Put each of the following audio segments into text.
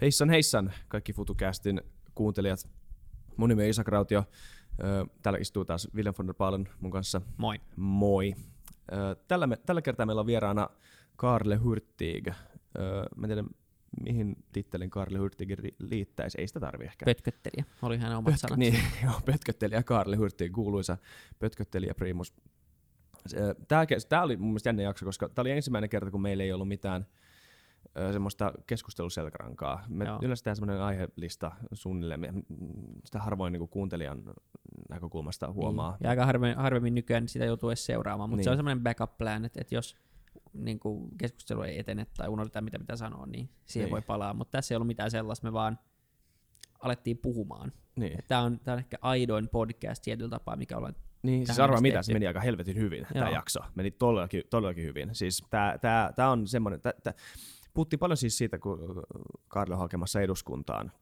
Heissan heissan kaikki FutuCastin kuuntelijat. Mun nimi on Isak Rautio. Täällä istuu taas William von der Paalen mun kanssa. Moi. Moi. Tällä, me, tällä kertaa meillä on vieraana Karle Hurtig. Mä en tiedä, mihin tittelin Karle Hurtig liittäisi. Ei sitä tarvi ehkä. Pötköttelijä, oli hänen omat Pöt- sanat. Niin, joo, pötköttelijä Karle Hurtig, kuuluisa pötköttelijä primus. Tämä, tämä oli mun mielestä jännä jakso, koska tämä oli ensimmäinen kerta, kun meillä ei ollut mitään – semmoista keskusteluselkärankaa. Me Joo. yleensä tehdään semmoinen aihelista suunnilleen, sitä harvoin niin kuuntelijan näkökulmasta huomaa. Niin. Ja aika harvemmin, harvemmin nykyään sitä joutuu edes seuraamaan, mutta niin. se on semmoinen backup plan, että, että jos niin kuin keskustelu ei etene tai unohdetaan mitä mitä sanoa, niin siihen niin. voi palaa. Mutta tässä ei ollut mitään sellaista, me vaan alettiin puhumaan. Niin. Tämä on, on ehkä aidoin podcast tietyllä tapaa, mikä ollaan niin, siis arvaa mitä, se meni aika helvetin hyvin, tämä jakso. Meni todellakin, todellakin hyvin. Siis tämä, on semmoinen, tämä, Puhuttiin paljon siis siitä, kun Karlo on hakemassa eduskuntaan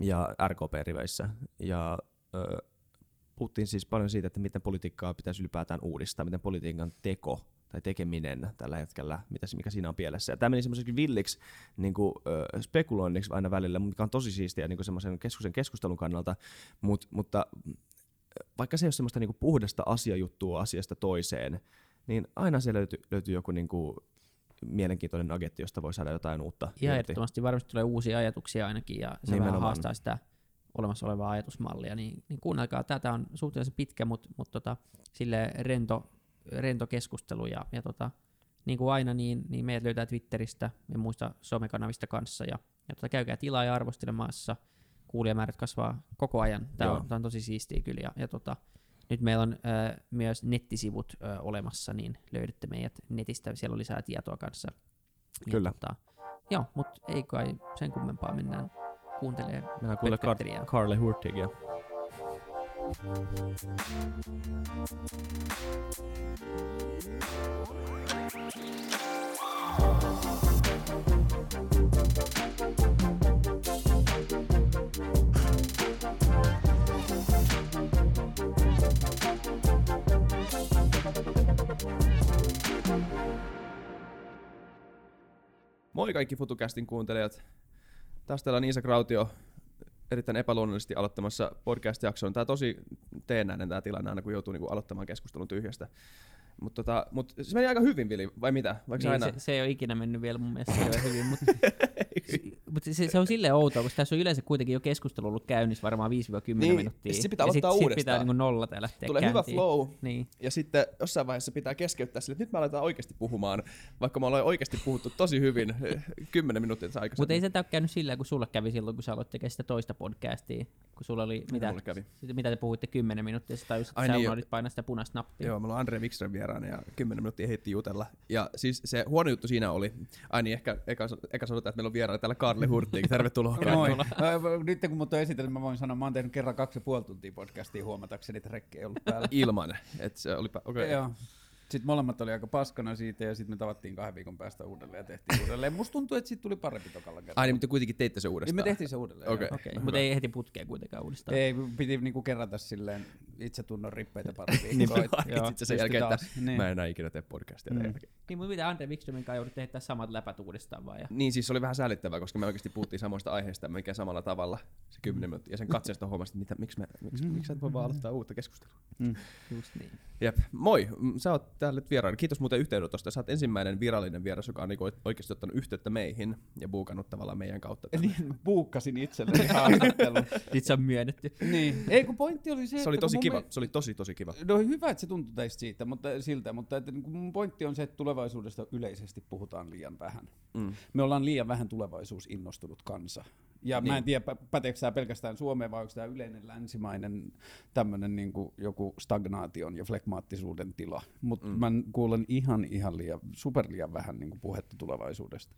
ja RKP-riveissä. Ja ö, puhuttiin siis paljon siitä, että miten politiikkaa pitäisi ylipäätään uudistaa, miten politiikan teko tai tekeminen tällä hetkellä, mitä, mikä siinä on pielessä. Ja tämä meni semmoiseksi villiksi niin kuin, ö, spekuloinniksi aina välillä, mikä on tosi siistiä niin semmoisen keskustelun, keskustelun kannalta, Mut, mutta vaikka se ei ole semmoista niin kuin puhdasta asiajuttua asiasta toiseen, niin aina siellä löytyy, löytyy joku niin kuin, mielenkiintoinen agetti, josta voi saada jotain uutta. Ja ehdottomasti. Varmasti tulee uusia ajatuksia ainakin, ja se Nimenomaan. vähän haastaa sitä olemassa olevaa ajatusmallia, niin, niin kuunnelkaa, tätä on suhteellisen pitkä, mutta mut tota, sille rento, rento keskustelu, ja, ja tota, niin kuin aina, niin, niin meidät löytää Twitteristä ja muista somekanavista kanssa, ja, ja tota, käykää tilaa ja arvostelemassa, kuulijamäärät kasvaa koko ajan, tämä on, on tosi siistiä kyllä, ja, ja tota, nyt meillä on ö, myös nettisivut ö, olemassa, niin löydätte meidät netistä, siellä on lisää tietoa kanssa. Kyllä. Ja, tota, joo, mutta ei kai sen kummempaa mennään kuuntelemaan Mennään kuuntelemaan Kar- Karle Hurtigia. Moi kaikki FutuCastin kuuntelijat. Taas täällä on Iisa Krautio erittäin epäluonnollisesti aloittamassa podcast-jakson. Tämä on tosi teennäinen tämä tilanne aina, kun joutuu niinku aloittamaan keskustelun tyhjästä. Mutta tota, mut se meni aika hyvin, Vili, vai mitä? Vaikka niin, aina... se, se, ei ole ikinä mennyt vielä mun mielestä hyvin, mutta mut se, se, on silleen outoa, koska tässä on yleensä kuitenkin jo keskustelu ollut käynnissä varmaan 5-10 niin, minuuttia. Se pitää aloittaa sit, uudestaan. Sit pitää niin nolla täällä Tulee käyntiin. hyvä flow, niin. ja sitten jossain vaiheessa pitää keskeyttää sille, että nyt me aletaan oikeasti puhumaan, vaikka me ollaan oikeasti puhuttu tosi hyvin 10 minuuttia aikaisemmin. Mutta ei se ole käynyt sillä kun sulle kävi silloin, kun sä aloit tekemään sitä toista podcastia, kun sulla oli, mitä, kävi? mitä te puhuitte 10 minuuttia, tai just Ai sä niin, painaa sitä punaista nappia. Joo, meillä on Andre Wikström vieraana ja 10 minuuttia heitti jutella. Ja siis se huono juttu siinä oli, ai niin, ehkä eka, eka sanotaan, että meillä on vieraana täällä Karle Hurtig. Tervetuloa. Moi. Nyt kun mut on esitellyt, mä voin sanoa, mä oon tehnyt kerran kaksi ja puoli tuntia podcastia huomatakseni, että rekki ei ollut päällä. Ilman. että se oli, okay. Joo. Sitten molemmat oli aika paskana siitä ja sitten me tavattiin kahden viikon päästä uudelleen ja tehtiin uudelleen. Musta tuntuu, että siitä tuli parempi tokalla kerralla. Ai niin, mutta kuitenkin teitte se uudestaan? Niin me tehtiin se uudelleen. Okei. Okay. Okay. Mutta ei heti putkeen kuitenkaan uudestaan. Ei, piti niinku kerrata silleen itse tunnon rippeitä pari viikkoa. niin, sitten sen jälkeen, että niin. mä en enää ikinä tee podcastia. Mm. Niin, mutta mitä Andre Wikströmin kanssa joudut tehdä samat läpät uudestaan vaan? Ja... Niin, siis se oli vähän säälittävää, koska me oikeasti puhuttiin samoista aiheista, mikä samalla tavalla se kymmenen minuuttia. Ja sen katseesta huomasin, että mitä, miksi, me, miksi, mm. miksi et voi vaan aloittaa uutta keskustelua. Mm. Just niin. Jep. Moi, sä oot täällä vieraana. Kiitos muuten yhteydenotosta. Sä oot ensimmäinen virallinen vieras, joka on niinku oikeasti ottanut yhteyttä meihin ja buukannut tavallaan meidän kautta. Tänne. Niin, buukkasin itselleni haastattelun. Itse on myönnetty. niin. Ei kun pointti oli se, Se oli tosi kiva. Me... Se oli tosi tosi kiva. No hyvä, että se tuntui teistä siitä, mutta siltä, mutta että, niin mun pointti on se, että tulevaisuudesta yleisesti puhutaan liian vähän. Mm. Me ollaan liian vähän tulevaisuusinnostunut kansa. Ja niin. mä en tiedä, päteekö tämä pelkästään Suomeen vai onko tämä yleinen länsimainen tämmöinen niin joku stagnaation ja flekmaattisuuden tila. Mutta mm. mä kuulen ihan, ihan liian, super liian vähän niin kuin puhetta tulevaisuudesta.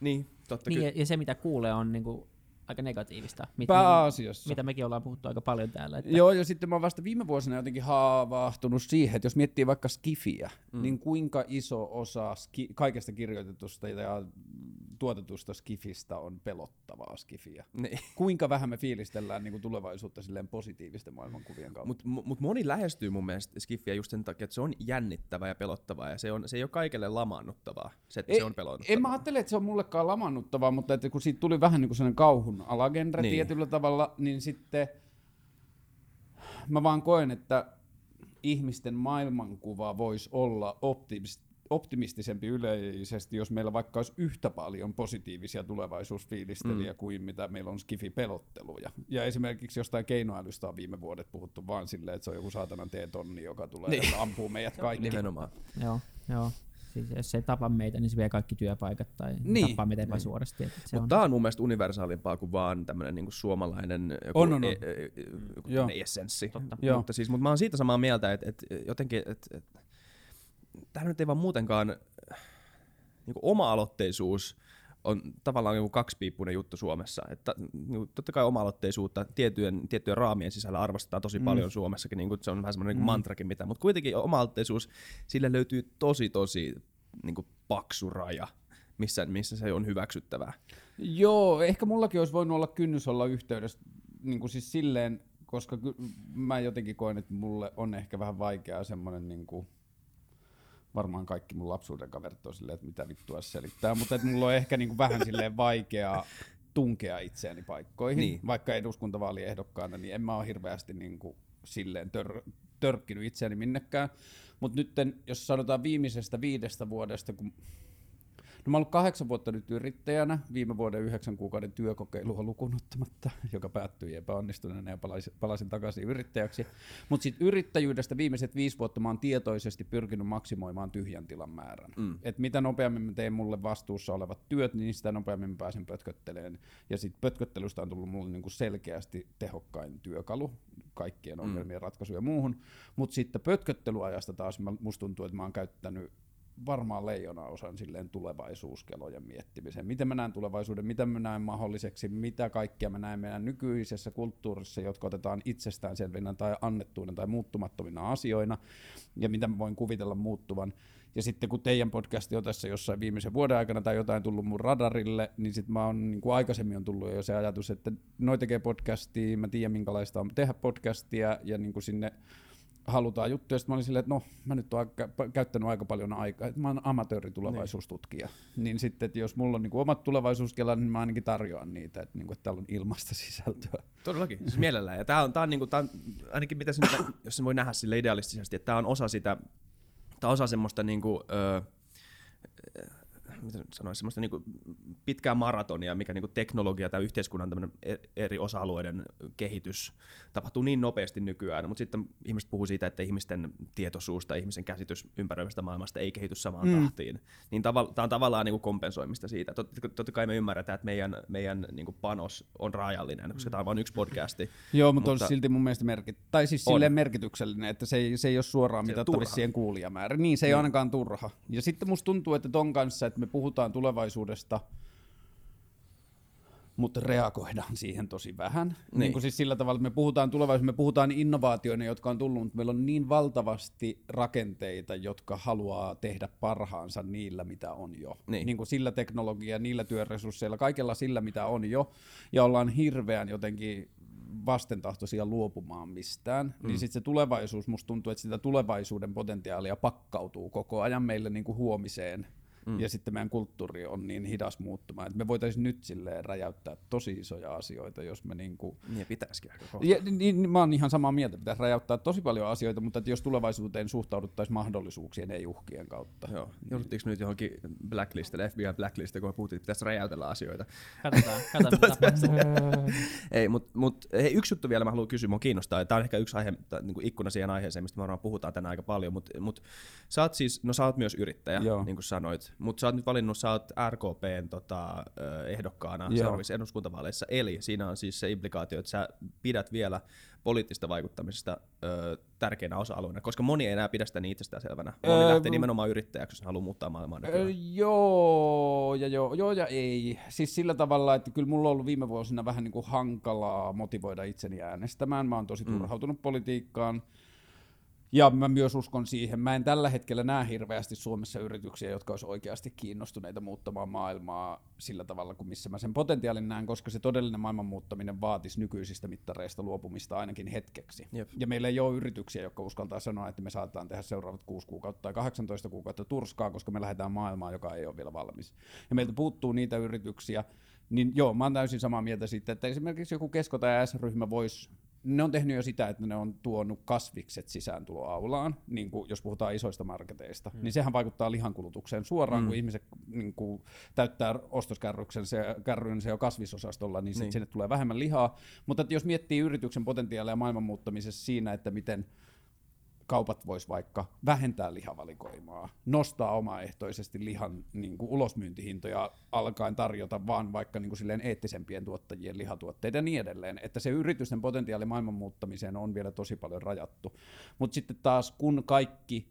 Niin, totta niin, ja, ja se mitä kuulee on niin kuin aika negatiivista. Mit, Pääasiassa. Mitä mekin ollaan puhuttu aika paljon täällä. Että... Joo, ja sitten mä oon vasta viime vuosina jotenkin haavahtunut siihen, että jos miettii vaikka Skifiä, mm. niin kuinka iso osa ski- kaikesta kirjoitetusta ja tuotetusta skifistä on pelottavaa skifiä. Niin. Kuinka vähän me fiilistellään niin kuin tulevaisuutta silleen positiivisten maailmankuvien kautta. Mutta mut moni lähestyy mun mielestä skifiä just sen takia, että se on jännittävää ja pelottavaa ja se, on, se ei ole kaikille lamaannuttavaa, se, että ei, se on pelottavaa. En mä ajattele, että se on mullekaan lamaannuttavaa, mutta että kun siitä tuli vähän niin kuin sellainen kauhun alagenre niin. tietyllä tavalla, niin sitten mä vaan koen, että ihmisten maailmankuva voisi olla optimist, optimistisempi yleisesti, jos meillä vaikka olisi yhtä paljon positiivisia tulevaisuusfiilistelijä mm. kuin mitä meillä on skifi-pelotteluja. Ja esimerkiksi jostain keinoälystä on viime vuodet puhuttu vaan silleen, että se on joku saatanan T-tonni, joka tulee niin. ja ampuu meidät kaikki. Nimenomaan. Joo, joo. Siis jos se ei tapa meitä, niin se vie kaikki työpaikat tai niin. tappaa meitä niin. suorasti. Mutta tämä on mun mielestä universaalimpaa kuin vaan tämmöinen niinku suomalainen joku on, on, on. E- e- e- essenssi. Totta. Mutta, siis, mutta mä oon siitä samaa mieltä, että, että jotenkin, että, että tämä nyt ei vaan muutenkaan, niin oma-aloitteisuus on tavallaan niin kaksipiippunen juttu Suomessa. Että, niin totta kai oma-aloitteisuutta tiettyjen, tiettyjen raamien sisällä arvostetaan tosi mm. paljon Suomessakin, niin kuin se on vähän semmoinen niin mm. mantrakin mitä, mutta kuitenkin oma-aloitteisuus, sille löytyy tosi tosi niin kuin paksu raja, missä, missä se on hyväksyttävää. Joo, ehkä mullakin olisi voinut olla kynnys olla yhteydessä niin kuin siis silleen, koska mä jotenkin koen, että mulle on ehkä vähän vaikeaa semmoinen niin kuin, varmaan kaikki mun lapsuuden kaverit on silleen, että mitä vittua selittää, mutta että mulla on ehkä niin kuin vähän silleen vaikeaa tunkea itseäni paikkoihin, niin. vaikka eduskuntavaaliehdokkaana, niin en mä ole hirveästi niin kuin silleen tör, törkkinyt itseäni minnekään. Mutta nyt jos sanotaan viimeisestä viidestä vuodesta, kun No mä ollut kahdeksan vuotta nyt yrittäjänä, viime vuoden yhdeksän kuukauden työkokeilua lukunottamatta, joka päättyi epäonnistuneena ja palasin, palasin takaisin yrittäjäksi. Mutta sitten yrittäjyydestä viimeiset viisi vuotta mä oon tietoisesti pyrkinyt maksimoimaan tyhjän tilan määrän. Mm. Et mitä nopeammin mä teen mulle vastuussa olevat työt, niin sitä nopeammin mä pääsen pötkötteleen. Ja sitten pötköttelystä on tullut mulle niinku selkeästi tehokkain työkalu kaikkien mm. ongelmien mm. ratkaisuja ja muuhun. Mutta sitten pötköttelyajasta taas musta tuntuu, että mä oon käyttänyt varmaan leijona osan silleen tulevaisuuskelojen miettimiseen. Miten mä näen tulevaisuuden, mitä mä näen mahdolliseksi, mitä kaikkea mä näen meidän nykyisessä kulttuurissa, jotka otetaan itsestäänselvinä tai annettuina tai muuttumattomina asioina, ja mitä mä voin kuvitella muuttuvan. Ja sitten kun teidän podcasti on tässä jossain viimeisen vuoden aikana tai jotain tullut mun radarille, niin sitten mä oon, niin kuin aikaisemmin on tullut jo se ajatus, että noi tekee podcastia, mä tiedän minkälaista on tehdä podcastia, ja niin kuin sinne halutaan juttuja. Sitten mä olin silleen, että no, mä nyt oon käyttänyt aika paljon aikaa, että mä oon amatööritulevaisuustutkija. Niin. niin sitten, että jos mulla on niin kuin omat tulevaisuuskelat, niin mä ainakin tarjoan niitä, että, niin kuin, että täällä on ilmasta sisältöä. Todellakin, siis mielellään. Ja tää on, tää on, niin kuin, tää on ainakin mitä se, jos se voi nähdä sille idealistisesti, että tämä on osa sitä, tämä on osa semmoista niin kuin, öö, miten sanoisi, semmoista niin pitkää maratonia, mikä niin teknologia tai yhteiskunnan e-, eri osa-alueiden kehitys tapahtuu niin nopeasti nykyään, mutta sitten ihmiset puhuu siitä, että ihmisten tietoisuus tai ihmisen käsitys ympäröivästä maailmasta ei kehity samaan mm. tahtiin. Niin tämä on tavallaan niin kompensoimista siitä. Totta, totta kai me ymmärretään, että meidän, meidän niin panos on rajallinen, koska tämä on vain yksi podcasti. Joo, mutta, mutta on silti mun mielestä merkit, tai siis silleen merkityksellinen, että se ei, se ei ole suoraan mitattavissa siihen kuulijamäärä. Niin, se ei mm. ainakaan turha. Ja sitten musta tuntuu, että ton kanssa, että me puhutaan tulevaisuudesta, mutta reagoidaan siihen tosi vähän. Niin. Niin kuin siis sillä tavalla, että me puhutaan tulevaisuudesta, me puhutaan innovaatioina, jotka on tullut, mutta meillä on niin valtavasti rakenteita, jotka haluaa tehdä parhaansa niillä, mitä on jo. Niin. Niin kuin sillä teknologia, niillä työresursseilla, kaikella sillä, mitä on jo. Ja ollaan hirveän jotenkin vastentahtoisia luopumaan mistään, niin mm. niin sitten se tulevaisuus, musta tuntuu, että sitä tulevaisuuden potentiaalia pakkautuu koko ajan meille niin kuin huomiseen Mm. Ja sitten meidän kulttuuri on niin hidas muuttumaan, että me voitaisiin nyt silleen räjäyttää tosi isoja asioita, jos me niinku... Niin pitäisikin aika ja, niin, niin, mä oon ihan samaa mieltä, pitäisi räjäyttää tosi paljon asioita, mutta että jos tulevaisuuteen suhtauduttaisiin mahdollisuuksien, ei uhkien kautta. Joo. Jouduttiinko nyt johonkin blacklistille, FBI blacklistille, kun puhuttiin, että pitäisi räjäytellä asioita? Katsotaan, katsotaan. ei, mutta mut, hei, yksi juttu vielä mä haluan kysyä, mua kiinnostaa, tämä on ehkä yksi aihe, niin kuin ikkuna siihen aiheeseen, mistä me varmaan puhutaan tänään aika paljon, mutta mut, sä oot siis, no sä oot myös yrittäjä, Joo. niin kuin sanoit, mutta sä oot nyt valinnut, sä oot RKPn tota, ehdokkaana Joo. seuraavissa eduskuntavaaleissa, eli siinä on siis se implikaatio, että sä pidät vielä poliittista vaikuttamisesta ö, tärkeänä osa-alueena, koska moni ei enää pidä sitä niin itsestäänselvänä. Moni öö, lähtee nimenomaan yrittäjäksi, jos haluaa muuttaa maailmaa öö, joo, ja joo, joo ja ei. Siis sillä tavalla, että kyllä mulla on ollut viime vuosina vähän niin kuin hankalaa motivoida itseni äänestämään. Mä oon tosi mm. turhautunut politiikkaan Ja mä myös uskon siihen. Mä en tällä hetkellä näe hirveästi Suomessa yrityksiä, jotka olisi oikeasti kiinnostuneita muuttamaan maailmaa sillä tavalla kuin missä mä sen potentiaalin näen, koska se todellinen maailman muuttaminen vaatisi nykyisistä mittareista luopumista ainakin hetkeksi. Jep. Ja meillä ei ole yrityksiä, jotka uskaltaa sanoa, että me saatetaan tehdä seuraavat 6 kuukautta tai 18 kuukautta turskaa, koska me lähdetään maailmaan, joka ei ole vielä valmis. Ja meiltä puuttuu niitä yrityksiä, niin joo, mä oon täysin samaa mieltä siitä, että esimerkiksi joku Kesko tai S-ryhmä voisi ne on tehnyt jo sitä, että ne on tuonut kasvikset sisääntuloaulaan, niin kuin jos puhutaan isoista marketeista, mm. niin sehän vaikuttaa lihankulutukseen suoraan, mm. kun ihmiset niin kuin, täyttää ostoskärryn se, kärryn se on kasvisosastolla, niin, niin. sinne tulee vähemmän lihaa. Mutta jos miettii yrityksen potentiaalia maailman muuttamisessa siinä, että miten kaupat vois vaikka vähentää lihavalikoimaa, nostaa omaehtoisesti lihan niin kuin ulosmyyntihintoja alkaen tarjota vaan vaikka niin kuin silleen eettisempien tuottajien lihatuotteita ja niin edelleen. Että se yritysten potentiaali maailman muuttamiseen on vielä tosi paljon rajattu. Mutta sitten taas kun kaikki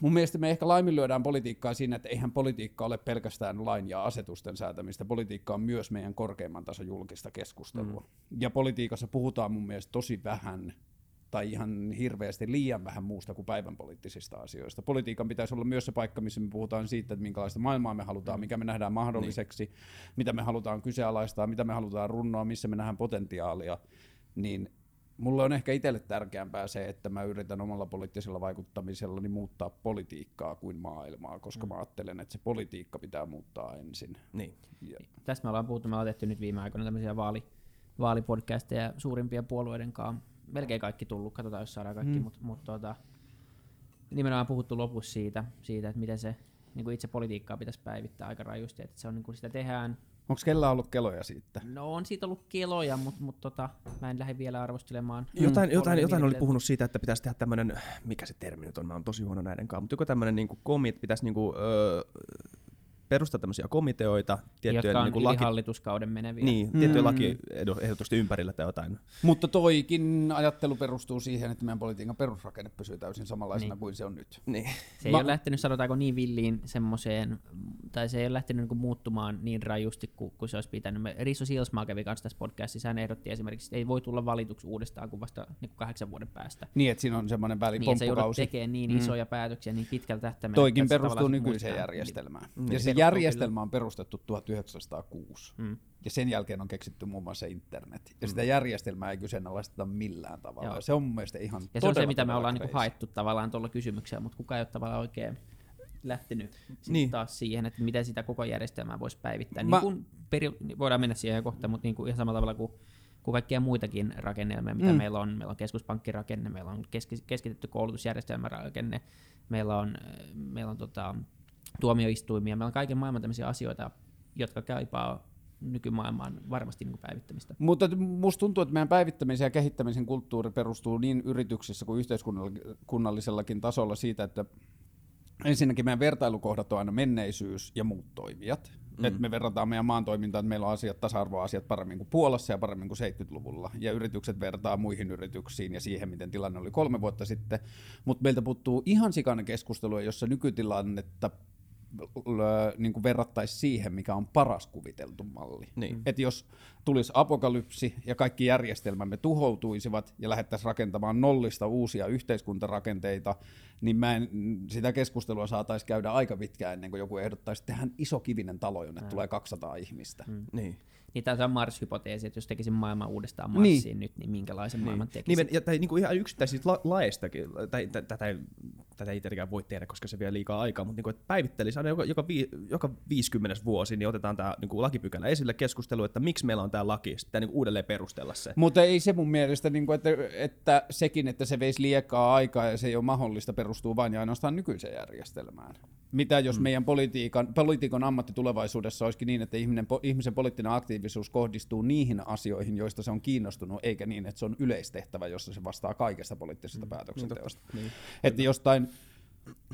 Mun mielestä me ehkä laiminlyödään politiikkaa siinä, että eihän politiikka ole pelkästään lain ja asetusten säätämistä. Politiikka on myös meidän korkeimman tason julkista keskustelua. Mm. Ja politiikassa puhutaan mun mielestä tosi vähän tai ihan hirveästi liian vähän muusta kuin päivänpoliittisista asioista. Politiikan pitäisi olla myös se paikka, missä me puhutaan siitä, että minkälaista maailmaa me halutaan, mikä me nähdään mahdolliseksi, niin. mitä me halutaan kyseenalaistaa, mitä me halutaan runnoa, missä me nähdään potentiaalia, niin mulle on ehkä itselle tärkeämpää se, että mä yritän omalla poliittisella vaikuttamisella niin muuttaa politiikkaa kuin maailmaa, koska mm. mä ajattelen, että se politiikka pitää muuttaa ensin. Niin. Ja. Tästä me ollaan puhuttu, me ollaan tehty nyt viime aikoina tämmöisiä vaali, vaalipodcasteja suurimpien puolueiden kanssa melkein kaikki tullut, katsotaan jos saadaan kaikki, mm. mutta mut, tota, nimenomaan puhuttu lopussa siitä, siitä että miten se niin kuin itse politiikkaa pitäisi päivittää aika rajusti, että se on niin kuin sitä tehdään. Onko kellä ollut keloja siitä? No on siitä ollut keloja, mutta mut, tota, mä en lähde vielä arvostelemaan. Jotain, mm. jotain, jotain oli puhunut siitä, että pitäisi tehdä tämmöinen, mikä se termi nyt on, mä oon tosi huono näiden kanssa, mutta joku tämmöinen niin komit, pitäisi niin kuin, öö, perustaa tämmöisiä komiteoita. Tiettyjä, Jotka on niin kuin laki... hallituskauden meneviä. Niin, mm. tiettyjä lakiehdotusten ympärillä tai jotain. Mutta toikin ajattelu perustuu siihen, että meidän politiikan perusrakenne pysyy täysin samanlaisena niin. kuin se on nyt. Niin. Se ei Ma... ole lähtenyt, sanotaanko niin villiin semmoiseen, tai se ei ole lähtenyt niin kuin muuttumaan niin rajusti kuin, kuin se olisi pitänyt. Me, Riso Silsmaa kävi kanssa tässä podcastissa, hän ehdotti esimerkiksi, että ei voi tulla valituksi uudestaan kuin vasta niin kuin kahdeksan vuoden päästä. Niin, että siinä on semmoinen väli niin, että sä tekemään niin mm. isoja päätöksiä niin pitkällä tähtäimellä. Toikin perustuu nykyiseen järjestelmään. Mm. Ja se järjestelmä on perustettu 1906. Mm. Ja sen jälkeen on keksitty muun muassa internet. Ja mm. sitä järjestelmää ei kyseenalaisteta millään tavalla. Joo. Se on mun mielestä ihan Ja se on se, mitä me ollaan niinku haettu tavallaan tuolla kysymyksellä, mutta kukaan ei ole tavallaan oikein lähtenyt niin. taas siihen, että miten sitä koko järjestelmää voisi päivittää. Mä... Niin kun peri- voidaan mennä siihen kohta, mutta niin kuin ihan samalla tavalla kuin kuin kaikkia muitakin rakennelmia, mitä mm. meillä on. Meillä on keskuspankkirakenne, meillä on keski- keskitetty koulutusjärjestelmärakenne, meillä on, meillä on tota, tuomioistuimia, meillä on kaiken maailman tämmöisiä asioita, jotka kaipaa nykymaailmaan varmasti niin päivittämistä. Mutta musta tuntuu, että meidän päivittämisen ja kehittämisen kulttuuri perustuu niin yrityksissä kuin yhteiskunnallisellakin tasolla siitä, että ensinnäkin meidän vertailukohdat on aina menneisyys ja muut toimijat. Mm. Et me verrataan meidän maan toimintaan, että meillä on asiat, tasa-arvoasiat paremmin kuin Puolassa ja paremmin kuin 70-luvulla. Ja yritykset vertaa muihin yrityksiin ja siihen, miten tilanne oli kolme vuotta sitten. Mutta meiltä puuttuu ihan sikainen keskustelu, jossa nykytilannetta niin kuin verrattaisi siihen, mikä on paras kuviteltu malli. Niin. Et jos tulisi apokalypsi ja kaikki järjestelmämme tuhoutuisivat ja lähdettäisiin rakentamaan nollista uusia yhteiskuntarakenteita, niin mä en, sitä keskustelua saataisiin käydä aika pitkään ennen kuin joku ehdottaisi, että tehdään iso kivinen talo, jonne mm. tulee 200 ihmistä. Mm. Niin. Niin tämä on Mars-hypoteesi, että jos tekisin maailman uudestaan Marsiin niin. nyt, niin minkälaisen niin. maailman tekisin? Niin, ja, tai niin kuin ihan yksittäisistä la- laeistakin, tai tätä ei, tätä ei tietenkään voi tehdä, koska se vie liikaa aikaa, mutta niin kuin, että päivittelisi aina joka, joka, vi, joka 50 vuosi, niin otetaan tämä niin kuin lakipykälä esille keskustelu, että miksi meillä on tämä laki, sitten niin uudelleen perustella se. Mutta ei se mun mielestä, niin kuin, että, että sekin, että se veisi liikaa aikaa ja se ei ole mahdollista, perustuu vain ja ainoastaan nykyiseen järjestelmään. Mitä jos mm. meidän politiikan, politiikan ammatti tulevaisuudessa olisikin niin, että ihminen, ihmisen poliittinen aktiivisuus kohdistuu niihin asioihin, joista se on kiinnostunut, eikä niin, että se on yleistehtävä, jossa se vastaa kaikesta poliittisesta mm. päätöksenteosta. Niin, että jostain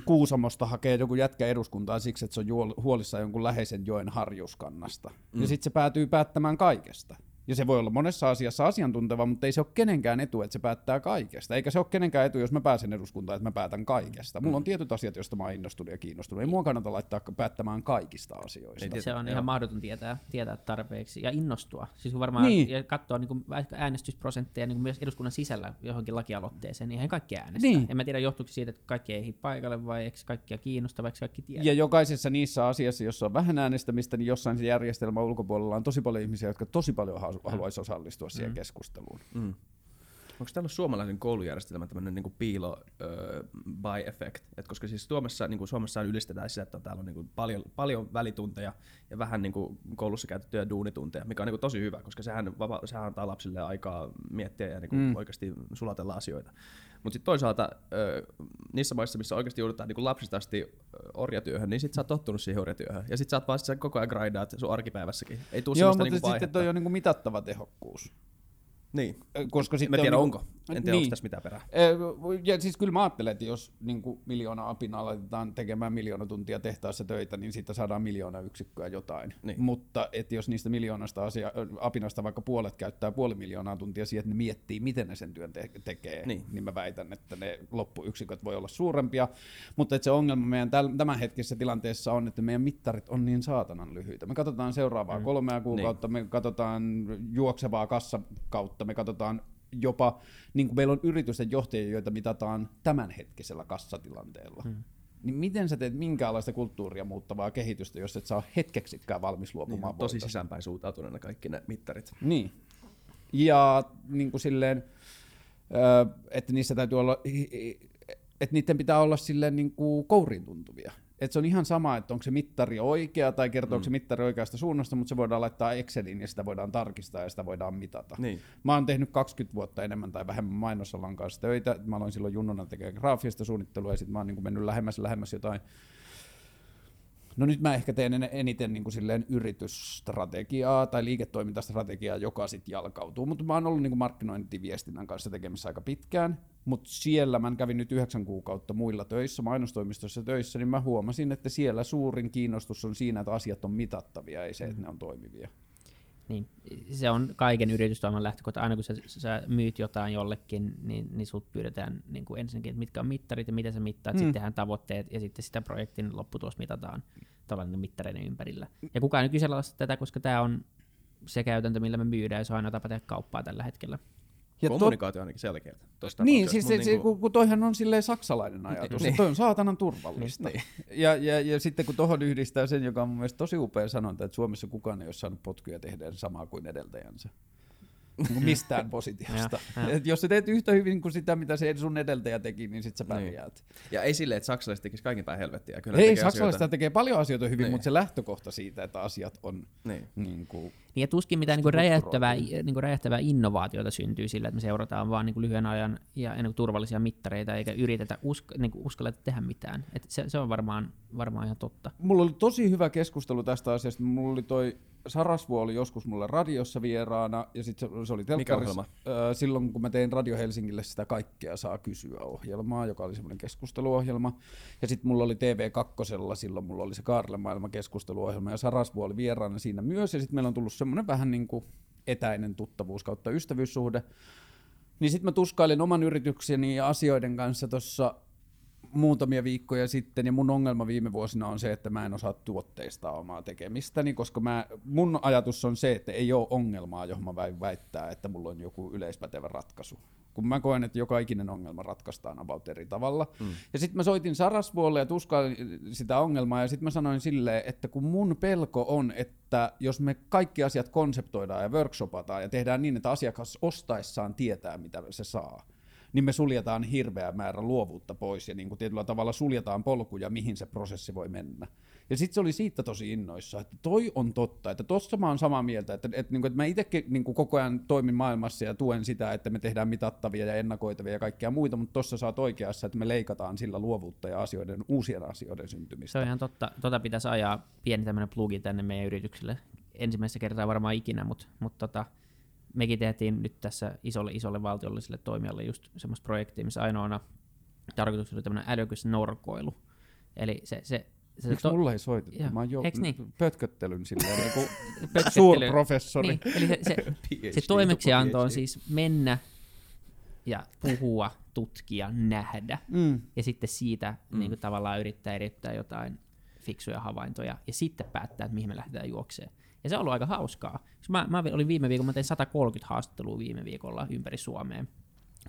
Kuusamosta hakee joku jätkä eduskuntaan siksi, että se on huolissa jonkun läheisen joen harjuskannasta. Mm. Ja sitten se päätyy päättämään kaikesta. Ja se voi olla monessa asiassa asiantunteva, mutta ei se ole kenenkään etu, että se päättää kaikesta. Eikä se ole kenenkään etu, jos mä pääsen eduskuntaan, että mä päätän kaikesta. Mulla on mm. tietyt asiat, joista mä oon innostunut ja kiinnostunut. Ei mua kannata laittaa päättämään kaikista asioista. Se on ihan mahdoton tietää, tietää tarpeeksi ja innostua. Siis varmaan niin. ja katsoa niin äänestysprosentteja niin myös eduskunnan sisällä johonkin lakialoitteeseen, niin eihän kaikki äänestä. Niin. En mä tiedä, johtuuko siitä, että kaikki ei paikalle vai eikö kaikkia kiinnosta, vai kaikki tiedä. Ja jokaisessa niissä asiassa, jossa on vähän äänestämistä, niin jossain se järjestelmä ulkopuolella on tosi paljon ihmisiä, jotka tosi paljon haluaisi osallistua siihen mm. keskusteluun. Mm. Onko täällä suomalaisen koulujärjestelmä tämmöinen niin piilo uh, by effect? Et koska siis Suomessa, niin kuin Suomessa ylistetään sitä, että täällä on niin kuin paljon, paljon välitunteja ja vähän niin kuin koulussa käytettyjä duunitunteja, mikä on niin kuin tosi hyvä, koska sehän, vapa, sehän antaa lapsille aikaa miettiä ja niin kuin mm. oikeasti sulatella asioita. Mutta sitten toisaalta uh, niissä maissa, missä oikeasti joudutaan niin kuin lapsista asti orjatyöhön, niin sitten sä oot tottunut siihen orjatyöhön. Ja sitten sä oot vaan sit koko ajan grindaat sun arkipäivässäkin. Ei tuu Joo, mutta niin sitten toi on niin kuin mitattava tehokkuus. Niin. Koska sitten en tiedä, on, onko. En tiedä, niin. onko tässä mitään perää. Ja siis kyllä mä ajattelen, että jos niin kuin miljoona apinaa laitetaan tekemään miljoona tuntia tehtaassa töitä, niin siitä saadaan miljoona yksikköä jotain. Niin. Mutta että jos niistä miljoonasta asia, apinasta vaikka puolet käyttää puoli miljoonaa tuntia siihen, että ne miettii, miten ne sen työn te- tekee, niin. niin mä väitän, että ne loppuyksiköt voi olla suurempia. Mutta että se ongelma meidän tämänhetkisessä tilanteessa on, että meidän mittarit on niin saatanan lyhyitä. Me katsotaan seuraavaa mm. kolmea kuukautta, niin. me katsotaan juoksevaa kassakautta, me katsotaan jopa, niin kuin meillä on yritysten johtajia, joita mitataan tämänhetkisellä kassatilanteella. Hmm. Niin miten sä teet minkäänlaista kulttuuria muuttavaa kehitystä, jos et saa hetkeksikään valmis luopumaan niin, Tosi sisäänpäin suuntautuneena kaikki ne mittarit. Niin. Ja niin kuin silleen, että niissä täytyy olla, että niiden pitää olla silleen niin kuin kouriin tuntuvia että se on ihan sama, että onko se mittari oikea tai kertooko mm. se mittari oikeasta suunnasta, mutta se voidaan laittaa Exceliin ja sitä voidaan tarkistaa ja sitä voidaan mitata. Niin. Mä oon tehnyt 20 vuotta enemmän tai vähemmän mainosalan kanssa töitä. Mä aloin silloin junnona tekemään graafista suunnittelua ja sitten mä oon niin mennyt lähemmäs lähemmäs jotain No nyt mä ehkä teen eniten niin kuin silleen yritysstrategiaa tai liiketoimintastrategiaa, joka sitten jalkautuu, mutta mä oon ollut niin kuin markkinointiviestinnän kanssa tekemissä aika pitkään, mutta siellä mä kävin nyt yhdeksän kuukautta muilla töissä, mainostoimistossa töissä, niin mä huomasin, että siellä suurin kiinnostus on siinä, että asiat on mitattavia, ei se, että ne on toimivia. Niin, se on kaiken yritystoiman lähtökohta. Aina kun sä, sä myyt jotain jollekin, niin, niin sut pyydetään niin kuin ensinnäkin, että mitkä on mittarit ja miten sä mittaat, mm. sitten tehdään tavoitteet ja sitten sitä projektin lopputulos mitataan tällainen mittareiden ympärillä. Ja kukaan ei kyseenalaista tätä, koska tämä on se käytäntö, millä me myydään ja se on aina tapa tehdä kauppaa tällä hetkellä. Ja Kommunikaatio on ainakin selkeää. Niin, siis se, niinku... kun, kun toihan on silleen saksalainen ajatus, niin. toi on saatanan turvallista. niin. ja, ja, ja sitten kun tuohon yhdistää sen, joka on mun mielestä tosi upea sanonta, että Suomessa kukaan ei ole saanut potkuja tehdä samaa kuin edeltäjänsä. Niin mistään positiosta. Et jos sä teet yhtä hyvin kuin sitä, mitä se sun edeltäjä teki, niin sit sä niin. pärjäät. Niin. Ja ei silleen, että saksalaiset tekis kaiken päin helvettiä. Kyllä ei, saksalaiset tekee paljon asioita hyvin, niin. mutta se lähtökohta siitä, että asiat on niin. Niin kuin, niin ja tuskin mitään niin räjähtävää, niin räjähtävää innovaatiota syntyy sillä, että me seurataan vaan niin lyhyen ajan ja ennen turvallisia mittareita, eikä yritetä usk, niin uskalleta tehdä mitään. Et se, se on varmaan, varmaan ihan totta. Mulla oli tosi hyvä keskustelu tästä asiasta. Mulla oli toi Sarasvuo oli joskus mulle radiossa vieraana, ja sitten se, se oli telkkarissa. Äh, silloin, kun mä tein Radio Helsingille sitä Kaikkea saa kysyä ohjelmaa, joka oli semmoinen keskusteluohjelma. Ja sitten mulla oli TV2, silloin mulla oli se Kaarle maailma keskusteluohjelma, ja Sarasvuo oli vieraana siinä myös, ja sitten meillä on tullut semmoinen vähän niin kuin etäinen tuttavuus kautta ystävyyssuhde. Niin sitten mä tuskailin oman yritykseni ja asioiden kanssa tuossa muutamia viikkoja sitten, ja mun ongelma viime vuosina on se, että mä en osaa tuotteista omaa tekemistäni, koska mä, mun ajatus on se, että ei ole ongelmaa, johon mä väittää, että mulla on joku yleispätevä ratkaisu. Kun mä koen, että joka ikinen ongelma ratkaistaan about eri tavalla. Mm. Ja sitten mä soitin Sarasvuolle ja tuskailin sitä ongelmaa, ja sitten mä sanoin silleen, että kun mun pelko on, että jos me kaikki asiat konseptoidaan ja workshopataan ja tehdään niin, että asiakas ostaessaan tietää, mitä se saa, niin me suljetaan hirveä määrä luovuutta pois ja niin kuin tietyllä tavalla suljetaan polkuja, mihin se prosessi voi mennä. Ja sitten se oli siitä tosi innoissa, että toi on totta, että tossa mä oon samaa mieltä, että, että, niin kuin, että mä itsekin niin kuin koko ajan toimin maailmassa ja tuen sitä, että me tehdään mitattavia ja ennakoitavia ja kaikkea muita, mutta tossa sä oot oikeassa, että me leikataan sillä luovuutta ja asioiden, uusien asioiden syntymistä. Se on ihan totta. Tota pitäisi ajaa pieni tämmöinen plugi tänne meidän yritykselle. Ensimmäistä kertaa varmaan ikinä, mutta, mutta tota, mekin tehtiin nyt tässä isolle, isolle valtiolliselle toimijalle just semmoista projektia, missä ainoana tarkoituksena oli tämmöinen älykäs norkoilu. Eli se, se se Miksi to... mulla ei soitettu? Joo. Mä oon jo niin? pötköttelyn silleen niin kuin suurprofessori. Niin, eli se, se, se toimeksianto on siis mennä ja puhua, tutkia, nähdä. Mm. Ja sitten siitä mm. niin kuin tavallaan yrittää erittää jotain fiksuja havaintoja ja sitten päättää, että mihin me lähdetään juokseen. Ja se on ollut aika hauskaa. Mä, mä olin viime viikolla, mä tein 130 haastattelua viime viikolla ympäri Suomea.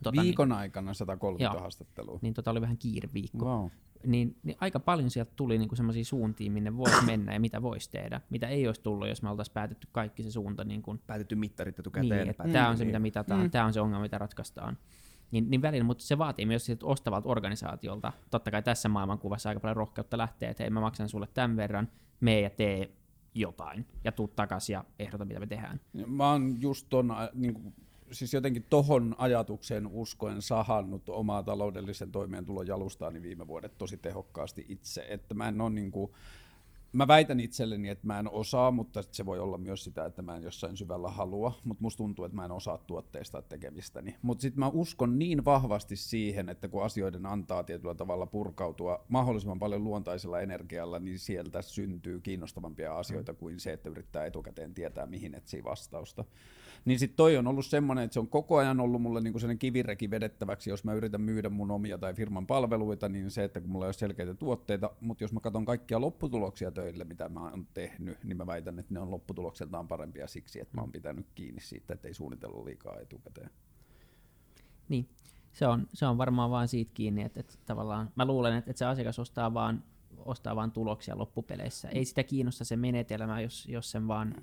Tota, Viikon niin, aikana 130 joo, haastattelua. Niin tota oli vähän kiireviikko. Wow. Niin, niin aika paljon sieltä tuli niinku semmoisia suuntia, minne voisi mennä ja mitä voisi tehdä. Mitä ei olisi tullut, jos me oltaisiin päätetty kaikki se suunta. Niin kun, päätetty mittarit etukäteen. Niin, mm, tämä on se, mitä mitataan, mm. tämä on se ongelma, mitä ratkaistaan. Niin, niin välillä, mutta se vaatii myös sit ostavalta organisaatiolta. Totta kai tässä maailmankuvassa aika paljon rohkeutta lähtee, että hei mä maksan sulle tämän verran, mee ja tee jotain ja tuu takaisin ja ehdota, mitä me tehdään. Mä oon just ton, äh, niin kuin, siis jotenkin tohon ajatukseen uskoen sahannut omaa taloudellisen toimeentulon jalustaani viime vuodet tosi tehokkaasti itse, että mä en ole niin kuin, mä väitän itselleni, että mä en osaa, mutta se voi olla myös sitä, että mä en jossain syvällä halua, mutta musta tuntuu, että mä en osaa tuotteista tekemistäni. Mutta sitten mä uskon niin vahvasti siihen, että kun asioiden antaa tietyllä tavalla purkautua mahdollisimman paljon luontaisella energialla, niin sieltä syntyy kiinnostavampia asioita kuin se, että yrittää etukäteen tietää, mihin etsii vastausta. Niin sitten toi on ollut semmoinen, että se on koko ajan ollut mulle niinku sellainen kivireki vedettäväksi, jos mä yritän myydä mun omia tai firman palveluita, niin se, että kun mulla ei ole selkeitä tuotteita, mutta jos mä katson kaikkia lopputuloksia töille, mitä mä oon tehnyt, niin mä väitän, että ne on lopputulokseltaan parempia siksi, että mä oon pitänyt kiinni siitä, että ei suunnitella liikaa etukäteen. Niin, se on, se on varmaan vaan siitä kiinni, että, että tavallaan mä luulen, että, että se asiakas ostaa vaan, ostaa vaan tuloksia loppupeleissä. Ei sitä kiinnosta se menetelmä, jos, jos sen vaan,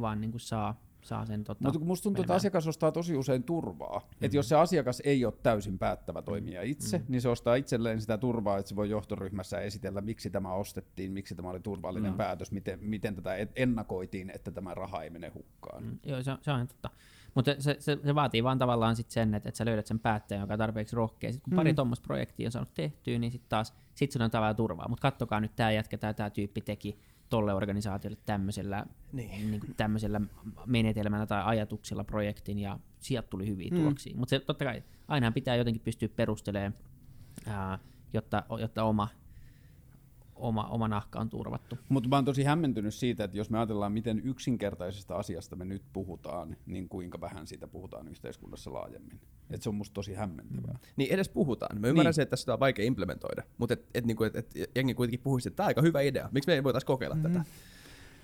vaan niin kuin saa saa sen tota, Mutta musta tuntuu, että asiakas ostaa tosi usein turvaa. Mm-hmm. Että jos se asiakas ei ole täysin päättävä toimija itse, mm-hmm. niin se ostaa itselleen sitä turvaa, että se voi johtoryhmässä esitellä, miksi tämä ostettiin, miksi tämä oli turvallinen mm-hmm. päätös, miten, miten tätä ennakoitiin, että tämä raha ei mene hukkaan. Mm, joo, se, se on totta. Mutta se, se, se, vaatii vaan tavallaan sit sen, että, että sä löydät sen päättäjän, joka on tarpeeksi rohkea. Sitten kun pari mm. tuommoista projektia on saanut tehtyä, niin sitten taas sit sun on tavallaan turvaa. Mutta kattokaa nyt, tämä jätkä, tämä tyyppi teki tolle organisaatiolle tämmöisellä, niin. Niin kuin tämmöisellä menetelmällä tai ajatuksella projektin ja sieltä tuli hyviä mm. tuloksia. Mutta totta kai aina pitää jotenkin pystyä perustelemaan, ää, jotta, jotta oma, oma, oma nahka on turvattu. Mutta mä oon tosi hämmentynyt siitä, että jos me ajatellaan, miten yksinkertaisesta asiasta me nyt puhutaan, niin kuinka vähän siitä puhutaan yhteiskunnassa laajemmin. Et se on musta tosi hämmentävää. Mm. Niin edes puhutaan. Mä ymmärrän niin. se, että sitä on vaikea implementoida, mutta et, et, niinku, et, et, jengi kuitenkin puhuisi, että tämä on aika hyvä idea. Miksi me ei voitaisiin kokeilla mm. tätä?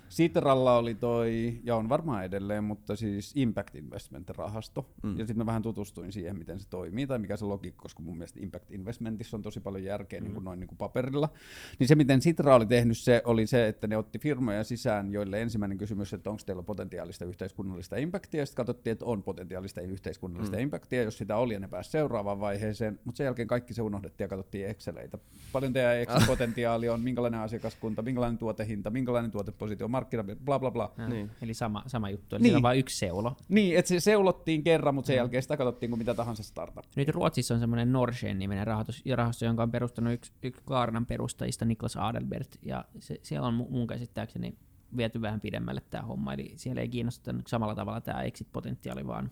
Sitralla oli toi, ja on varmaan edelleen, mutta siis Impact Investment-rahasto. Mm. Ja sitten mä vähän tutustuin siihen, miten se toimii, tai mikä se logiikka, koska mun mielestä Impact Investmentissa on tosi paljon järkeä mm. niin kuin noin niin kuin paperilla. Niin se, miten Sitra oli tehnyt, se oli se, että ne otti firmoja sisään, joille ensimmäinen kysymys, että onko teillä potentiaalista yhteiskunnallista impactia, sitten katsottiin, että on potentiaalista yhteiskunnallista mm. impactia, jos sitä oli, ja ne pääsi seuraavaan vaiheeseen, mutta sen jälkeen kaikki se unohdettiin ja katsottiin Exceleitä. Paljon teidän Excel-potentiaali on, minkälainen asiakaskunta, minkälainen tuotehinta, minkälainen tuotepositio, markkina, bla bla bla. Niin. Eli sama, sama juttu, eli niin. on vain yksi seulo. Niin, että se seulottiin kerran, mutta sen mm. jälkeen sitä katsottiin kuin mitä tahansa startup. Nyt Ruotsissa on semmoinen Norsen-niminen rahoitus, rahasto, jonka on perustanut yksi, yksi Klarnan perustajista, Niklas Adelbert, ja se, siellä on mun käsittääkseni viety vähän pidemmälle tämä homma, eli siellä ei kiinnosta samalla tavalla tämä exit-potentiaali, vaan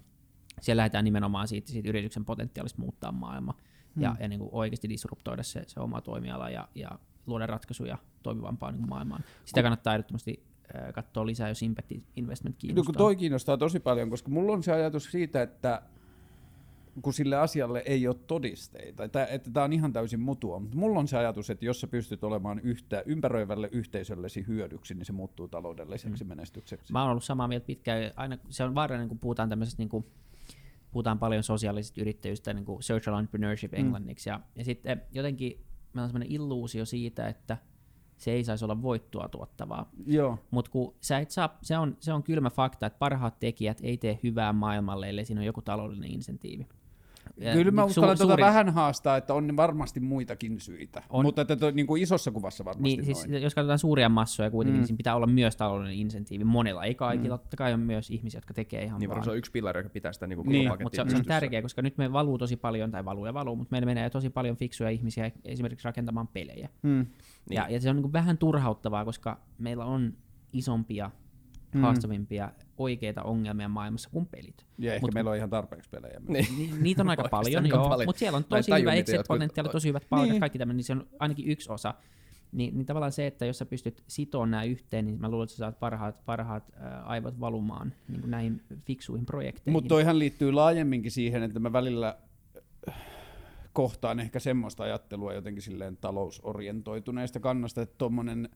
siellä lähdetään nimenomaan siitä, siitä yrityksen potentiaalista muuttaa maailma hmm. ja, ja niin kuin oikeasti disruptoida se, se oma toimiala ja, ja luoda ratkaisuja toimivampaan niin maailmaan. Sitä kannattaa ehdottomasti katsoa lisää, jos Impact Investment kiinnostaa. No, toi kiinnostaa tosi paljon, koska mulla on se ajatus siitä, että kun sille asialle ei ole todisteita, että, että tämä on ihan täysin mutua, mutta mulla on se ajatus, että jos sä pystyt olemaan yhtä ympäröivälle yhteisöllesi hyödyksi, niin se muuttuu taloudelliseksi mm. menestykseksi. Mä oon ollut samaa mieltä pitkään, aina se on vaarallinen, kun puhutaan tämmöisestä niin kuin, puhutaan paljon sosiaalisesta yrittäjyystä, niin kuin social entrepreneurship mm. englanniksi, ja, ja sitten jotenkin meillä on semmoinen illuusio siitä, että – se ei saisi olla voittoa tuottavaa. Mutta kun sä et saa, se on, se on kylmä fakta, että parhaat tekijät ei tee hyvää maailmalle, ellei siinä on joku taloudellinen insentiivi. Ja Kyllä mä uskallan su- tuota vähän haastaa, että on varmasti muitakin syitä, on. mutta että to, niin kuin isossa kuvassa varmasti niin, siis, jos katsotaan suuria massoja kuitenkin, mm. niin siinä pitää olla myös taloudellinen insentiivi monella, ei kaikilla, mm. totta kai on myös ihmisiä, jotka tekee ihan niin, vaan. se on yksi pilari, joka pitää sitä niin kuin niin, mutta se, se on tärkeä, koska nyt me valuu tosi paljon, tai valuu ja valuu, mutta meillä menee tosi paljon fiksuja ihmisiä esimerkiksi rakentamaan pelejä. Mm. Ja, niin. ja se on niin kuin vähän turhauttavaa, koska meillä on isompia mm. haastavampia oikeita ongelmia maailmassa kuin pelit. Ja ehkä Mut, meillä on ihan tarpeeksi pelejä. Niin. Niitä on aika paljon, joo, paljon. mutta siellä on tosi hyvä exit-potentiaali, tosi hyvät palkat, niin. kaikki tämmöinen, niin se on ainakin yksi osa. Niin, niin tavallaan se, että jos sä pystyt sitoon nämä yhteen, niin mä luulen, että sä saat parhaat, parhaat ää, aivot valumaan niin kuin näihin fiksuihin projekteihin. Mutta toihan liittyy laajemminkin siihen, että mä välillä kohtaan ehkä semmoista ajattelua jotenkin silleen talousorientoituneesta kannasta, että tuommoinen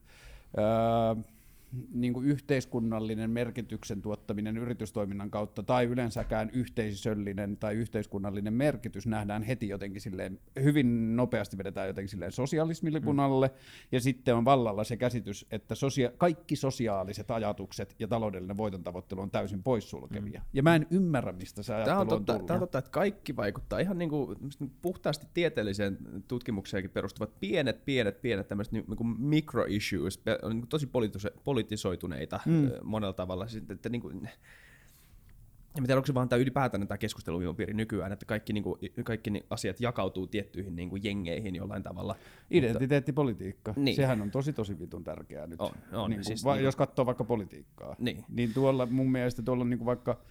niin kuin yhteiskunnallinen merkityksen tuottaminen yritystoiminnan kautta tai yleensäkään yhteisöllinen tai yhteiskunnallinen merkitys nähdään heti jotenkin silleen, hyvin nopeasti vedetään jotenkin silleen sosialismilipunalle mm. ja sitten on vallalla se käsitys, että sosia- kaikki sosiaaliset ajatukset ja taloudellinen voiton tavoittelu on täysin poissulkevia. Mm. Ja mä en ymmärrä, mistä se ajattelu tämä on, totta, on Tämä on totta, että kaikki vaikuttaa ihan niin kuin, puhtaasti tieteelliseen tutkimukseenkin perustuvat pienet, pienet, pienet tämmöiset niin kuin micro issues, niin kuin tosi poliittiset politisoituneita mm. monella tavalla. Sitten, että niin kuin, en tiedä, onko se vaan tämä ylipäätään tämä keskusteluilmapiiri nykyään, että kaikki, niin kuin, kaikki asiat jakautuu tiettyihin niin kuin jengeihin jollain tavalla. Identiteettipolitiikka, niin. sehän on tosi tosi vitun tärkeää nyt. On, on, niin kuin, siis, va- niin, jos katsoo vaikka politiikkaa, niin, niin tuolla mun mielestä tuolla niin kuin vaikka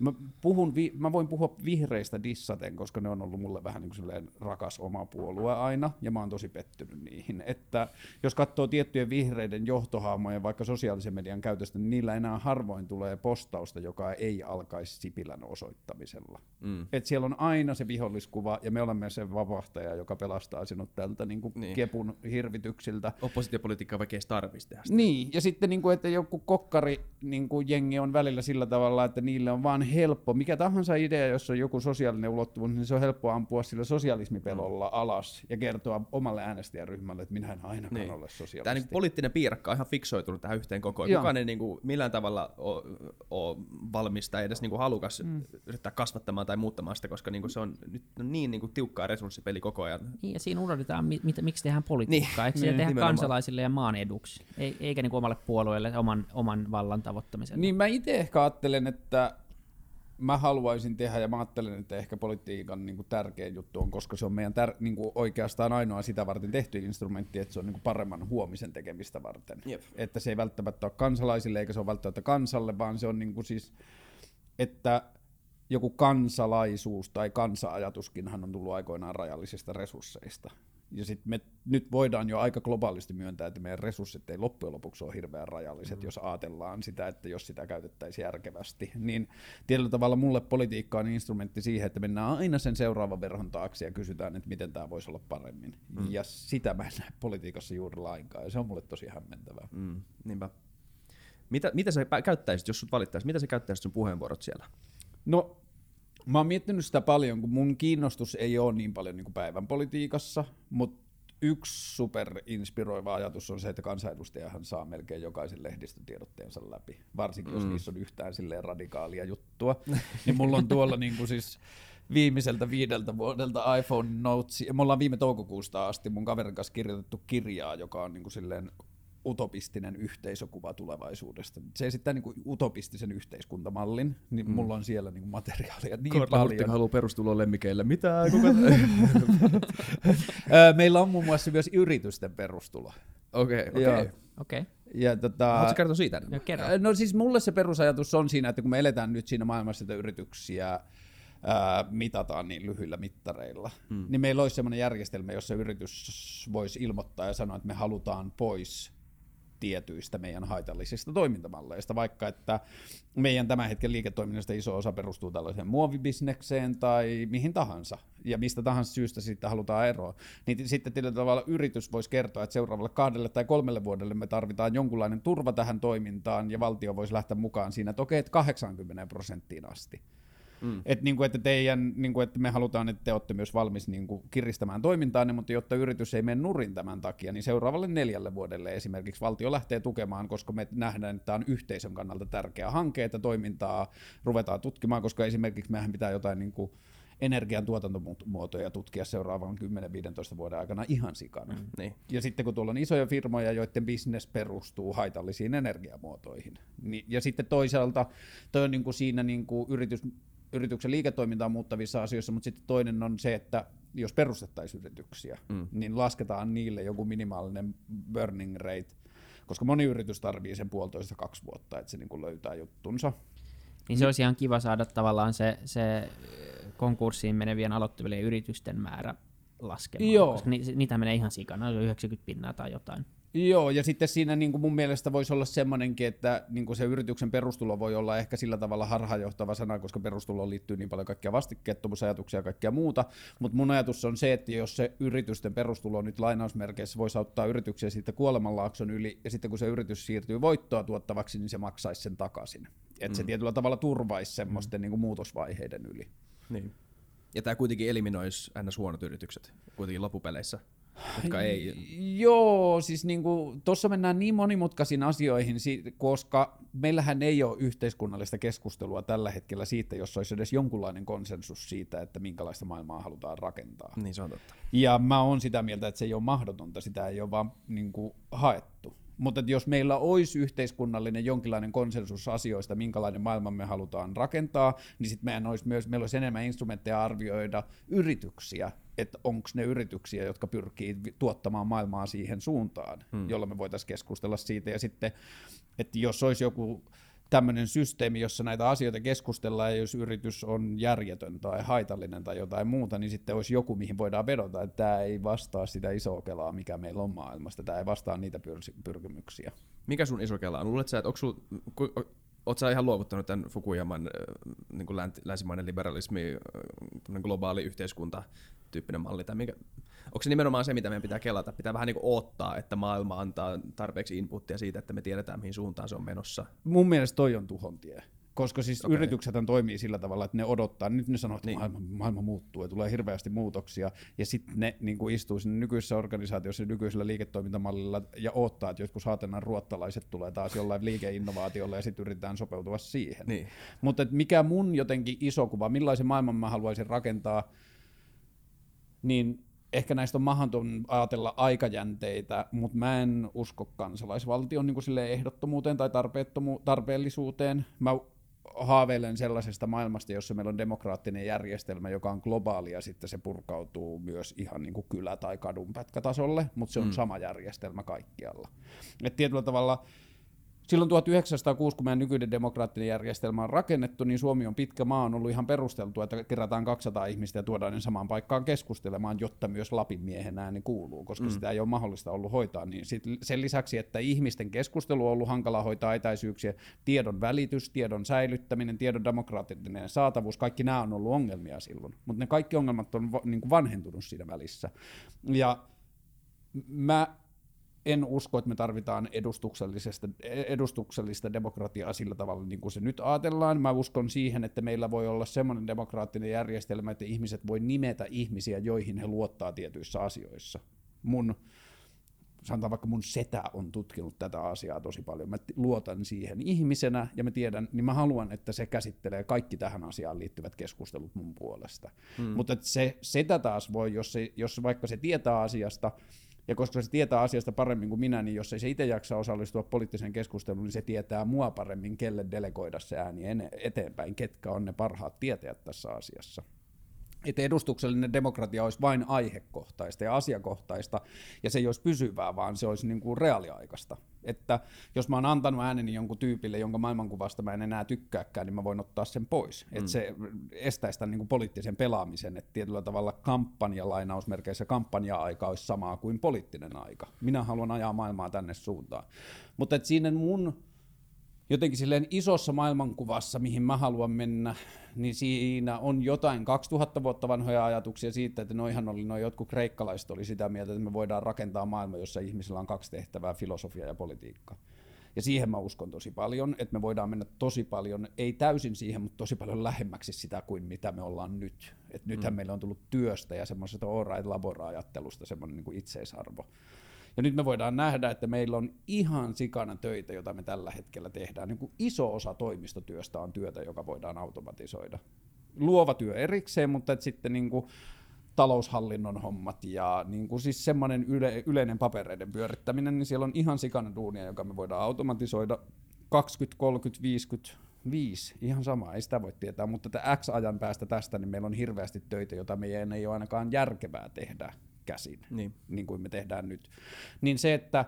Mä, puhun, vi, mä voin puhua vihreistä dissaten, koska ne on ollut mulle vähän niin kuin rakas oma puolue aina, ja mä oon tosi pettynyt niihin. Että jos katsoo tiettyjen vihreiden johtohaamojen vaikka sosiaalisen median käytöstä, niin niillä enää harvoin tulee postausta, joka ei alkaisi Sipilän osoittamisella. Mm. Et siellä on aina se viholliskuva, ja me olemme se vapahtaja, joka pelastaa sinut tältä niin kuin niin. kepun hirvityksiltä. Oppositiopolitiikkaa vaikka ei tarvitsisi tehdä sitä. Niin, ja sitten niin kuin, että joku kokkari niin kuin jengi on välillä sillä tavalla, että niille on vaan helppo, mikä tahansa idea, jos on joku sosiaalinen ulottuvuus, niin se on helppo ampua sillä sosialismipelolla mm. alas ja kertoa omalle äänestäjäryhmälle, että minä en ainakaan niin. ole sosialisti. Tämä niin poliittinen piirakka on ihan fiksoitunut tähän yhteen koko ajan. Kukaan ei niin kuin millään tavalla ole, ole valmis tai edes niin kuin halukas mm. yrittää kasvattamaan tai muuttamaan sitä, koska niin kuin se on nyt niin, niin kuin tiukkaa resurssipeli koko ajan. Niin, ja siinä unohdetaan, mit, mit, miksi tehdään politiikkaa. Niin. Eikö niin, tehdä nimenomaan. kansalaisille ja maan eduksi, eikä niin kuin omalle puolueelle oman, oman vallan tavoittamiselle. Niin mä itse ehkä ajattelen, että mä haluaisin tehdä, ja mä ajattelen, että ehkä politiikan niin kuin tärkein juttu on, koska se on meidän tär, niin kuin oikeastaan ainoa sitä varten tehty instrumentti, että se on niin kuin paremman huomisen tekemistä varten. Jep. Että se ei välttämättä ole kansalaisille, eikä se ole välttämättä kansalle, vaan se on niin kuin siis, että joku kansalaisuus tai kansa-ajatuskinhan on tullut aikoinaan rajallisista resursseista. Ja sit me nyt voidaan jo aika globaalisti myöntää, että meidän resurssit ei loppujen lopuksi ole hirveän rajalliset, mm. jos ajatellaan sitä, että jos sitä käytettäisiin järkevästi. Niin tietyllä tavalla mulle politiikka on instrumentti siihen, että mennään aina sen seuraavan verhon taakse ja kysytään, että miten tämä voisi olla paremmin. Mm. Ja sitä mä en näe politiikassa juuri lainkaan, ja se on mulle tosi hämmentävää. Mm, niinpä. Mitä, mitä sä käyttäisit, jos sut valittaisiin, mitä sä käyttäisit sun puheenvuorot siellä? No Mä oon miettinyt sitä paljon, kun mun kiinnostus ei ole niin paljon niin kuin päivän politiikassa, mutta yksi super inspiroiva ajatus on se, että kansanedustajahan saa melkein jokaisen lehdistötiedotteensa läpi, varsinkin mm. jos niissä on yhtään silleen radikaalia juttua. niin mulla on tuolla niin kuin siis viimeiseltä viideltä vuodelta iPhone Notes, ja me ollaan viime toukokuusta asti mun kaverin kanssa kirjoitettu kirjaa, joka on niin kuin silleen utopistinen yhteisökuva tulevaisuudesta. Se esittää niin kuin utopistisen yhteiskuntamallin, niin mm. mulla on siellä niin kuin materiaalia niin Korla paljon. haluaa perustuloa lemmikeille. Mitä? Kuka... Meillä on muun muassa myös yritysten perustulo. Okei, okay, okei. Okay. Okay. Ja tota, Haluatko kertoa siitä? No, kerro. no siis mulle se perusajatus on siinä, että kun me eletään nyt siinä maailmassa, että yrityksiä ää, mitataan niin lyhyillä mittareilla, hmm. niin meillä olisi sellainen järjestelmä, jossa yritys voisi ilmoittaa ja sanoa, että me halutaan pois tietyistä meidän haitallisista toimintamalleista, vaikka että meidän tämän hetken liiketoiminnasta iso osa perustuu tällaiseen muovibisnekseen tai mihin tahansa, ja mistä tahansa syystä sitten halutaan eroa, niin sitten tietyllä tavalla yritys voisi kertoa, että seuraavalle kahdelle tai kolmelle vuodelle me tarvitaan jonkunlainen turva tähän toimintaan, ja valtio voisi lähteä mukaan siinä, että okei, että 80 prosenttiin asti. Mm. Että niinku, että, teidän, niinku, että me halutaan, että te olette myös valmis niinku, kiristämään toimintaanne, mutta jotta yritys ei mene nurin tämän takia, niin seuraavalle neljälle vuodelle esimerkiksi valtio lähtee tukemaan, koska me nähdään, että tämä on yhteisön kannalta tärkeä hanke, että toimintaa ruvetaan tutkimaan, koska esimerkiksi mehän pitää jotain niinku, energian tuotantomuotoja tutkia seuraavan 10-15 vuoden aikana ihan sikana. Mm, niin. Ja sitten kun tuolla on isoja firmoja, joiden bisnes perustuu haitallisiin energiamuotoihin, niin, ja sitten toisaalta toi on niin kuin siinä niin kuin yritys, yrityksen liiketoimintaa muuttavissa asioissa, mutta sitten toinen on se, että jos perustettaisiin yrityksiä, mm. niin lasketaan niille joku minimaalinen burning rate, koska moni yritys tarvii sen puolitoista kaksi vuotta, että se niin kuin löytää juttunsa. Niin se olisi ihan kiva saada tavallaan se, se konkurssiin menevien aloittavien yritysten määrä laskemaan, Joo. koska ni, niitä menee ihan sikana, 90 pinnaa tai jotain. Joo, ja sitten siinä niin kuin mun mielestä voisi olla semmoinenkin, että niin kuin se yrityksen perustulo voi olla ehkä sillä tavalla harhaanjohtava sana, koska perustuloon liittyy niin paljon kaikkia vastikkeettomuusajatuksia ja kaikkea muuta, mutta mun ajatus on se, että jos se yritysten perustulo nyt lainausmerkeissä voisi auttaa yrityksiä siitä kuolemanlaakson yli, ja sitten kun se yritys siirtyy voittoa tuottavaksi, niin se maksaisi sen takaisin. Että mm. se tietyllä tavalla turvaisi semmoisten mm. niin kuin muutosvaiheiden yli. Niin. Ja tämä kuitenkin eliminoisi aina huonot yritykset kuitenkin loppupeleissä jotka ei... Joo, siis niinku, tuossa mennään niin monimutkaisiin asioihin, koska meillähän ei ole yhteiskunnallista keskustelua tällä hetkellä siitä, jos olisi edes jonkunlainen konsensus siitä, että minkälaista maailmaa halutaan rakentaa. Niin se on totta. Ja mä oon sitä mieltä, että se ei ole mahdotonta, sitä ei ole vaan niinku, haettu. Mutta jos meillä olisi yhteiskunnallinen jonkinlainen konsensus asioista, minkälainen maailma me halutaan rakentaa, niin sitten meidän olisi myös, meillä olisi enemmän instrumentteja arvioida yrityksiä, että onko ne yrityksiä, jotka pyrkii tuottamaan maailmaa siihen suuntaan, hmm. jolla me voitaisiin keskustella siitä. Ja sitten, että jos olisi joku tämmöinen systeemi, jossa näitä asioita keskustellaan, ja jos yritys on järjetön tai haitallinen tai jotain muuta, niin sitten olisi joku, mihin voidaan vedota, että tämä ei vastaa sitä isoa kelaa, mikä meillä on maailmasta, tämä ei vastaa niitä pyr- pyrkimyksiä. Mikä sun iso kela on? Luulet sä, että onko sul, Oletko ihan luovuttanut tämän Fukuyaman niin kuin länsimainen liberalismi, globaali yhteiskunta tyyppinen malli? Tai mikä, onko se nimenomaan se, mitä meidän pitää kelata? Pitää vähän niin kuin odottaa, että maailma antaa tarpeeksi inputtia siitä, että me tiedetään, mihin suuntaan se on menossa. Mun mielestä toi on tuhon tie. Koska siis okay. yritykset toimii sillä tavalla, että ne odottaa, nyt ne sanoo, että niin. maailma, maailma muuttuu ja tulee hirveästi muutoksia, ja sitten ne niin kuin istuu sinne nykyisessä organisaatiossa nykyisellä liiketoimintamallilla ja odottaa, että jotkut saatenan ruottalaiset tulee taas jollain liikeinnovaatiolla ja sitten yritetään sopeutua siihen. Niin. Mutta mikä mun jotenkin iso kuva, millaisen maailman mä haluaisin rakentaa, niin ehkä näistä on mahdoton ajatella aikajänteitä, mutta mä en usko kansalaisvaltion niin ehdottomuuteen tai tarpeellisuuteen. Mä haaveilen sellaisesta maailmasta, jossa meillä on demokraattinen järjestelmä, joka on globaali ja sitten se purkautuu myös ihan niin kuin kylä- tai kadunpätkätasolle, mutta se on mm. sama järjestelmä kaikkialla. Et tietyllä tavalla Silloin 1906, kun meidän nykyinen demokraattinen järjestelmä on rakennettu, niin Suomi on pitkä maa, on ollut ihan perusteltua, että kerätään 200 ihmistä ja tuodaan ne samaan paikkaan keskustelemaan, jotta myös Lapin miehen ääni kuuluu, koska mm. sitä ei ole mahdollista ollut hoitaa. Niin sit sen lisäksi, että ihmisten keskustelu on ollut hankala hoitaa etäisyyksiä, tiedon välitys, tiedon säilyttäminen, tiedon demokraattinen saatavuus, kaikki nämä on ollut ongelmia silloin. Mutta ne kaikki ongelmat on va- niin kuin vanhentunut siinä välissä. Ja mä en usko, että me tarvitaan edustuksellista, edustuksellista demokratiaa sillä tavalla, niin kuin se nyt ajatellaan. Mä uskon siihen, että meillä voi olla semmoinen demokraattinen järjestelmä, että ihmiset voi nimetä ihmisiä, joihin he luottaa tietyissä asioissa. Mun, sanotaan vaikka mun setä on tutkinut tätä asiaa tosi paljon. Mä luotan siihen ihmisenä ja mä tiedän, niin mä haluan, että se käsittelee kaikki tähän asiaan liittyvät keskustelut mun puolesta. Hmm. Mutta se setä taas voi, jos, se, jos vaikka se tietää asiasta, ja koska se tietää asiasta paremmin kuin minä, niin jos ei se itse jaksa osallistua poliittiseen keskusteluun, niin se tietää mua paremmin, kelle delegoida se ääni eteenpäin, ketkä on ne parhaat tietäjät tässä asiassa että edustuksellinen demokratia olisi vain aihekohtaista ja asiakohtaista, ja se ei olisi pysyvää, vaan se olisi niin kuin reaaliaikaista. Että jos mä oon antanut ääneni jonkun tyypille, jonka maailmankuvasta mä en enää tykkääkään, niin mä voin ottaa sen pois. Mm. Että se estäisi tämän niin kuin poliittisen pelaamisen, että tietyllä tavalla kampanjalainausmerkeissä kampanja-aika olisi samaa kuin poliittinen aika. Minä haluan ajaa maailmaa tänne suuntaan. Mutta siinä mun jotenkin silleen isossa maailmankuvassa, mihin mä haluan mennä, niin siinä on jotain 2000 vuotta vanhoja ajatuksia siitä, että noihan oli, noin jotkut kreikkalaiset oli sitä mieltä, että me voidaan rakentaa maailma, jossa ihmisillä on kaksi tehtävää, filosofia ja politiikka. Ja siihen mä uskon tosi paljon, että me voidaan mennä tosi paljon, ei täysin siihen, mutta tosi paljon lähemmäksi sitä kuin mitä me ollaan nyt. Et nythän mm. meillä on tullut työstä ja semmoisesta all right labora-ajattelusta semmoinen niin itseisarvo. Ja nyt me voidaan nähdä, että meillä on ihan sikana töitä, joita me tällä hetkellä tehdään. Niin kuin iso osa toimistotyöstä on työtä, joka voidaan automatisoida. Luova työ erikseen, mutta että sitten niin kuin taloushallinnon hommat ja niin kuin siis semmoinen yle, yleinen papereiden pyörittäminen, niin siellä on ihan sikana duunia, joka me voidaan automatisoida 20, 30, 50, viisi, ihan sama, ei sitä voi tietää, mutta X ajan päästä tästä, niin meillä on hirveästi töitä, joita meidän ei ole ainakaan järkevää tehdä käsin, niin. niin kuin me tehdään nyt. Niin se, että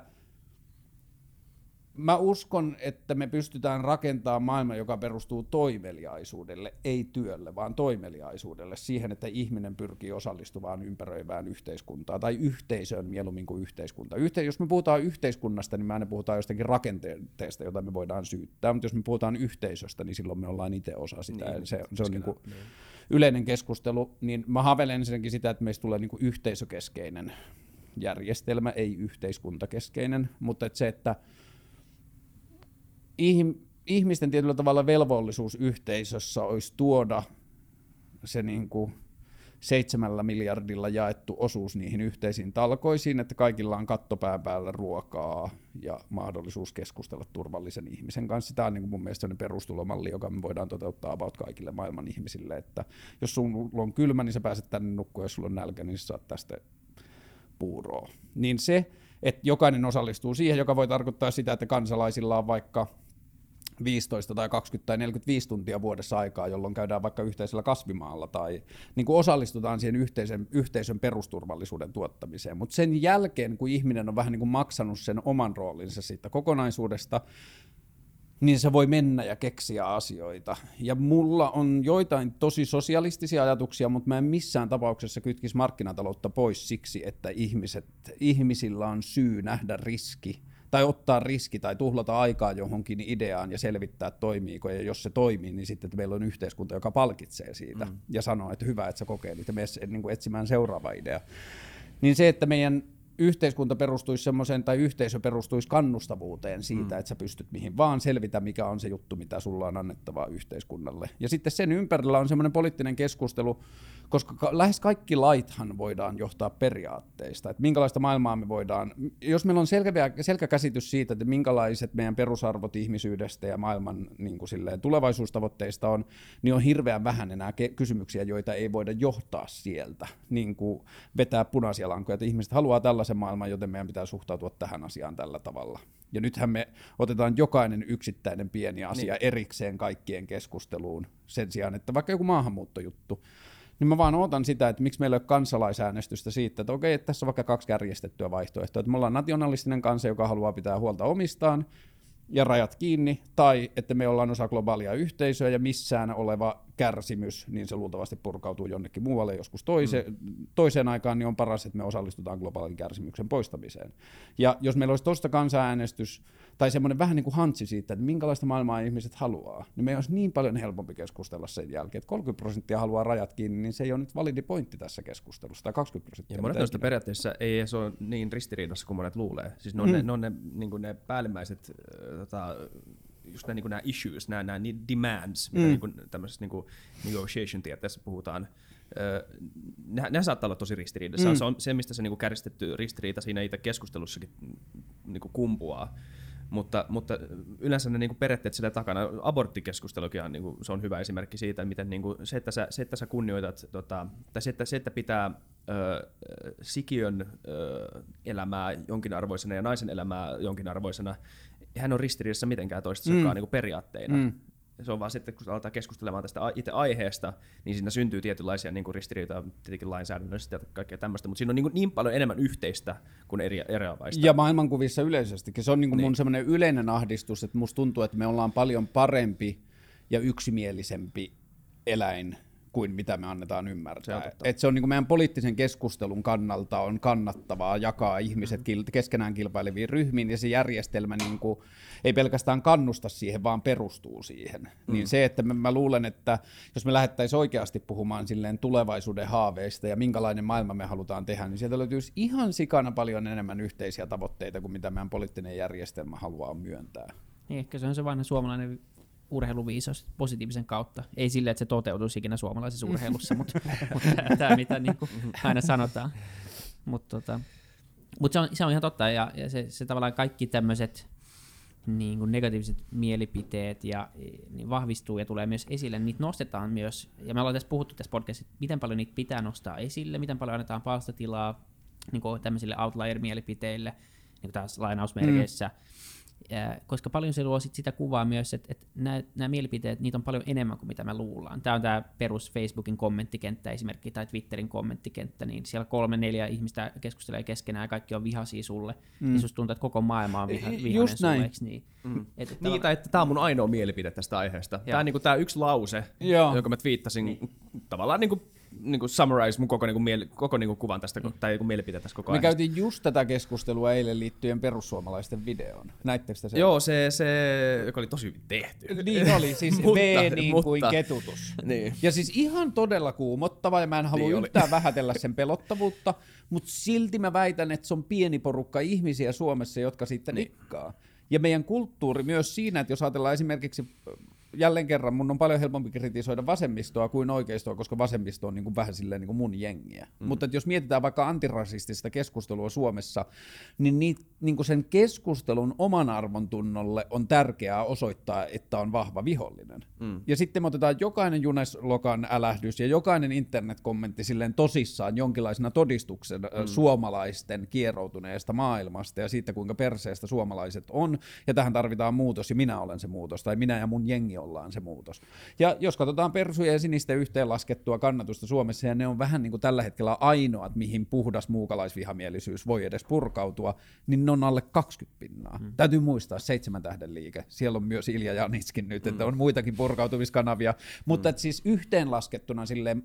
mä uskon, että me pystytään rakentamaan maailma, joka perustuu toimeliaisuudelle, ei työlle, vaan toimeliaisuudelle, siihen, että ihminen pyrkii osallistuvaan ympäröivään yhteiskuntaan, tai yhteisöön mieluummin kuin yhteiskunta. Yhte- jos me puhutaan yhteiskunnasta, niin me aina puhutaan jostakin rakenteesta, jota me voidaan syyttää, mutta jos me puhutaan yhteisöstä, niin silloin me ollaan itse osa sitä. Niin, se, se on niin kuin niin. Yleinen keskustelu, niin mä havelen ensinnäkin sitä, että meistä tulee niin yhteisökeskeinen järjestelmä, ei yhteiskuntakeskeinen, mutta että se, että ihmisten tietyllä tavalla velvollisuus yhteisössä olisi tuoda se niin kuin seitsemällä miljardilla jaettu osuus niihin yhteisiin talkoisiin, että kaikilla on kattopään päällä ruokaa ja mahdollisuus keskustella turvallisen ihmisen kanssa. Tämä on niin kuin mun mielestä perustulomalli, joka me voidaan toteuttaa about kaikille maailman ihmisille, että jos sulla on kylmä, niin sä pääset tänne nukkua, jos sulla on nälkä, niin sä saat tästä puuroa. Niin se, että jokainen osallistuu siihen, joka voi tarkoittaa sitä, että kansalaisilla on vaikka 15 tai 20 tai 45 tuntia vuodessa aikaa, jolloin käydään vaikka yhteisellä kasvimaalla tai niin kuin osallistutaan siihen yhteisön, yhteisön perusturvallisuuden tuottamiseen. Mutta sen jälkeen, kun ihminen on vähän niin kuin maksanut sen oman roolinsa siitä kokonaisuudesta, niin se voi mennä ja keksiä asioita. Ja mulla on joitain tosi sosialistisia ajatuksia, mutta mä en missään tapauksessa kytkisi markkinataloutta pois siksi, että ihmiset, ihmisillä on syy nähdä riski tai ottaa riski tai tuhlata aikaa johonkin ideaan ja selvittää toimiiko, ja jos se toimii, niin sitten että meillä on yhteiskunta, joka palkitsee siitä mm. ja sanoo, että hyvä, että sä kokeilit ja mene niin etsimään seuraava idea. Niin se, että meidän yhteiskunta perustuisi semmoiseen, tai yhteisö perustuisi kannustavuuteen siitä, mm. että sä pystyt mihin vaan selvitä, mikä on se juttu, mitä sulla on annettavaa yhteiskunnalle. Ja sitten sen ympärillä on semmoinen poliittinen keskustelu, koska ka- lähes kaikki laithan voidaan johtaa periaatteista, että minkälaista maailmaa me voidaan, jos meillä on selkeä, selkä käsitys siitä, että minkälaiset meidän perusarvot ihmisyydestä ja maailman niin kuin silleen, tulevaisuustavoitteista on, niin on hirveän vähän enää ke- kysymyksiä, joita ei voida johtaa sieltä, niin kuin vetää punaisia lankoja, että ihmiset haluaa tällaisen maailman, joten meidän pitää suhtautua tähän asiaan tällä tavalla. Ja nythän me otetaan jokainen yksittäinen pieni asia niin. erikseen kaikkien keskusteluun sen sijaan, että vaikka joku maahanmuuttojuttu, niin mä vaan ootan sitä, että miksi meillä ei ole kansalaisäänestystä siitä, että okei, että tässä on vaikka kaksi kärjestettyä vaihtoehtoa, että me ollaan nationalistinen kansa, joka haluaa pitää huolta omistaan, ja rajat kiinni, tai että me ollaan osa globaalia yhteisöä ja missään oleva kärsimys, niin se luultavasti purkautuu jonnekin muualle joskus toise, mm. toiseen aikaan, niin on paras, että me osallistutaan globaalin kärsimyksen poistamiseen. Ja jos meillä olisi tuosta kansanäänestys, tai semmoinen vähän niin kuin hantsi siitä, että minkälaista maailmaa ihmiset haluaa, niin meidän olisi niin paljon helpompi keskustella sen jälkeen, että 30 prosenttia haluaa rajat kiinni, niin se ei ole nyt validi pointti tässä keskustelussa, tai 20 prosenttia. Ja monet noista periaatteessa ei edes ole niin ristiriidassa kuin monet luulee. Siis ne on, mm. ne, ne, on ne, niin ne päällimmäiset tota, just nämä, niin nämä issues, nämä, nämä demands, mitä mm. niin tämmöisessä niin negotiation tieteessä puhutaan, ne, ne saattaa olla tosi ristiriidassa. Mm. Se on se, mistä se niin käristetty ristiriita siinä itse keskustelussakin niin kumpuaa. Mutta, mutta yleensä ne niin periaatteet sillä takana, aborttikeskustelukin on, niin kuin, se on hyvä esimerkki siitä, miten niin kuin, se, että sä, se, että sä kunnioitat, tota, tai se, että, se, että pitää ö, sikiön ö, elämää jonkinarvoisena ja naisen elämää jonkinarvoisena, hän on ristiriidassa mitenkään toistensa mm. niin periaatteina. Mm. Se on vaan sitten, kun aletaan keskustelemaan tästä itse aiheesta, niin siinä syntyy tietynlaisia niin kuin ristiriitoja tietenkin lainsäädännöllisesti ja kaikkea tämmöistä, mutta siinä on niin, kuin niin paljon enemmän yhteistä kuin eri, eroavaista. Ja maailmankuvissa yleisestikin. Se on niin kuin niin. mun semmoinen yleinen ahdistus, että musta tuntuu, että me ollaan paljon parempi ja yksimielisempi eläin kuin mitä me annetaan ymmärtää. Se, Et se on niin kuin meidän poliittisen keskustelun kannalta on kannattavaa jakaa ihmiset mm-hmm. keskenään kilpaileviin ryhmiin, ja se järjestelmä niin kuin ei pelkästään kannusta siihen, vaan perustuu siihen. Mm. Niin se, että mä, mä luulen, että jos me lähdettäisiin oikeasti puhumaan silleen tulevaisuuden haaveista ja minkälainen maailma me halutaan tehdä, niin sieltä löytyisi ihan sikana paljon enemmän yhteisiä tavoitteita kuin mitä meidän poliittinen järjestelmä haluaa myöntää. Niin, ehkä se on se vanha suomalainen urheiluviisaus positiivisen kautta. Ei sille, että se toteutuisi ikinä suomalaisessa urheilussa, mutta, mutta tämä mitä niin kuin aina sanotaan. Mutta tota, mut se, on, se on ihan totta, ja, ja se, se tavallaan kaikki tämmöiset niin kuin negatiiviset mielipiteet ja niin vahvistuu ja tulee myös esille, niitä nostetaan myös, ja me ollaan tässä puhuttu tässä podcastissa, miten paljon niitä pitää nostaa esille, miten paljon annetaan palstatilaa niin kuin tämmöisille outlier-mielipiteille, niin kuin taas lainausmerkeissä, mm koska paljon se luo sit sitä kuvaa myös, että, että nämä mielipiteet, niitä on paljon enemmän kuin mitä me luullaan. Tämä on tämä perus Facebookin kommenttikenttä esimerkki tai Twitterin kommenttikenttä, niin siellä kolme, neljä ihmistä keskustelee keskenään ja kaikki on vihaisia sulle, mm. niin susta tuntuu, että koko maailma on viha, vihainen Just sulle, näin. niin? Mm. Et, että niin, tai että tämä on mun ainoa mielipide tästä aiheesta. Tämä on niin kuin, tämä yksi lause, Joo. jonka mä twiittasin niin. tavallaan niin kuin niin kuin summarize mun koko, niin kuin, koko niin kuin kuvan tästä, mm. tai niin mielipide tästä koko ajan. Me käytiin just tätä keskustelua eilen liittyen perussuomalaisten videoon. Näittekö se? Joo, se, se, joka oli tosi hyvin tehty. Niin oli, siis mutta, V niin mutta, kuin ketutus. Niin. Ja siis ihan todella kuumottava, ja mä en halua niin yhtään vähätellä sen pelottavuutta, mutta silti mä väitän, että se on pieni porukka ihmisiä Suomessa, jotka sitten niin. nikkaa. Ja meidän kulttuuri myös siinä, että jos ajatellaan esimerkiksi jälleen kerran mun on paljon helpompi kritisoida vasemmistoa kuin oikeistoa, koska vasemmisto on niin kuin vähän silleen niin kuin mun jengiä. Mm. Mutta jos mietitään vaikka antirasistista keskustelua Suomessa, niin, niin, niin kuin sen keskustelun oman arvon tunnolle on tärkeää osoittaa, että on vahva vihollinen. Mm. Ja sitten me otetaan jokainen Juneslokan älähdys ja jokainen internetkommentti silleen tosissaan jonkinlaisena todistuksen mm. suomalaisten kieroutuneesta maailmasta ja siitä, kuinka perseestä suomalaiset on. Ja tähän tarvitaan muutos ja minä olen se muutos tai minä ja mun jengi ollaan se muutos. Ja jos katsotaan persujen ja sinisten yhteenlaskettua kannatusta Suomessa, ja ne on vähän niin kuin tällä hetkellä ainoat, mihin puhdas muukalaisvihamielisyys voi edes purkautua, niin ne on alle 20 pinnaa. Hmm. Täytyy muistaa, seitsemän tähden liike. Siellä on myös Ilja Janitskin nyt, että hmm. on muitakin purkautumiskanavia. Mutta hmm. siis yhteenlaskettuna silleen,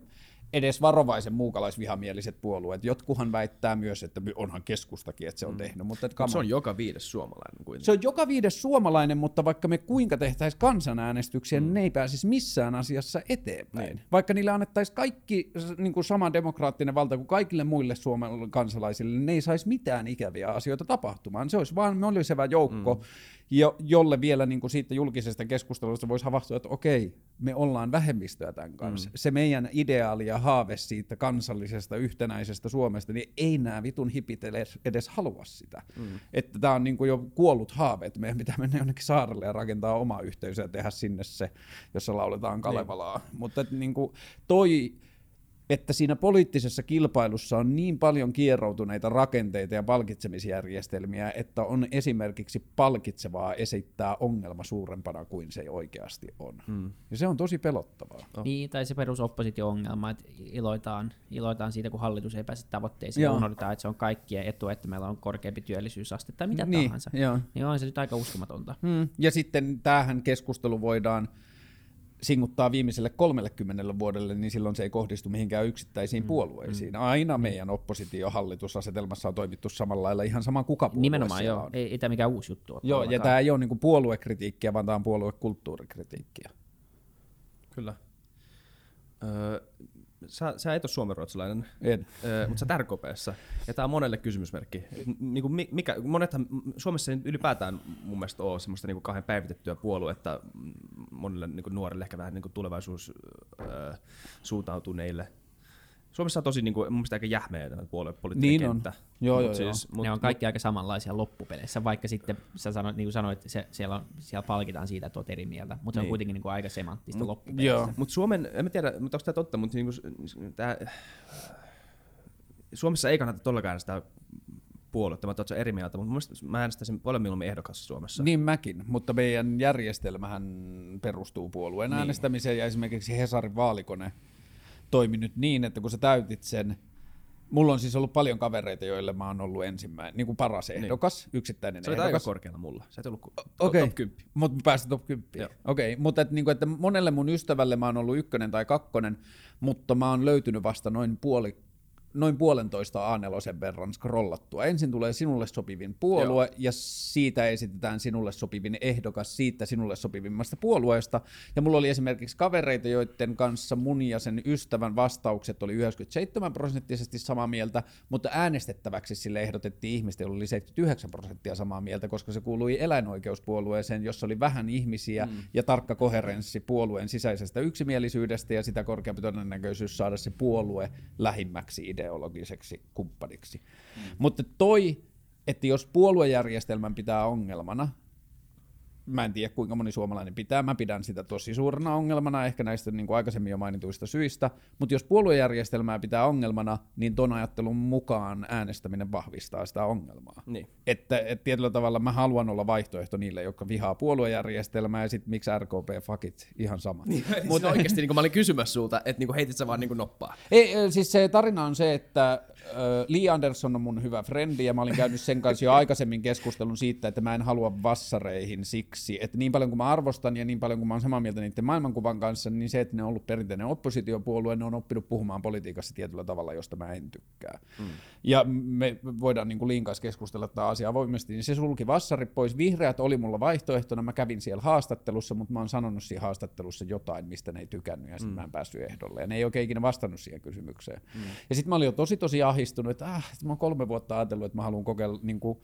edes varovaisen muukalaisvihamieliset puolueet. Jotkuhan väittää myös, että onhan keskustakin, että se on mm. tehnyt. Mutta että se on joka viides suomalainen. Kuitenkin. Se on joka viides suomalainen, mutta vaikka me kuinka tehtäisiin kansanäänestyksiä, mm. niin ne ei pääsisi missään asiassa eteenpäin. Niin. Vaikka niille annettaisiin kaikki niin kuin sama demokraattinen valta kuin kaikille muille Suomen kansalaisille, niin ne ei saisi mitään ikäviä asioita tapahtumaan. Se olisi vain mollisevä joukko, mm jo, jolle vielä niin kuin siitä julkisesta keskustelusta voisi havahtua, että okei, me ollaan vähemmistöä tämän kanssa. Mm. Se meidän ideaali ja haave siitä kansallisesta yhtenäisestä Suomesta, niin ei nämä vitun hipit edes, edes halua sitä. Mm. Että tämä on niin kuin jo kuollut haave, että meidän pitää mennä jonnekin saarelle ja rakentaa oma yhteisö ja tehdä sinne se, jossa lauletaan Kalevalaa. Niin. Mutta niin kuin toi että siinä poliittisessa kilpailussa on niin paljon kieroutuneita rakenteita ja palkitsemisjärjestelmiä, että on esimerkiksi palkitsevaa esittää ongelma suurempana kuin se oikeasti on. Hmm. Ja se on tosi pelottavaa. Oh. Niin, tai se perusoppositio-ongelma, että iloitaan, iloitaan siitä, kun hallitus ei pääse tavoitteisiin, ja unohdetaan, että se on kaikkien etu, että meillä on korkeampi työllisyysaste tai mitä niin, tahansa. Joo. Niin on se nyt aika uskomatonta. Hmm. Ja sitten tähän keskustelu voidaan singuttaa viimeiselle 30 vuodelle, niin silloin se ei kohdistu mihinkään yksittäisiin mm. puolueisiin. Mm. Aina mm. meidän oppositiohallitusasetelmassa on toimittu samalla lailla ihan sama kuka puolue Nimenomaan joo, on. ei, ei tämä mikään uusi juttu ole. Joo, ja tämä ei ole niinku puoluekritiikkiä, vaan tämä on puoluekulttuurikritiikkiä. Kyllä. Öö, sä, sä et ole suomenruotsalainen, en. Ö, mutta sä RKPssä. Ja tää on monelle kysymysmerkki. Niin kuin mikä, monethan, Suomessa ei ylipäätään mun mielestä ole semmoista niin kahden päivitettyä puoluetta monille niin nuorille, ehkä vähän niin tulevaisuus ö, suuntautuneille Suomessa on tosi niin kuin, mun mielestä aika jähmeä tämä puoluepoliittinen niin kenttä. On. Joo, joo, siis, joo. Mut, ne on kaikki mut, aika samanlaisia loppupeleissä, vaikka sitten sä sanoit, niin kuin sanoit, se, siellä, on, siellä palkitaan siitä, että olet eri mieltä, mutta niin. se on niin. kuitenkin niin kuin aika semanttista mut, loppupeleissä. Mutta Suomen, en mä tiedä, mutta onko tämä totta, mutta niin kuin, tää, Suomessa ei kannata todellakaan sitä puoluetta, mä oon eri mieltä, mutta mä äänestäisin paljon mieluummin ehdokas Suomessa. Niin mäkin, mutta meidän järjestelmähän perustuu puolueen niin. äänestämiseen ja esimerkiksi Hesarin vaalikone toimi nyt niin, että kun sä täytit sen, mulla on siis ollut paljon kavereita, joille mä oon ollut ensimmäinen, niin kuin paras niin. ehdokas, niin. yksittäinen Se ehdokas. aika korkealla mulla, sä et ollut okay. top 10. Mutta pääsit top 10. Okei, okay. mutta et, niin kuin, että monelle mun ystävälle mä oon ollut ykkönen tai kakkonen, mutta mä oon löytynyt vasta noin puoli noin puolentoista A4 verran scrollattua. Ensin tulee sinulle sopivin puolue Joo. ja siitä esitetään sinulle sopivin ehdokas siitä sinulle sopivimmasta puolueesta. Ja mulla oli esimerkiksi kavereita, joiden kanssa mun ja sen ystävän vastaukset oli 97 prosenttisesti samaa mieltä, mutta äänestettäväksi sille ehdotettiin ihmistä, joilla oli 79 prosenttia samaa mieltä, koska se kuului eläinoikeuspuolueeseen, jossa oli vähän ihmisiä mm. ja tarkka koherenssi puolueen sisäisestä yksimielisyydestä ja sitä korkeampi todennäköisyys saada se puolue lähimmäksi idea ideologiseksi kumppaniksi. Mm. Mutta toi, että jos puoluejärjestelmän pitää ongelmana, mä en tiedä kuinka moni suomalainen pitää, mä pidän sitä tosi suurena ongelmana, ehkä näistä niin kuin aikaisemmin jo mainituista syistä, mutta jos puoluejärjestelmää pitää ongelmana, niin ton ajattelun mukaan äänestäminen vahvistaa sitä ongelmaa. Niin. Että et tietyllä tavalla mä haluan olla vaihtoehto niille, jotka vihaa puoluejärjestelmää, ja sitten miksi RKP fakit, ihan sama. Niin, mutta oikeasti niin mä olin kysymässä sulta, että niin heitit sä vaan niin noppaa. Ei, siis se tarina on se, että äh, Lee Anderson on mun hyvä frendi, ja mä olin käynyt sen kanssa jo aikaisemmin keskustelun siitä, että mä en halua vassareihin siksi, että niin paljon kuin mä arvostan ja niin paljon kuin mä oon samaa mieltä niiden maailmankuvan kanssa, niin se, että ne on ollut perinteinen oppositiopuolue, ne on oppinut puhumaan politiikassa tietyllä tavalla, josta mä en tykkää. Mm. Ja me voidaan niin kuin Liin kanssa keskustella tätä asiaa avoimesti, niin se sulki vassarit pois. Vihreät oli mulla vaihtoehtona, mä kävin siellä haastattelussa, mutta mä oon sanonut siinä haastattelussa jotain, mistä ne ei tykännyt, ja sitten mm. mä en päässyt ehdolle. Ja ne ei oikein ikinä vastannut siihen kysymykseen. Mm. Ja sitten mä olin jo tosi tosi ahistunut, että ah, mä oon kolme vuotta ajatellut, että mä haluan kokeilla niin kuin,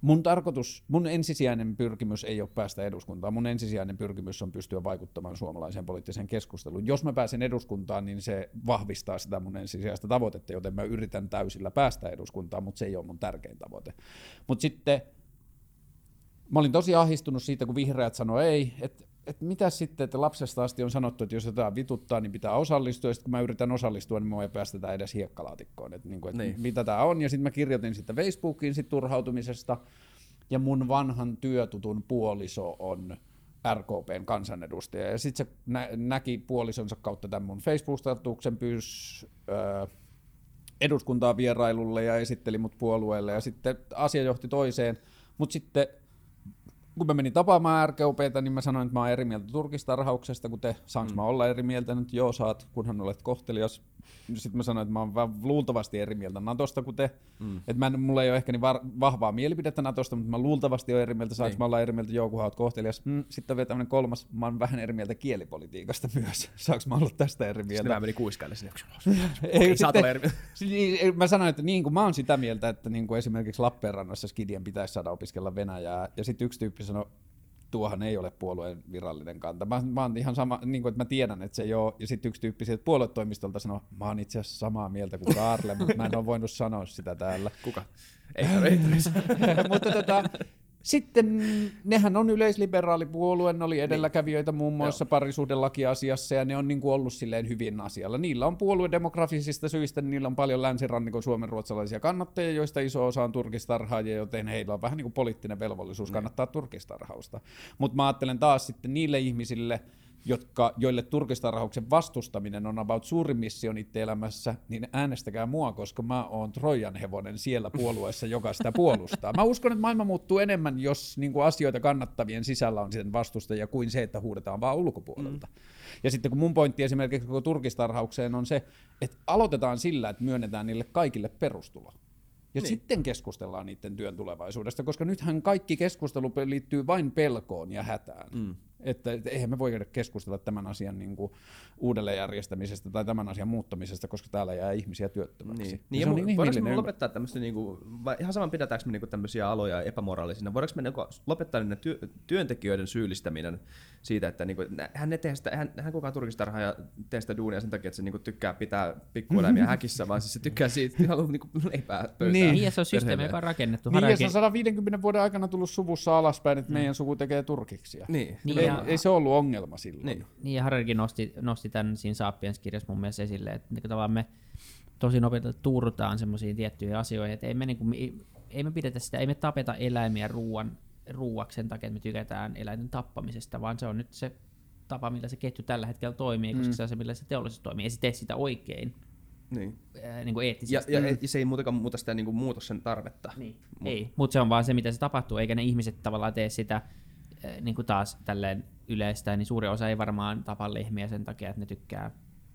Mun tarkoitus, mun ensisijainen pyrkimys ei ole päästä eduskuntaan. Mun ensisijainen pyrkimys on pystyä vaikuttamaan suomalaiseen poliittiseen keskusteluun. Jos mä pääsen eduskuntaan, niin se vahvistaa sitä mun ensisijaista tavoitetta, joten mä yritän täysillä päästä eduskuntaan, mutta se ei ole mun tärkein tavoite. Mutta sitten mä olin tosi ahistunut siitä, kun vihreät sanoi ei, että että mitä sitten, että lapsesta asti on sanottu, että jos jotain vituttaa, niin pitää osallistua, ja sitten kun mä yritän osallistua, niin mua ei päästetä edes hiekkalaatikkoon, että, niin kuin, että niin. mitä tämä on, ja sitten mä kirjoitin sitten Facebookiin sit turhautumisesta, ja mun vanhan työtutun puoliso on RKPn kansanedustaja, ja sitten se nä- näki puolisonsa kautta tämän mun Facebook-statuksen, pyys öö, eduskuntaa vierailulle ja esitteli mut puolueelle, ja sitten asia johti toiseen, mutta sitten kun mä menin tapaamaan RKPtä, niin mä sanoin, että mä oon eri mieltä turkistarhauksesta, kun te, saanko mm. mä olla eri mieltä nyt? Joo, saat, kunhan olet kohtelias. Sitten mä sanoin, että mä oon vähän luultavasti eri mieltä Natosta kuin te. Mm. Että mä en, mulla ei ole ehkä niin var, vahvaa mielipidettä Natosta, mutta mä luultavasti oon eri mieltä, saanko niin. mä olla eri mieltä, olet kohtelias. Mm. Sitten on vielä tämmöinen kolmas, mä oon vähän eri mieltä kielipolitiikasta myös. Saanko mä olla tästä eri mieltä? Sitten mä menin kuiskaille sinne. ei, sitten, eri mieltä. Niin, mä sanoin, että niin kuin mä oon sitä mieltä, että niin kuin esimerkiksi Lappeenrannassa Skidien pitäisi saada opiskella Venäjää. Ja sitten yksi tyyppi sanoi, tuohan ei ole puolueen virallinen kanta. Mä, mä oon ihan sama, niin kuin, että mä tiedän, että se ei ole. Ja sitten yksi tyyppi sieltä puoluetoimistolta sanoi, mä oon itse asiassa samaa mieltä kuin Karle, mutta mä en ole voinut sanoa sitä täällä. Kuka? Ei, ei Mutta tota, sitten nehän on yleisliberaalipuolue, ne oli edelläkävijöitä muun muassa parisuhdelakiasiassa ja ne on niin kuin ollut silleen hyvin asialla. Niillä on puoluedemografisista syistä, niin niillä on paljon länsirannikon suomen ruotsalaisia kannattajia, joista iso osa on turkistarhaajia, joten heillä on vähän niin kuin poliittinen velvollisuus niin. kannattaa turkistarhausta. Mutta mä ajattelen taas sitten niille ihmisille, jotka, joille turkistarhauksen vastustaminen on about suurin missio niiden elämässä, niin äänestäkää mua, koska mä oon Trojan hevonen siellä puolueessa, joka sitä puolustaa. Mä uskon, että maailma muuttuu enemmän, jos niin kuin asioita kannattavien sisällä on sitten vastustajia, kuin se, että huudetaan vaan ulkopuolelta. Mm. Ja sitten kun mun pointti esimerkiksi koko turkistarhaukseen on se, että aloitetaan sillä, että myönnetään niille kaikille perustulo. Ja niin. sitten keskustellaan niiden työn tulevaisuudesta, koska nythän kaikki keskustelu liittyy vain pelkoon ja hätään. Mm. Että, että eihän me voi keskustella tämän asian niin kuin uudelleenjärjestämisestä tai tämän asian muuttamisesta, koska täällä jää ihmisiä työttömäksi. Niin, niin ja, ja niin voidaanko me lopettaa tämmöistä, niin kuin, vai ihan saman pidetäänkö me niin kuin tämmöisiä aloja epämoraalisina, voidaanko me niin kuin, lopettaa ne työ, työntekijöiden syyllistäminen siitä, että niin kuin, hän ei tee sitä, hän, hän kukaan turkistarha ja tee sitä duunia sen takia, että se niin kuin, tykkää pitää pikkueläimiä häkissä, vaan siis se tykkää siitä, että haluaa niin kuin, leipää pöytään. Niin. niin, ja se on systeemi, joka on rakennettu. Niin, ja se on 150 vuoden aikana tullut suvussa alaspäin, että mm. meidän suku tekee turkiksia. Niin. niin ei, ei, se ollut ongelma silloin. Niin, niin ja Hararikin nosti, nosti tämän siinä Sapiens-kirjassa mun mielestä esille, että niin tavallaan me tosi nopeasti turtaan semmoisiin tiettyihin asioihin, että ei me, niin kuin, ei me pidetä sitä, ei me tapeta eläimiä ruoan, ruuaksi sen takia, että me tykätään eläinten tappamisesta, vaan se on nyt se tapa, millä se ketju tällä hetkellä toimii, koska mm. se on se, millä se teollisuus toimii. Ei se tee sitä oikein. Niin. Ää, niin kuin eettisesti. Ja, ja, ja, se ei muutenkaan muuta sitä niin kuin muuta sen tarvetta. Niin. Mut. Ei, mutta se on vaan se, mitä se tapahtuu, eikä ne ihmiset tavallaan tee sitä niin kuin taas tälleen yleistä, niin suuri osa ei varmaan tapa lehmiä sen takia, että ne tykkää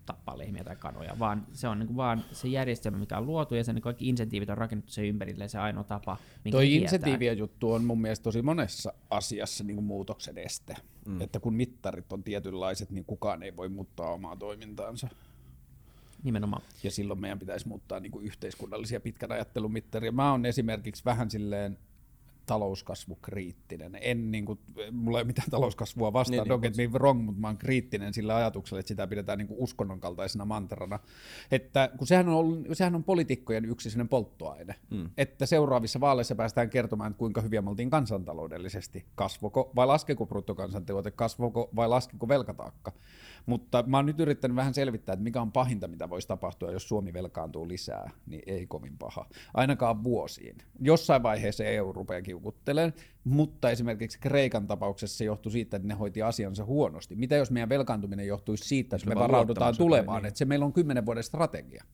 tappaa lehmiä tai kanoja, vaan se on niin vaan se järjestelmä, mikä on luotu ja sen niin kaikki insentiivit on rakennettu sen ympärille se ainoa tapa, minkä Toi insentiivien juttu on mun mielestä tosi monessa asiassa niin kuin muutoksen este. Mm. Että kun mittarit on tietynlaiset, niin kukaan ei voi muuttaa omaa toimintaansa. Nimenomaan. Ja silloin meidän pitäisi muuttaa niin kuin yhteiskunnallisia pitkän ajattelun mittaria. Mä oon esimerkiksi vähän silleen talouskasvukriittinen. En niin kuin, mulla ei ole mitään talouskasvua vastaan, niin, don't get me wrong, mutta mä oon kriittinen sillä ajatuksella, että sitä pidetään niin kuin uskonnon kaltaisena mantrana. Että, kun sehän on, ollut, sehän on poliitikkojen yksi polttoaine, mm. että seuraavissa vaaleissa päästään kertomaan, että kuinka hyviä me oltiin kansantaloudellisesti, kasvoko vai laskeko bruttokansantuote, kasvoko vai laskeko velkataakka. Mutta mä oon nyt yrittänyt vähän selvittää, että mikä on pahinta, mitä voisi tapahtua, jos Suomi velkaantuu lisää, niin ei kovin paha. Ainakaan vuosiin. Jossain vaiheessa EU rupeaa kiukuttelemaan, mutta esimerkiksi Kreikan tapauksessa se johtui siitä, että ne hoiti asiansa huonosti. Mitä jos meidän velkaantuminen johtuisi siitä, että me varaudutaan tulevaan, niin. että se meillä on kymmenen vuoden strategia.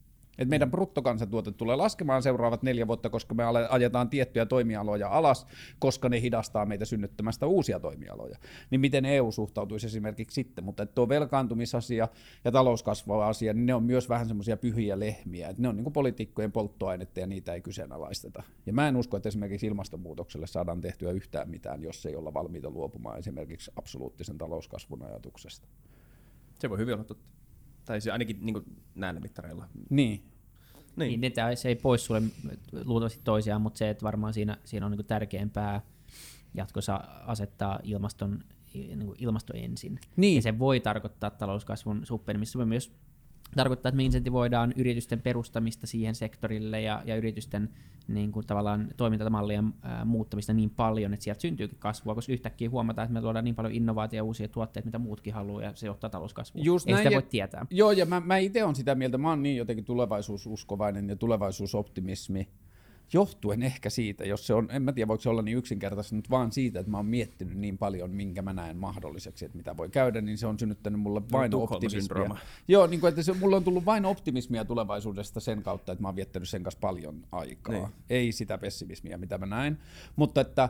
Et meidän bruttokansantuote tulee laskemaan seuraavat neljä vuotta, koska me ajetaan tiettyjä toimialoja alas, koska ne hidastaa meitä synnyttämästä uusia toimialoja. Niin miten EU suhtautuisi esimerkiksi sitten, mutta tuo velkaantumisasia ja talouskasvava asia, niin ne on myös vähän semmoisia pyhiä lehmiä, että ne on niin poliitikkojen polttoainetta ja niitä ei kyseenalaisteta. Ja mä en usko, että esimerkiksi ilmastonmuutokselle saadaan tehtyä yhtään mitään, jos ei olla valmiita luopumaan esimerkiksi absoluuttisen talouskasvun ajatuksesta. Se voi hyvin olla totta. Tai se ainakin niin näillä mittareilla. Niin. Niin. niin se ei pois sulle luultavasti toisiaan, mutta se, että varmaan siinä, siinä on niin tärkeämpää jatkossa asettaa ilmaston, niin ilmasto ensin. Niin. Ja se voi tarkoittaa talouskasvun suppenemista. Se voi myös tarkoittaa, että me insentivoidaan yritysten perustamista siihen sektorille ja, ja yritysten niin kuin tavallaan toimintamallien ää, muuttamista niin paljon, että sieltä syntyykin kasvua, koska yhtäkkiä huomataan, että me luodaan niin paljon innovaatioita ja uusia tuotteita, mitä muutkin haluaa, ja se johtaa talouskasvuun. Just Ei näin, sitä voi tietää. Joo, ja mä, mä itse olen sitä mieltä, mä oon niin jotenkin tulevaisuususkovainen ja tulevaisuusoptimismi, johtuen ehkä siitä, jos se on, en mä tiedä voiko se olla niin yksinkertaisesti, mutta vaan siitä, että mä oon miettinyt niin paljon, minkä mä näen mahdolliseksi, että mitä voi käydä, niin se on synnyttänyt mulle vain no, optimismia. Joo, niin kuin, että se, mulla on tullut vain optimismia tulevaisuudesta sen kautta, että mä oon viettänyt sen kanssa paljon aikaa. Niin. Ei sitä pessimismiä, mitä mä näen. Mutta että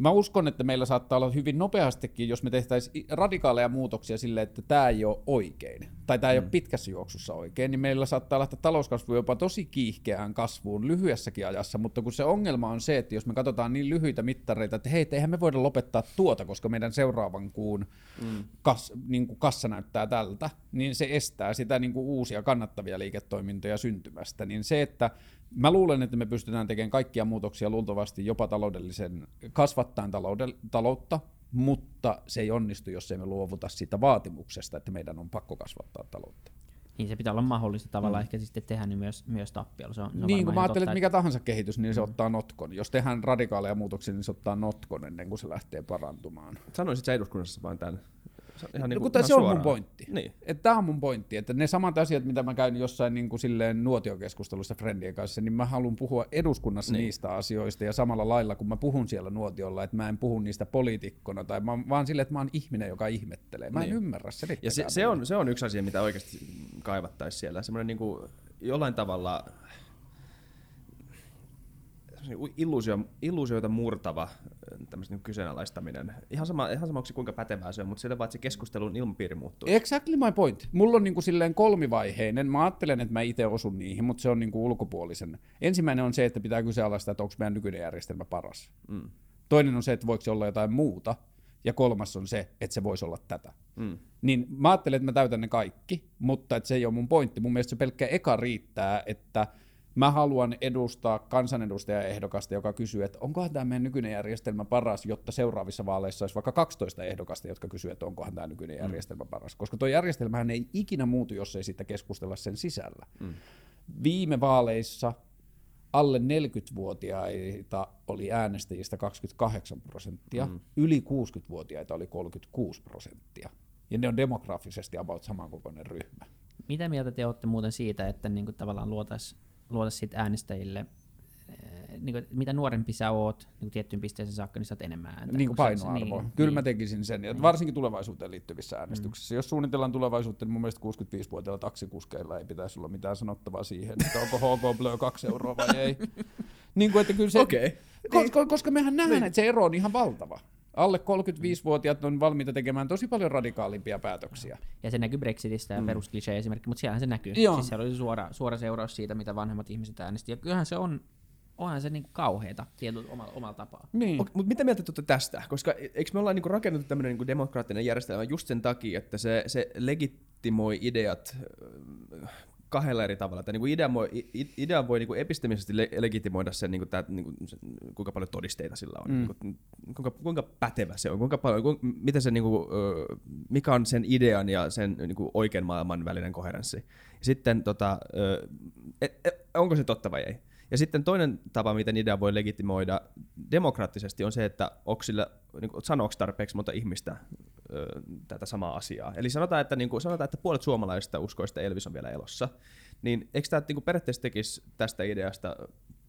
Mä uskon, että meillä saattaa olla hyvin nopeastikin, jos me tehtäisiin radikaaleja muutoksia sille, että tämä ei ole oikein, tai tämä ei mm. ole pitkässä juoksussa oikein, niin meillä saattaa lähteä talouskasvu jopa tosi kiihkeään kasvuun lyhyessäkin ajassa, mutta kun se ongelma on se, että jos me katsotaan niin lyhyitä mittareita, että hei, eihän me voida lopettaa tuota, koska meidän seuraavan kuun mm. kas, niin kuin kassa näyttää tältä, niin se estää sitä niin kuin uusia kannattavia liiketoimintoja syntymästä. Niin se, että Mä luulen, että me pystytään tekemään kaikkia muutoksia luultavasti jopa taloudellisen, kasvattaen taloutta, mutta se ei onnistu, jos emme luovuta siitä vaatimuksesta, että meidän on pakko kasvattaa taloutta. Niin se pitää olla mahdollista tavallaan mm. ehkä sitten tehdä niin myös, myös tappiolla. Se on, se on niin, kun mä ajattelen, että mikä tahansa kehitys, niin se mm. ottaa notkon. Jos tehdään radikaaleja muutoksia, niin se ottaa notkon ennen kuin se lähtee parantumaan. Sanoisit sä eduskunnassa vain tämän Ihan niin kuin, no, se on mun pointti. Niin. Että tämä on mun pointti, että ne samat asiat, mitä mä käyn jossain niin kuin silleen nuotiokeskustelussa friendien kanssa, niin mä haluan puhua eduskunnassa niin. niistä asioista ja samalla lailla, kun mä puhun siellä nuotiolla, että mä en puhu niistä poliitikkona, tai mä, vaan silleen, että mä oon ihminen, joka ihmettelee. Mä en niin. ymmärrä, se Ja se, se, on, se on yksi asia, mitä oikeasti kaivattaisiin siellä. Semmoinen niin kuin jollain tavalla illuusio, illuusioita murtava niin kyseenalaistaminen. Ihan sama, ihan sama kuinka pätevää se on, mutta sillä vaan, että se keskustelun ilmapiiri muuttuu. Exactly my point. Mulla on niinku silleen kolmivaiheinen. Mä ajattelen, että mä itse osun niihin, mutta se on niinku ulkopuolisen. Ensimmäinen on se, että pitää kyseenalaistaa, että onko meidän nykyinen järjestelmä paras. Mm. Toinen on se, että voiko se olla jotain muuta. Ja kolmas on se, että se voisi olla tätä. Mm. Niin mä ajattelen, että mä täytän ne kaikki, mutta että se ei ole mun pointti. Mun mielestä se pelkkä eka riittää, että – Mä haluan edustaa kansanedustajaehdokasta, joka kysyy, että onkohan tämä meidän nykyinen järjestelmä paras, jotta seuraavissa vaaleissa olisi vaikka 12 ehdokasta, jotka kysyy, että onkohan tämä nykyinen mm. järjestelmä paras. Koska tuo järjestelmähän ei ikinä muutu, jos ei siitä keskustella sen sisällä. Mm. Viime vaaleissa alle 40-vuotiaita oli äänestäjistä 28 prosenttia, mm. yli 60-vuotiaita oli 36 prosenttia. Ja ne on demografisesti about samankokoinen ryhmä. Mitä mieltä te olette muuten siitä, että niin kuin tavallaan luotaisiin luoda sit äänestäjille eh, niin kuin, mitä nuorempi sä oot niin tiettyyn pisteeseen saakka, niin saat enemmän ääntä. Niin kuin painoarvo. Niin, Kyllä niin. mä tekisin sen, niin. varsinkin tulevaisuuteen liittyvissä äänestyksissä. Mm. Jos suunnitellaan tulevaisuutta, niin mun mielestä 65-vuotiailla taksikuskeilla ei pitäisi olla mitään sanottavaa siihen, että onko HK Blö 2 euroa vai ei. niin kuin, että kyllä se, okay. koska, koska mehän nähdään, niin. että se ero on ihan valtava. Alle 35-vuotiaat on valmiita tekemään tosi paljon radikaalimpia päätöksiä. Ja se näkyy Brexitistä ja mm. perusklisee esimerkki, mutta siellähän se näkyy. Joo. Siis siellä oli suora, suora seuraus siitä, mitä vanhemmat ihmiset äänestivät. Ja kyllähän se on, onhan se niinku kauheeta tietyllä omalla, omalla tapaa. Niin. Mutta mitä mieltä tuotte tästä? Koska eikö me olla niinku rakennettu tämmöinen niinku demokraattinen järjestelmä just sen takia, että se, se legitimoi ideat kahdella eri tavalla. Että niin kuin idea voi, idea voi niin kuin epistemisesti legitimoida sen, niin kuin tämä, niin kuin, kuinka paljon todisteita sillä on, mm. niin kuin, kuinka, kuinka pätevä se on, kuinka paljon, kuinka, miten se, niin kuin, mikä on sen idean ja sen niin kuin oikean maailman välinen koherenssi. Sitten tota, et, et, onko se totta vai ei. Ja sitten toinen tapa, miten idea voi legitimoida demokraattisesti, on se, että onko sillä, niin kuin, sanooko tarpeeksi monta ihmistä tätä samaa asiaa. Eli sanotaan, että, niin kuin, sanotaan, että puolet suomalaisista uskoo, että Elvis on vielä elossa. Niin eikö tämä niin kuin, periaatteessa tekisi tästä ideasta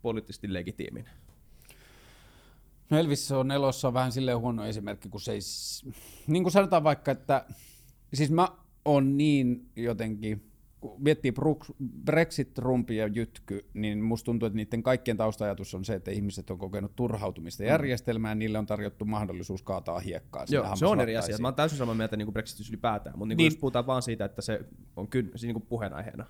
poliittisesti legitiimin? No Elvis on elossa on vähän silleen huono esimerkki, kun se ei, niin kuin sanotaan vaikka, että siis mä on niin jotenkin kun miettii Brexit, Trump ja Jytky, niin musta tuntuu, että niiden kaikkien taustajatus on se, että ihmiset on kokenut turhautumista mm. järjestelmään, niille on tarjottu mahdollisuus kaataa hiekkaa. Joo, se on eri asia. Mä oon täysin samaa mieltä niin kuin Brexit ylipäätään, mutta niin niin, jos puhutaan vaan siitä, että se on ky- se niin kuin puheenaiheena.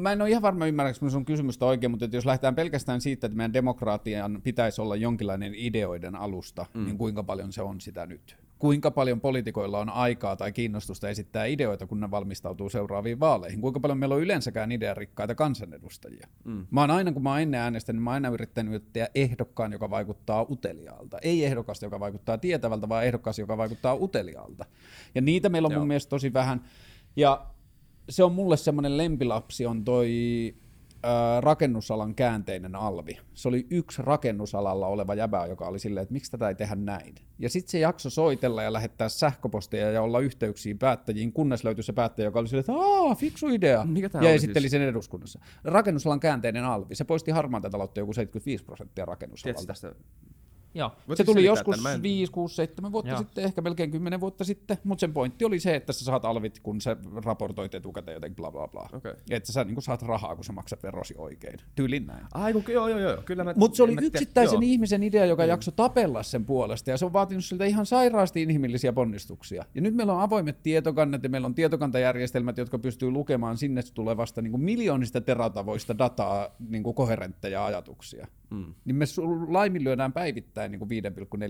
Mä en ole ihan varma ymmärränkö sun kysymystä oikein, mutta jos lähdetään pelkästään siitä, että meidän demokraatian pitäisi olla jonkinlainen ideoiden alusta, mm. niin kuinka paljon se on sitä nyt? Kuinka paljon poliitikoilla on aikaa tai kiinnostusta esittää ideoita, kun ne valmistautuu seuraaviin vaaleihin. Kuinka paljon meillä on yleensäkään idearikkaita kansanedustajia. Mm. Mä oon aina, kun mä oon ennen äänestänyt, niin mä oon aina yrittänyt tehdä ehdokkaan, joka vaikuttaa uteliaalta. Ei ehdokasta, joka vaikuttaa tietävältä, vaan ehdokas, joka vaikuttaa uteliaalta. Ja niitä meillä on Joo. mun mielestä tosi vähän. Ja se on mulle semmoinen lempilapsi, on toi rakennusalan käänteinen alvi. Se oli yksi rakennusalalla oleva jäbä, joka oli silleen, että miksi tätä ei tehdä näin. Ja sitten se jakso soitella ja lähettää sähköposteja ja olla yhteyksiin päättäjiin, kunnes löytyi se päättäjä, joka oli silleen, että aah, fiksu idea. Mikä ja esitteli siis? sen eduskunnassa. Rakennusalan käänteinen alvi. Se poisti harmaanta taloutta joku 75 prosenttia rakennusalalta. tästä Joo. se tuli joskus en... 5, 6, 7 vuotta Joo. sitten, ehkä melkein 10 vuotta sitten, mutta sen pointti oli se, että sä saat alvit, kun sä raportoit etukäteen jotenkin bla bla bla. Okay. Että sä niin saat rahaa, kun sä maksat verosi oikein. Tyylin näin. Ai, kun, joo, joo, joo. Kyllä mä, Mutta se oli yksittäisen joo. ihmisen idea, joka mm. jaksoi tapella sen puolesta, ja se on vaatinut siltä ihan sairaasti inhimillisiä ponnistuksia. Ja nyt meillä on avoimet tietokannat, ja meillä on tietokantajärjestelmät, jotka pystyy lukemaan sinne tulevasta niin kuin miljoonista teratavoista dataa, niin kuin koherentteja ajatuksia. Mm. Niin me laiminlyödään päivittäin niin kuin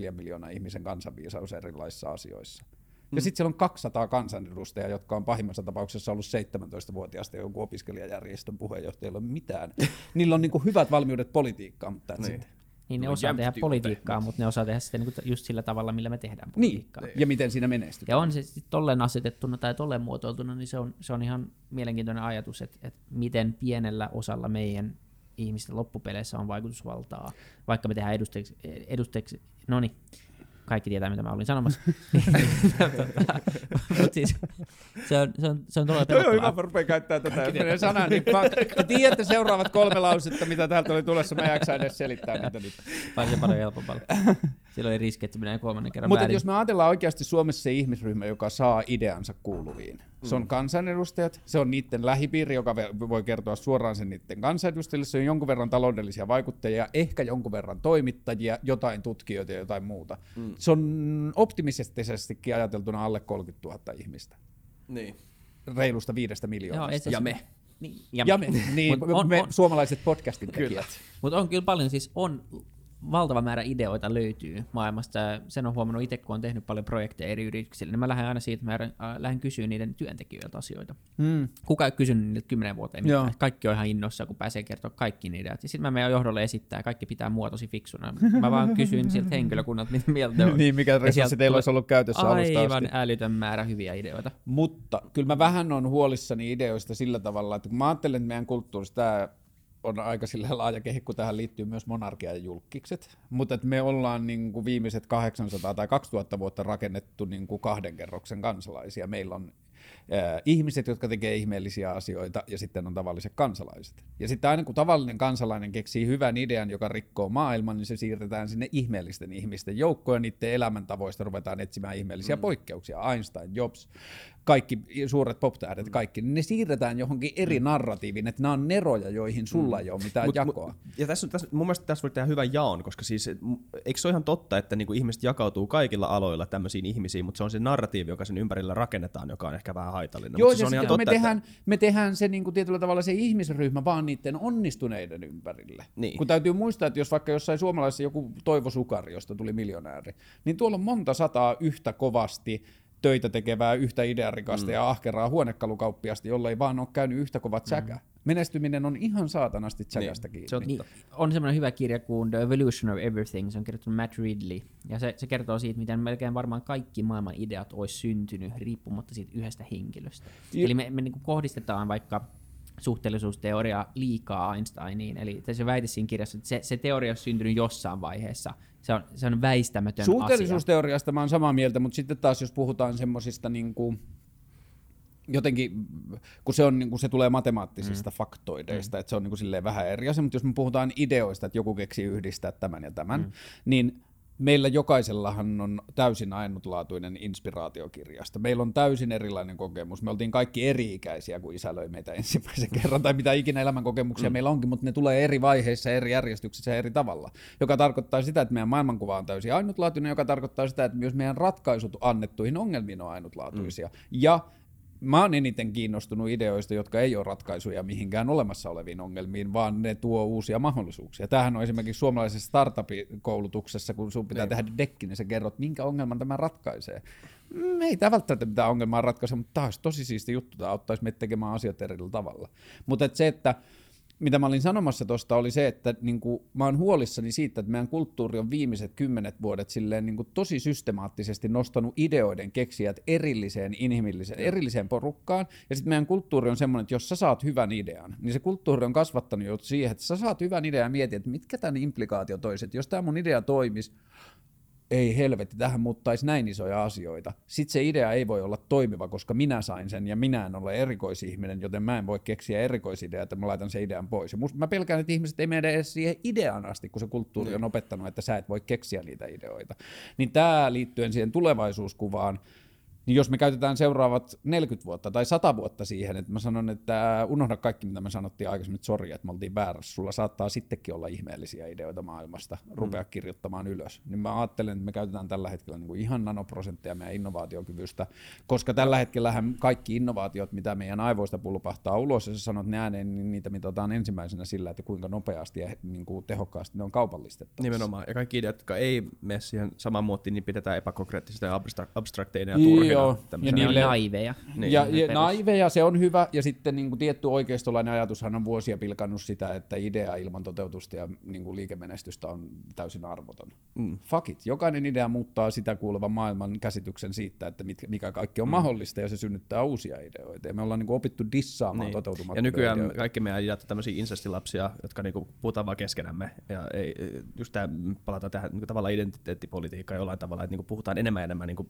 5,4 miljoonaa ihmisen kansanviisaus erilaisissa asioissa. Mm. Ja sitten siellä on 200 kansanedustajaa, jotka on pahimmassa tapauksessa ollut 17-vuotiaasta joku opiskelijajärjestön puheenjohtajalla mitään. Niillä on niin kuin hyvät valmiudet politiikkaan, mutta niin. Niin ne osaa tehdä politiikkaa, mutta ne osaa tehdä sitä niinku just sillä tavalla, millä me tehdään niin, politiikkaa. Niin, ja miten siinä menestyy. Ja on se sitten tolleen asetettuna tai tolleen muotoiltuna, niin se on, se on ihan mielenkiintoinen ajatus, että, että miten pienellä osalla meidän ihmisten loppupeleissä on vaikutusvaltaa, vaikka me tehdään edusteeksi, edusteeksi no niin, kaikki tietää, mitä mä olin sanomassa. Mutta siis, se on, se on, se on todella pelottavaa. Joo, hyvä, rupeaa käyttää tätä. Jos menee sana, niin te tiedätte seuraavat kolme lausetta, mitä täältä oli tulossa. Mä jaksaa edes selittää niitä nyt. Paljon paljon helpompaa. Silloin ei riski, että menee kolmannen kerran Mutta jos me ajatellaan oikeasti Suomessa se ihmisryhmä, joka saa ideansa kuuluviin, se on mm. kansanedustajat, se on niiden lähipiiri, joka voi kertoa suoraan sen niiden kansanedustajille, se on jonkun verran taloudellisia vaikuttajia, ehkä jonkun verran toimittajia, jotain tutkijoita ja jotain muuta. Mm. Se on optimistisestikin ajateltuna alle 30 000 ihmistä. Niin. Reilusta viidestä miljoonasta. Joo, ja me. Niin, ja, ja me, niin, on, me on, suomalaiset podcastin tekijät. Mutta on kyllä paljon, siis on valtava määrä ideoita löytyy maailmasta. Sen on huomannut itse, kun on tehnyt paljon projekteja eri yrityksille, niin mä lähden aina siitä, että mä lähden kysyä niiden työntekijöiltä asioita. Mm. Kuka ei kysynyt niiltä kymmenen vuoteen, niin kaikki on ihan innossa, kun pääsee kertoa kaikki niitä. Sitten mä meidän johdolle esittää, kaikki pitää mua tosi fiksuna. Mä vaan kysyin sieltä henkilökunnalta, mitä mieltä on. niin, mikä resurssi teillä olisi ollut käytössä alusta Aivan älytön määrä hyviä ideoita. Mutta kyllä mä vähän on huolissani ideoista sillä tavalla, että kun mä ajattelen, että meidän kulttuurissa tämä on aika sillä laaja kehikko, tähän liittyy myös monarkia ja julkikset, mutta me ollaan niin kuin viimeiset 800 tai 2000 vuotta rakennettu niin kuin kahden kerroksen kansalaisia. Meillä on ihmiset, jotka tekee ihmeellisiä asioita, ja sitten on tavalliset kansalaiset. Ja sitten aina kun tavallinen kansalainen keksii hyvän idean, joka rikkoo maailman, niin se siirretään sinne ihmeellisten ihmisten joukkoon, ja niiden elämäntavoista ruvetaan etsimään ihmeellisiä mm. poikkeuksia. Einstein, Jobs, kaikki suuret pop mm. kaikki, niin ne siirretään johonkin eri mm. narratiiviin, että nämä on neroja, joihin sulla mm. ei ole mitään mut, jakoa. Mut, ja tässä, tässä, mun mielestä tässä voi tehdä hyvän jaon, koska siis, eikö se ole ihan totta, että niinku ihmiset jakautuu kaikilla aloilla tämmöisiin ihmisiin, mutta se on se narratiivi, joka sen ympärillä rakennetaan, joka on ehkä vähän haitallinen. Joo, se on ihan totta, me, tehdään, että... me tehdään se niinku tietyllä tavalla se ihmisryhmä vaan niiden onnistuneiden ympärille. Niin. Kun täytyy muistaa, että jos vaikka jossain suomalaisessa joku Toivo Sukari, josta tuli miljonääri, niin tuolla on monta sataa yhtä kovasti töitä tekevää yhtä idearikasta mm. ja ahkeraa huonekalukauppiasta, jolla ei vaan ole käynyt yhtä kovat säkä. Mm. Menestyminen on ihan saatanasti säkästä niin, kiinni. Se on, niin, on semmoinen hyvä kirja kuin The Evolution of Everything, se on kirjoittanut Matt Ridley, ja se, se kertoo siitä, miten melkein varmaan kaikki maailman ideat olisi syntynyt riippumatta siitä yhdestä henkilöstä. Ja. Eli me, me niin kohdistetaan vaikka suhteellisuusteoria liikaa Einsteiniin. Eli se väite siinä kirjassa, että se, se teoria on syntynyt jossain vaiheessa. Se on, se on väistämätön Suhteellisuusteoriasta asia. mä oon samaa mieltä, mutta sitten taas jos puhutaan semmoisista niin kuin, jotenkin, kun se, on, niin kuin se tulee matemaattisista mm. faktoideista, mm. että se on niin kuin silleen vähän eri asia, mutta jos me puhutaan ideoista, että joku keksii yhdistää tämän ja tämän, mm. niin meillä jokaisellahan on täysin ainutlaatuinen inspiraatiokirjasta. Meillä on täysin erilainen kokemus. Me oltiin kaikki eri-ikäisiä, kun isä löi meitä ensimmäisen kerran, tai mitä ikinä elämänkokemuksia mm. meillä onkin, mutta ne tulee eri vaiheissa, eri järjestyksissä eri tavalla. Joka tarkoittaa sitä, että meidän maailmankuva on täysin ainutlaatuinen, joka tarkoittaa sitä, että myös meidän ratkaisut annettuihin ongelmiin on ainutlaatuisia. Mm. Ja mä oon eniten kiinnostunut ideoista, jotka ei ole ratkaisuja mihinkään olemassa oleviin ongelmiin, vaan ne tuo uusia mahdollisuuksia. Tämähän on esimerkiksi suomalaisessa startup-koulutuksessa, kun sun pitää Leipä. tehdä dekki, niin sä kerrot, minkä ongelman tämä ratkaisee. Mm, ei tämä välttämättä mitään ongelmaa ratkaise, mutta taas tosi siisti juttu, tämä auttaisi meitä tekemään asiat eri tavalla. Mutta et se, että mitä mä olin sanomassa tuosta oli se, että niin kuin, mä oon huolissani siitä, että meidän kulttuuri on viimeiset kymmenet vuodet silleen niin kuin, tosi systemaattisesti nostanut ideoiden keksijät erilliseen inhimilliseen, erilliseen porukkaan. Ja sitten meidän kulttuuri on semmoinen, että jos sä saat hyvän idean, niin se kulttuuri on kasvattanut jo siihen, että sä saat hyvän idean ja mietit, että mitkä tämän implikaatio toiset, jos tämä mun idea toimisi, ei helvetti, tähän muuttaisi näin isoja asioita. Sitten se idea ei voi olla toimiva, koska minä sain sen ja minä en ole erikoisihminen, joten mä en voi keksiä erikoisideaa, että mä laitan sen idean pois. Ja musta, mä pelkään, että ihmiset ei mene edes siihen ideaan asti, kun se kulttuuri on opettanut, että sä et voi keksiä niitä ideoita. Niin tämä liittyen siihen tulevaisuuskuvaan, niin jos me käytetään seuraavat 40 vuotta tai 100 vuotta siihen, että mä sanon, että unohda kaikki, mitä me sanottiin aikaisemmin, että sori, että me oltiin väärässä, sulla saattaa sittenkin olla ihmeellisiä ideoita maailmasta, rupea mm. kirjoittamaan ylös. Niin mä ajattelen, että me käytetään tällä hetkellä niin kuin ihan nanoprosenttia meidän innovaatiokyvystä, koska tällä hetkellä kaikki innovaatiot, mitä meidän aivoista pulpahtaa ulos, ja sä sanot ne ääneen, niin niitä mitataan ensimmäisenä sillä, että kuinka nopeasti ja niin kuin tehokkaasti ne on kaupallistettu. Nimenomaan, ja kaikki ideat, jotka ei mene siihen samaan muottiin, niin pidetään epäkonkreettisista ja abstrakteina ja turhina Joo, ja niille, naiveja. Niin, ja, ja naiveja, se on hyvä, ja sitten niin kuin tietty oikeistolainen ajatushan on vuosia pilkannut sitä, että idea ilman toteutusta ja niin kuin liikemenestystä on täysin arvoton. Mm. Fuck it. Jokainen idea muuttaa sitä kuulevan maailman käsityksen siitä, että mikä kaikki on mm. mahdollista, ja se synnyttää uusia ideoita. Ja me ollaan niin kuin opittu dissaamaan niin. toteutumattomia Ja nykyään ideoita. kaikki meidän ideat on tämmöisiä insestilapsia, jotka niin kuin puhutaan vaan keskenämme. Ja ei, just tämä, palataan tähän niin tavallaan identiteettipolitiikkaan jollain tavalla, että niin kuin puhutaan enemmän ja enemmän niin kuin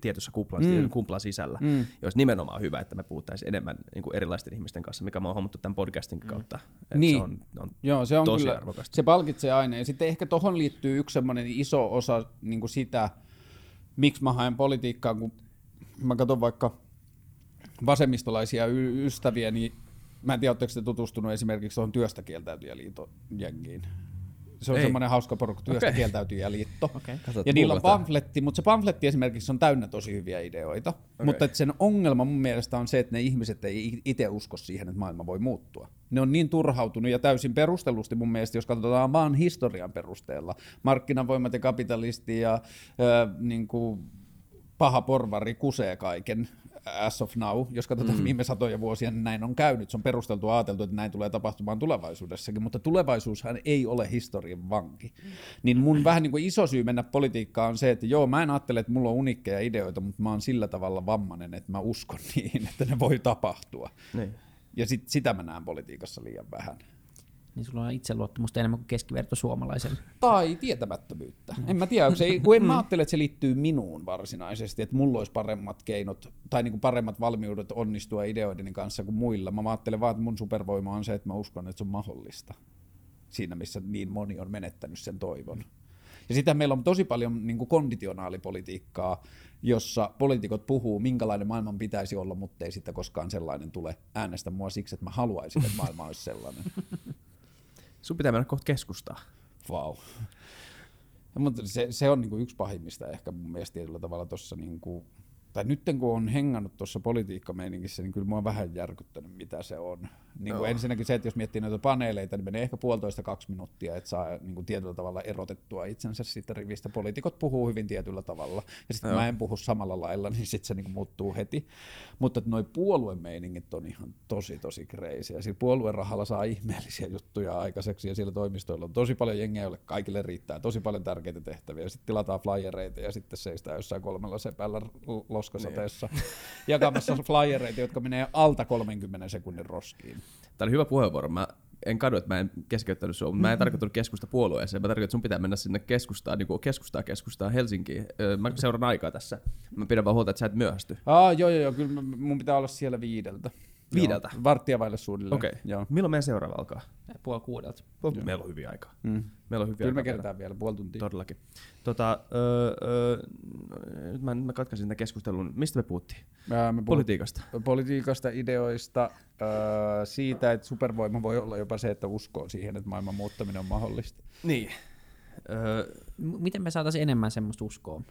tietyssä kuplassa mm. kumplan sisällä. Mm. olisi nimenomaan hyvä, että me puhuttaisiin enemmän niin kuin erilaisten ihmisten kanssa, mikä mä oon huomattu tämän podcastin mm. kautta. Mm. Niin. Se on, on, Joo, se on tosi kyllä, arvokasta. Se palkitsee aina. Ja sitten ehkä tuohon liittyy yksi semmoinen iso osa niin kuin sitä, miksi mä haen politiikkaa, kun mä katson vaikka vasemmistolaisia y- ystäviä, niin mä en tiedä, oletteko te tutustunut esimerkiksi tuohon työstä kieltäytyjäliiton jengiin. Se on Ei. semmoinen hauska porukka, työstä okay. kieltäytyjä liitto. Okay. Ja niillä on pamfletti, mutta se pamfletti esimerkiksi on täynnä tosi hyviä ideoita. Okay. Mutta sen ongelma mun mielestä on se, että ne ihmiset ei itse usko siihen, että maailma voi muuttua. Ne on niin turhautunut ja täysin perustellusti mun mielestä, jos katsotaan vaan historian perusteella. Markkinavoimat ja kapitalisti ja äh, niin kuin paha porvari kusee kaiken as of now, jos katsotaan mm. viime satoja vuosia, niin näin on käynyt. Se on perusteltu ajateltu, että näin tulee tapahtumaan tulevaisuudessakin, mutta tulevaisuushan ei ole historian vanki. Niin mun vähän niin kuin iso syy mennä politiikkaan on se, että joo, mä en ajattele, että mulla on unikkeja ideoita, mutta mä oon sillä tavalla vammainen, että mä uskon niihin, että ne voi tapahtua. Niin. Ja sit, sitä mä näen politiikassa liian vähän niin sulla on itseluottamusta enemmän kuin keskiverto suomalaisen. Tai tietämättömyyttä. Mm. En mä tiedä, se, kun en mä ajattele, että se liittyy minuun varsinaisesti, että mulla olisi paremmat keinot tai niin kuin paremmat valmiudet onnistua ideoideni kanssa kuin muilla. Mä ajattelen vaan, että mun supervoima on se, että mä uskon, että se on mahdollista. Siinä, missä niin moni on menettänyt sen toivon. Ja sitä meillä on tosi paljon niin kuin konditionaalipolitiikkaa, jossa poliitikot puhuu, minkälainen maailman pitäisi olla, mutta ei sitten koskaan sellainen tule äänestä mua siksi, että mä haluaisin, että maailma olisi sellainen. Sun pitää mennä kohta keskustaa. Vau. Wow. mutta se, se on niinku yksi pahimmista ehkä mun mielestä tietyllä tavalla tuossa niinku tai nyt kun on hengannut tuossa politiikkameiningissä, niin kyllä mua on vähän järkyttänyt, mitä se on. Niin kuin ensinnäkin se, että jos miettii noita paneeleita, niin menee ehkä puolitoista kaksi minuuttia, että saa niin kuin tietyllä tavalla erotettua itsensä siitä rivistä. Poliitikot puhuu hyvin tietyllä tavalla, ja sitten mä en puhu samalla lailla, niin sitten se niin kuin muuttuu heti. Mutta noin puoluemeiningit on ihan tosi, tosi crazy. Ja sillä puoluerahalla saa ihmeellisiä juttuja aikaiseksi, ja siellä toimistoilla on tosi paljon jengejä, joille kaikille riittää tosi paljon tärkeitä tehtäviä. Ja sitten tilataan flyereita, ja sitten seistää jossain kolmella sepällä loskasateessa niin. jakamassa flyereita, jotka menee alta 30 sekunnin roskiin. Tämä oli hyvä puheenvuoro. Mä en kadu, että mä en keskeyttänyt sinua, mutta mä en tarkoittanut keskusta puolueeseen. Mä tarkoitan, että sun pitää mennä sinne keskustaan, niin kuin keskustaa keskustaa Helsinkiin. Mä seuran aikaa tässä. Mä pidän vaan huolta, että sä et myöhästy. Aa, joo, joo, joo. Kyllä mun pitää olla siellä viideltä. Viideltä? Joo, varttia vaille suunnilleen. Okei. Okay. Milloin meidän seuraava alkaa? Puoli kuudelta. Meillä on hyviä aikaa. Mm. Meillä on hyviä Kyllä me kerätään vielä puoli tuntia. Todellakin. Tota, öö, öö, nyt mä, mä katkaisin tämän keskustelun. Mistä me puhuttiin? Ää, me politiikasta. Politiikasta, ideoista, öö, siitä, että supervoima voi olla jopa se, että uskoo siihen, että maailman muuttaminen on mahdollista. Niin. Öö, Miten me saataisiin enemmän semmoista uskoa?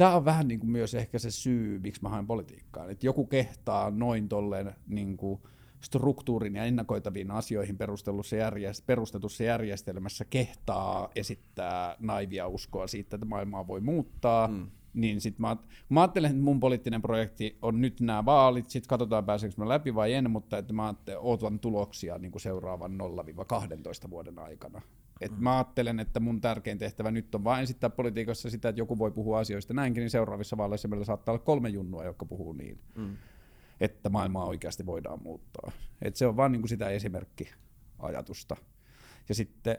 Tämä on vähän niin kuin myös ehkä se syy, miksi mä haen politiikkaan. Että joku kehtaa noin tolleen niin kuin struktuurin ja ennakoitaviin asioihin perustelussa järjest- perustetussa järjestelmässä kehtaa esittää naivia uskoa siitä, että maailmaa voi muuttaa, mm. Niin sit mä, mä ajattelen, että mun poliittinen projekti on nyt nämä vaalit, sitten katsotaan pääseekö mä läpi vai en, mutta että mä ootan tuloksia niin kuin seuraavan 0-12 vuoden aikana. Et mm. Mä ajattelen, että mun tärkein tehtävä nyt on vain esittää politiikassa sitä, että joku voi puhua asioista näinkin, niin seuraavissa vaaleissa meillä saattaa olla kolme junnua, jotka puhuu niin. Mm että maailmaa oikeasti voidaan muuttaa. Et se on vaan niin kuin sitä esimerkkiajatusta. Ja sitten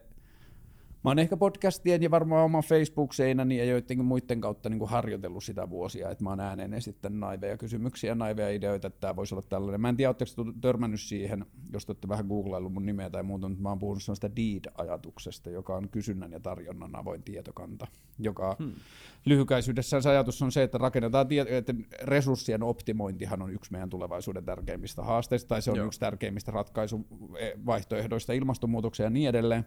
Mä oon ehkä podcastien ja varmaan oman Facebook-seinäni ja joidenkin muiden kautta niin kuin harjoitellut sitä vuosia, että mä oon ääneen esittänyt naiveja kysymyksiä, naiveja ideoita, että tämä voisi olla tällainen. Mä en tiedä, oletteko törmännyt siihen, jos olette vähän googlaillut mun nimeä tai muuta, mutta mä oon puhunut sellaista deed-ajatuksesta, joka on kysynnän ja tarjonnan avoin tietokanta, joka hmm. lyhykäisyydessään se ajatus on se, että rakennetaan tie- että resurssien optimointihan on yksi meidän tulevaisuuden tärkeimmistä haasteista, tai se on Joo. yksi tärkeimmistä ratkaisuvaihtoehdoista ilmastonmuutokseen ja niin edelleen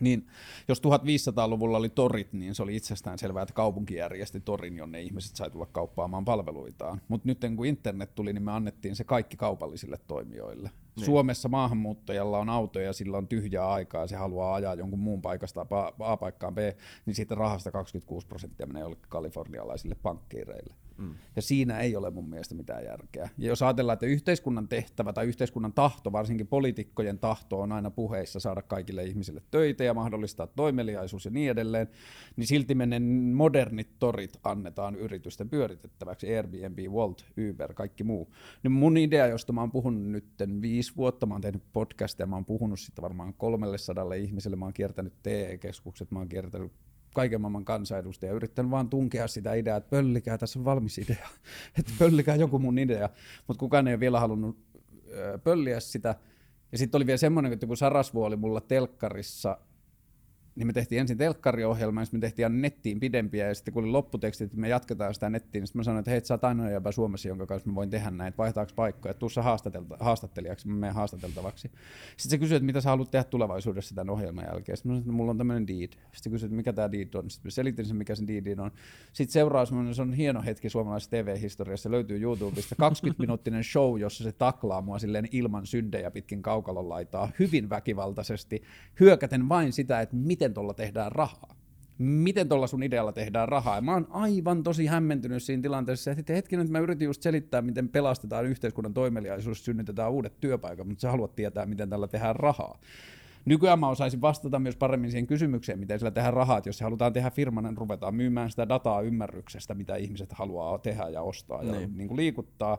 niin jos 1500-luvulla oli torit, niin se oli itsestään selvää, että kaupunki järjesti torin, jonne ihmiset sai tulla kauppaamaan palveluitaan. Mutta nyt kun internet tuli, niin me annettiin se kaikki kaupallisille toimijoille. Niin. Suomessa maahanmuuttajalla on auto ja sillä on tyhjää aikaa ja se haluaa ajaa jonkun muun paikasta A paikkaan B, niin siitä rahasta 26 prosenttia menee jollekin kalifornialaisille pankkiireille. Mm. Ja siinä ei ole mun mielestä mitään järkeä. Ja jos ajatellaan, että yhteiskunnan tehtävä tai yhteiskunnan tahto, varsinkin poliitikkojen tahto on aina puheissa saada kaikille ihmisille töitä ja mahdollistaa toimeliaisuus ja niin edelleen, niin silti menen modernit torit annetaan yritysten pyöritettäväksi, Airbnb, Walt, Uber, kaikki muu. Niin mun idea, josta mä oon puhunut nyt viisi vuotta, mä oon tehnyt podcastia, mä oon puhunut sitä varmaan kolmelle sadalle ihmiselle, mä oon kiertänyt TE-keskukset, mä oon kiertänyt kaiken maailman kansanedustaja, yrittänyt vaan tunkea sitä ideaa, että pöllikää, tässä on valmis idea, että pöllikää joku mun idea, mutta kukaan ei ole vielä halunnut pölliä sitä. Ja sitten oli vielä semmoinen, että kun Sarasvuo oli mulla telkkarissa niin me tehtiin ensin telkkariohjelma, ja sitten me tehtiin nettiin pidempiä, ja sitten kun oli lopputekstit, että me jatketaan sitä nettiin, niin sitten mä sanoin, että hei, sä oot ainoa jopa Suomessa, jonka kanssa mä voin tehdä näin, että vaihtaako paikkoja, että tuossa haastattelijaksi, mä menen haastateltavaksi. Sitten se kysyi, että mitä sä haluat tehdä tulevaisuudessa tämän ohjelman jälkeen. Sitten mä sanoin, että mulla on tämmöinen deed. Sitten kysyi, että mikä tämä deed on. Sitten selitin sen, mikä se deed on. Sitten seuraa semmoinen, se on hieno hetki suomalaisessa TV-historiassa, löytyy YouTubesta 20-minuuttinen show, jossa se taklaa mua silleen ilman syndejä pitkin kaukalon laitaa hyvin väkivaltaisesti, hyökäten vain sitä, että miten miten tuolla tehdään rahaa. Miten tuolla sun idealla tehdään rahaa. Ja mä oon aivan tosi hämmentynyt siinä tilanteessa, että hetkinen, että mä yritin just selittää, miten pelastetaan yhteiskunnan toimeliaisuus, synnytetään uudet työpaikat, mutta sä haluat tietää, miten tällä tehdään rahaa. Nykyään mä osaisin vastata myös paremmin siihen kysymykseen, miten sillä tehdään rahaa, että jos se halutaan tehdä firmana, niin ruvetaan myymään sitä dataa ymmärryksestä, mitä ihmiset haluaa tehdä ja ostaa ja niin. Niin kuin liikuttaa.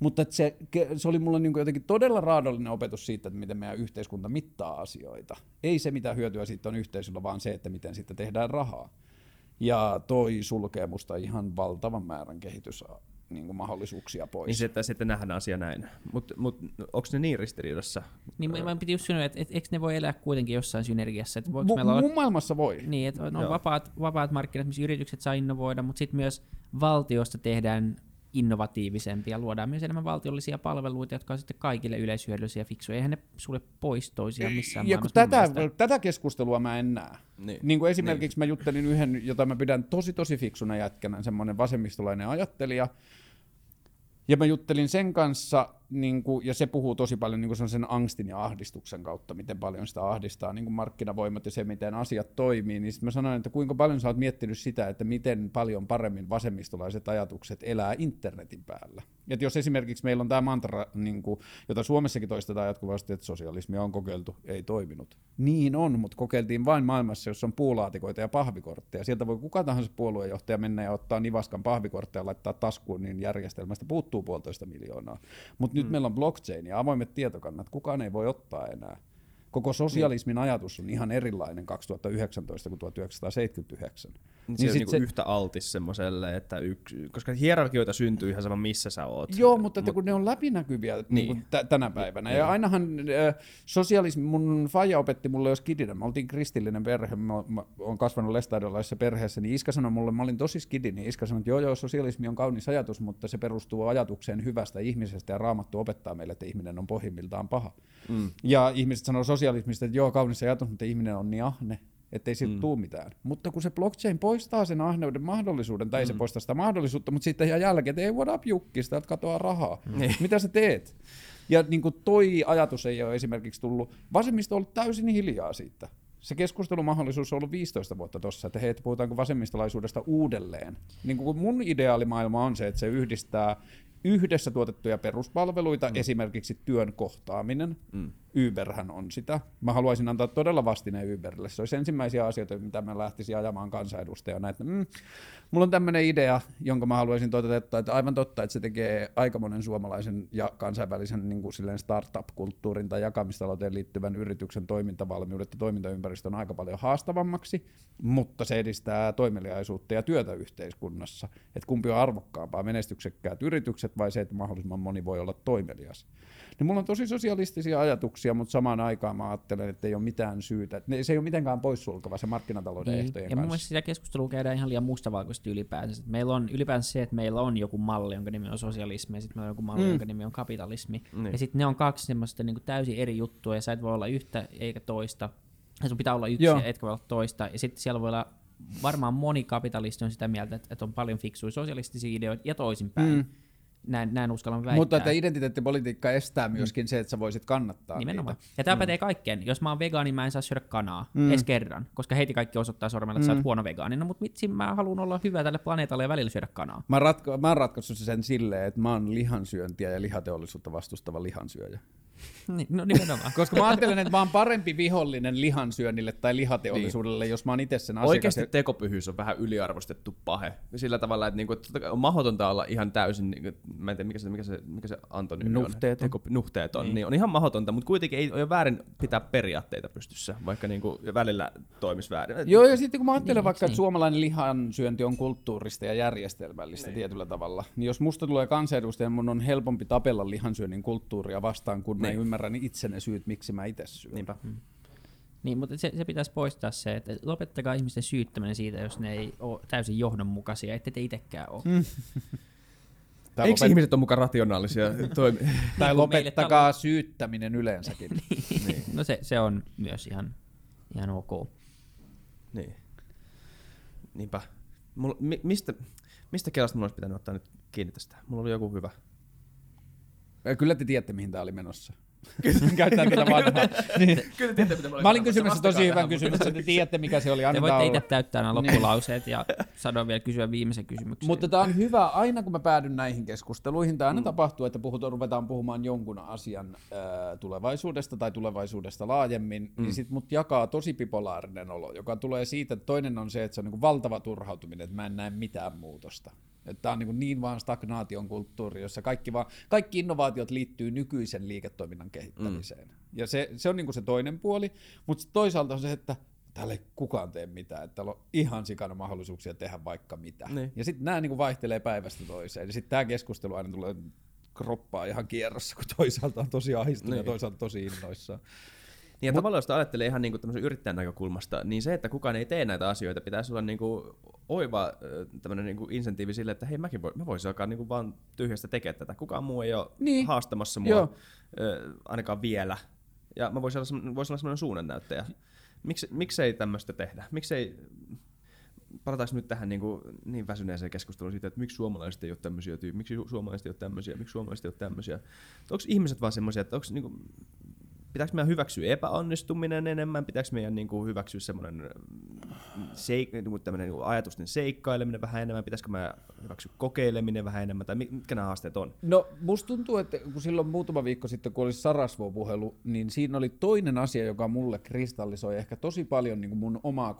Mutta se, se oli mulle niin jotenkin todella raadollinen opetus siitä, että miten meidän yhteiskunta mittaa asioita. Ei se, mitä hyötyä siitä on yhteisöllä, vaan se, että miten siitä tehdään rahaa. Ja toi sulkee musta ihan valtavan määrän kehitys niin kuin mahdollisuuksia pois. Niin se, että sitten nähdään asia näin. Mutta mut, onko ne niin ristiriidassa? Niin mä, mä piti just sanoa, että et, eikö ne voi elää kuitenkin jossain synergiassa? Että voiko M- meillä olla... Mun maailmassa voi. Niin, että on vapaat, vapaat markkinat, missä yritykset saa innovoida, mutta sitten myös valtiosta tehdään innovatiivisempia, luodaan myös enemmän valtiollisia palveluita, jotka on sitten kaikille yleishyödyllisiä fiksuja. Eihän ne sulle pois toisiaan missään Ja kun tätä, tätä keskustelua mä en näe. Niin, niin kuin esimerkiksi niin. mä juttelin yhden, jota mä pidän tosi tosi fiksuna jätkänä, semmoinen vasemmistolainen ajattelija, ja mä juttelin sen kanssa niin kuin, ja se puhuu tosi paljon niin sen angstin ja ahdistuksen kautta, miten paljon sitä ahdistaa niin kuin markkinavoimat ja se, miten asiat toimii, niin sitten mä sanoin, että kuinka paljon sä oot miettinyt sitä, että miten paljon paremmin vasemmistolaiset ajatukset elää internetin päällä. Et jos esimerkiksi meillä on tämä mantra, niin kuin, jota Suomessakin toistetaan jatkuvasti, että sosialismia on kokeiltu, ei toiminut. Niin on, mutta kokeiltiin vain maailmassa, jossa on puulaatikoita ja pahvikortteja. Sieltä voi kuka tahansa puoluejohtaja mennä ja ottaa nivaskan pahvikortteja ja laittaa taskuun, niin järjestelmästä puuttuu puolitoista miljoonaa. Mutta nyt mm. meillä on blockchain ja avoimet tietokannat, kukaan ei voi ottaa enää. Koko sosialismin niin. ajatus on ihan erilainen 2019 kuin 1979. Niin, niin se on niinku se... yhtä altis semmoiselle, että yksi, koska hierarkioita syntyy ihan sama missä sä oot. Joo, mutta että kun ne on läpinäkyviä niin. Niin t- tänä päivänä. Niin. Ja ainahan äh, sosialismi, mun faija opetti mulle jos skidinä, mä oltiin kristillinen perhe, mä, mä oon kasvanut lestadiolaisessa perheessä, niin Iska sanoi mulle, mä olin tosi skidi, niin Iska sanoi, että joo joo, sosialismi on kaunis ajatus, mutta se perustuu ajatukseen hyvästä ihmisestä ja raamattu opettaa meille, että ihminen on pohjimmiltaan paha. Mm. Ja ihmiset sanoo sosialismista, että joo, kaunis ajatus, mutta ihminen on niin ahne, ettei siltä mm. tule mitään. Mutta kun se blockchain poistaa sen ahneuden mahdollisuuden, tai mm. se poistaa sitä mahdollisuutta, mutta sitten ihan jälkeen, että ei what up jukki, sitä katoaa rahaa. Mm. Mitä sä teet? Ja niin kuin toi ajatus ei ole esimerkiksi tullut, vasemmisto on ollut täysin hiljaa siitä. Se keskustelumahdollisuus on ollut 15 vuotta tuossa, että hei, puhutaanko vasemmistolaisuudesta uudelleen. Niin kuin mun ideaalimaailma on se, että se yhdistää yhdessä tuotettuja peruspalveluita, mm. esimerkiksi työn kohtaaminen. Mm. Uberhän on sitä. Mä haluaisin antaa todella vastineen Uberille. Se olisi ensimmäisiä asioita, mitä mä lähtisin ajamaan kansanedustajana. Että, mm, mulla on tämmöinen idea, jonka mä haluaisin toteuttaa, että aivan totta, että se tekee aika monen suomalaisen ja kansainvälisen niin kuin silleen startup-kulttuurin tai jakamistalouteen liittyvän yrityksen toimintavalmiudet ja toimintaympäristön aika paljon haastavammaksi, mutta se edistää toimeliaisuutta ja työtä yhteiskunnassa. Että kumpi on arvokkaampaa, menestyksekkäät yritykset vai se, että mahdollisimman moni voi olla toimelias. Niin mulla on tosi sosialistisia ajatuksia, mutta samaan aikaan mä ajattelen, että ei ole mitään syytä. Se ei ole mitenkään poissulkava se markkinatalouden niin. ehtojen ja kanssa. Ja mun sitä keskustelua käydään ihan liian mustavalkoisesti ylipäänsä. Meillä on ylipäänsä se, että meillä on joku malli, jonka nimi on sosialismi, ja sitten meillä on joku malli, mm. jonka nimi on kapitalismi. Niin. Ja sitten ne on kaksi semmoista niin täysin eri juttua, ja sä et voi olla yhtä eikä toista. Ja sun pitää olla yksi, Joo. etkä voi olla toista. Ja sitten siellä voi olla varmaan moni kapitalisti on sitä mieltä, että, että on paljon fiksuja sosialistisia ideoita ja toisinpäin. Mm näin, näin uskallan väittää. Mutta että identiteettipolitiikka estää mm. myöskin mm. se, että sä voisit kannattaa Nimenomaan. Niitä. Ja tämä mm. pätee kaikkeen. Jos mä oon vegaani, mä en saa syödä kanaa mm. edes kerran, koska heiti kaikki osoittaa sormella, että mm. sä oot mm. huono vegaani. No mutta vitsi, mä haluan olla hyvä tälle planeetalle ja välillä syödä kanaa. Mä, ratko- mä oon ratkaissut sen silleen, että mä oon lihansyöntiä ja lihateollisuutta vastustava lihansyöjä. Niin, no nimenomaan. Koska mä ajattelen, että mä oon parempi vihollinen lihansyönnille tai lihateollisuudelle, niin. jos mä oon itse sen asiakas. Oikeasti tekopyhyys on vähän yliarvostettu pahe. Sillä tavalla, että, niinku, että on mahdotonta olla ihan täysin, niinku, mä en tiedä mikä se, mikä se, mikä se Antoni nuhteeton. on. Teko, nuhteeton. Niin. niin. on ihan mahdotonta, mutta kuitenkin ei ole väärin pitää periaatteita pystyssä, vaikka niinku välillä toimisi väärin. Joo, ja sitten kun mä ajattelen niin, vaikka, niin. että suomalainen lihansyönti on kulttuurista ja järjestelmällistä niin. tietyllä tavalla, niin jos musta tulee kansanedustaja, mun on helpompi tapella lihansyönnin kulttuuria vastaan, kun niin. mä ymmärrän itse ne syyt, miksi mä itse syön. Niinpä. Mm. Niin, mutta se, se pitäisi poistaa se, että lopettakaa ihmisten syyttäminen siitä, jos ne ei ole täysin johdonmukaisia, ette te itsekään ole. Mm. Tai Eikö lopet... ihmiset ole mukaan rationaalisia? Toimi- tai lopettakaa talo... syyttäminen yleensäkin. niin. niin. No se, se on myös ihan, ihan ok. Niin. Niinpä. Mulla, mi, mistä, mistä kelasta mulla olisi pitänyt ottaa nyt kiinni tästä? Mulla oli joku hyvä. Kyllä te tiedätte, mihin tämä oli menossa. Käyttää tätä vanhaa. niin. Kyllä tiedätte, mitä mä, mä olin kysymässä tosi hyvän kysymyksen, että te tiedätte, mikä se oli. Te voitte itse täyttää nämä niin. loppulauseet ja sanoa vielä kysyä viimeisen kysymyksen. Mutta tämä on hyvä, aina kun mä päädyn näihin keskusteluihin, tämä aina mm. tapahtuu, että puhutaan, ruvetaan puhumaan jonkun asian äh, tulevaisuudesta tai tulevaisuudesta laajemmin, niin mm. niin sit mut jakaa tosi bipolaarinen olo, joka tulee siitä, että toinen on se, että se on niin valtava turhautuminen, että mä en näe mitään muutosta. Tämä on niin, niin vaan stagnaation kulttuuri, jossa kaikki, vaan, kaikki innovaatiot liittyy nykyisen liiketoiminnan kehittämiseen. Mm. Ja se, se on niin se toinen puoli, mutta toisaalta on se, että täällä ei kukaan tee mitään, että täällä on ihan sikana mahdollisuuksia tehdä vaikka mitä. Niin. Ja sitten nämä niin vaihtelee päivästä toiseen. Ja sitten tämä keskustelu aina tulee kroppaa ihan kierrossa, kun toisaalta on tosi ahdistunut niin. ja toisaalta tosi innoissaan. Ja Mut, tavallaan jos ajattelee ihan niin kuin yrittäjän näkökulmasta, niin se, että kukaan ei tee näitä asioita, pitäisi olla niin kuin oiva tämmöinen niin kuin insentiivi sille, että hei mäkin voi, mä voisin alkaa niin kuin vaan tyhjästä tekemään tätä. Kukaan muu ei ole niin. haastamassa mua Joo. ainakaan vielä. Ja mä voisin olla, voisin olla semmoinen suunnannäyttäjä. Miksi, miksei tämmöistä tehdä? Miksei palataanko nyt tähän niin, kuin, niin väsyneeseen keskusteluun siitä, että miksi suomalaiset ei ole tämmöisiä, miksi suomalaiset ei ole tämmöisiä, miksi suomalaiset ei ole tämmöisiä. Onko ihmiset vaan semmoisia, että onko niin kuin, pitääkö meidän hyväksyä epäonnistuminen enemmän, pitääkö meidän niin kuin, hyväksyä semmoinen seik- niin kuin niin kuin ajatusten seikkaileminen vähän enemmän, pitäisikö meidän hyväksyä kokeileminen vähän enemmän, tai mitkä nämä haasteet on? No musta tuntuu, että kun silloin muutama viikko sitten, kun oli Sarasvo-puhelu, niin siinä oli toinen asia, joka mulle kristallisoi ehkä tosi paljon niin kuin mun omaa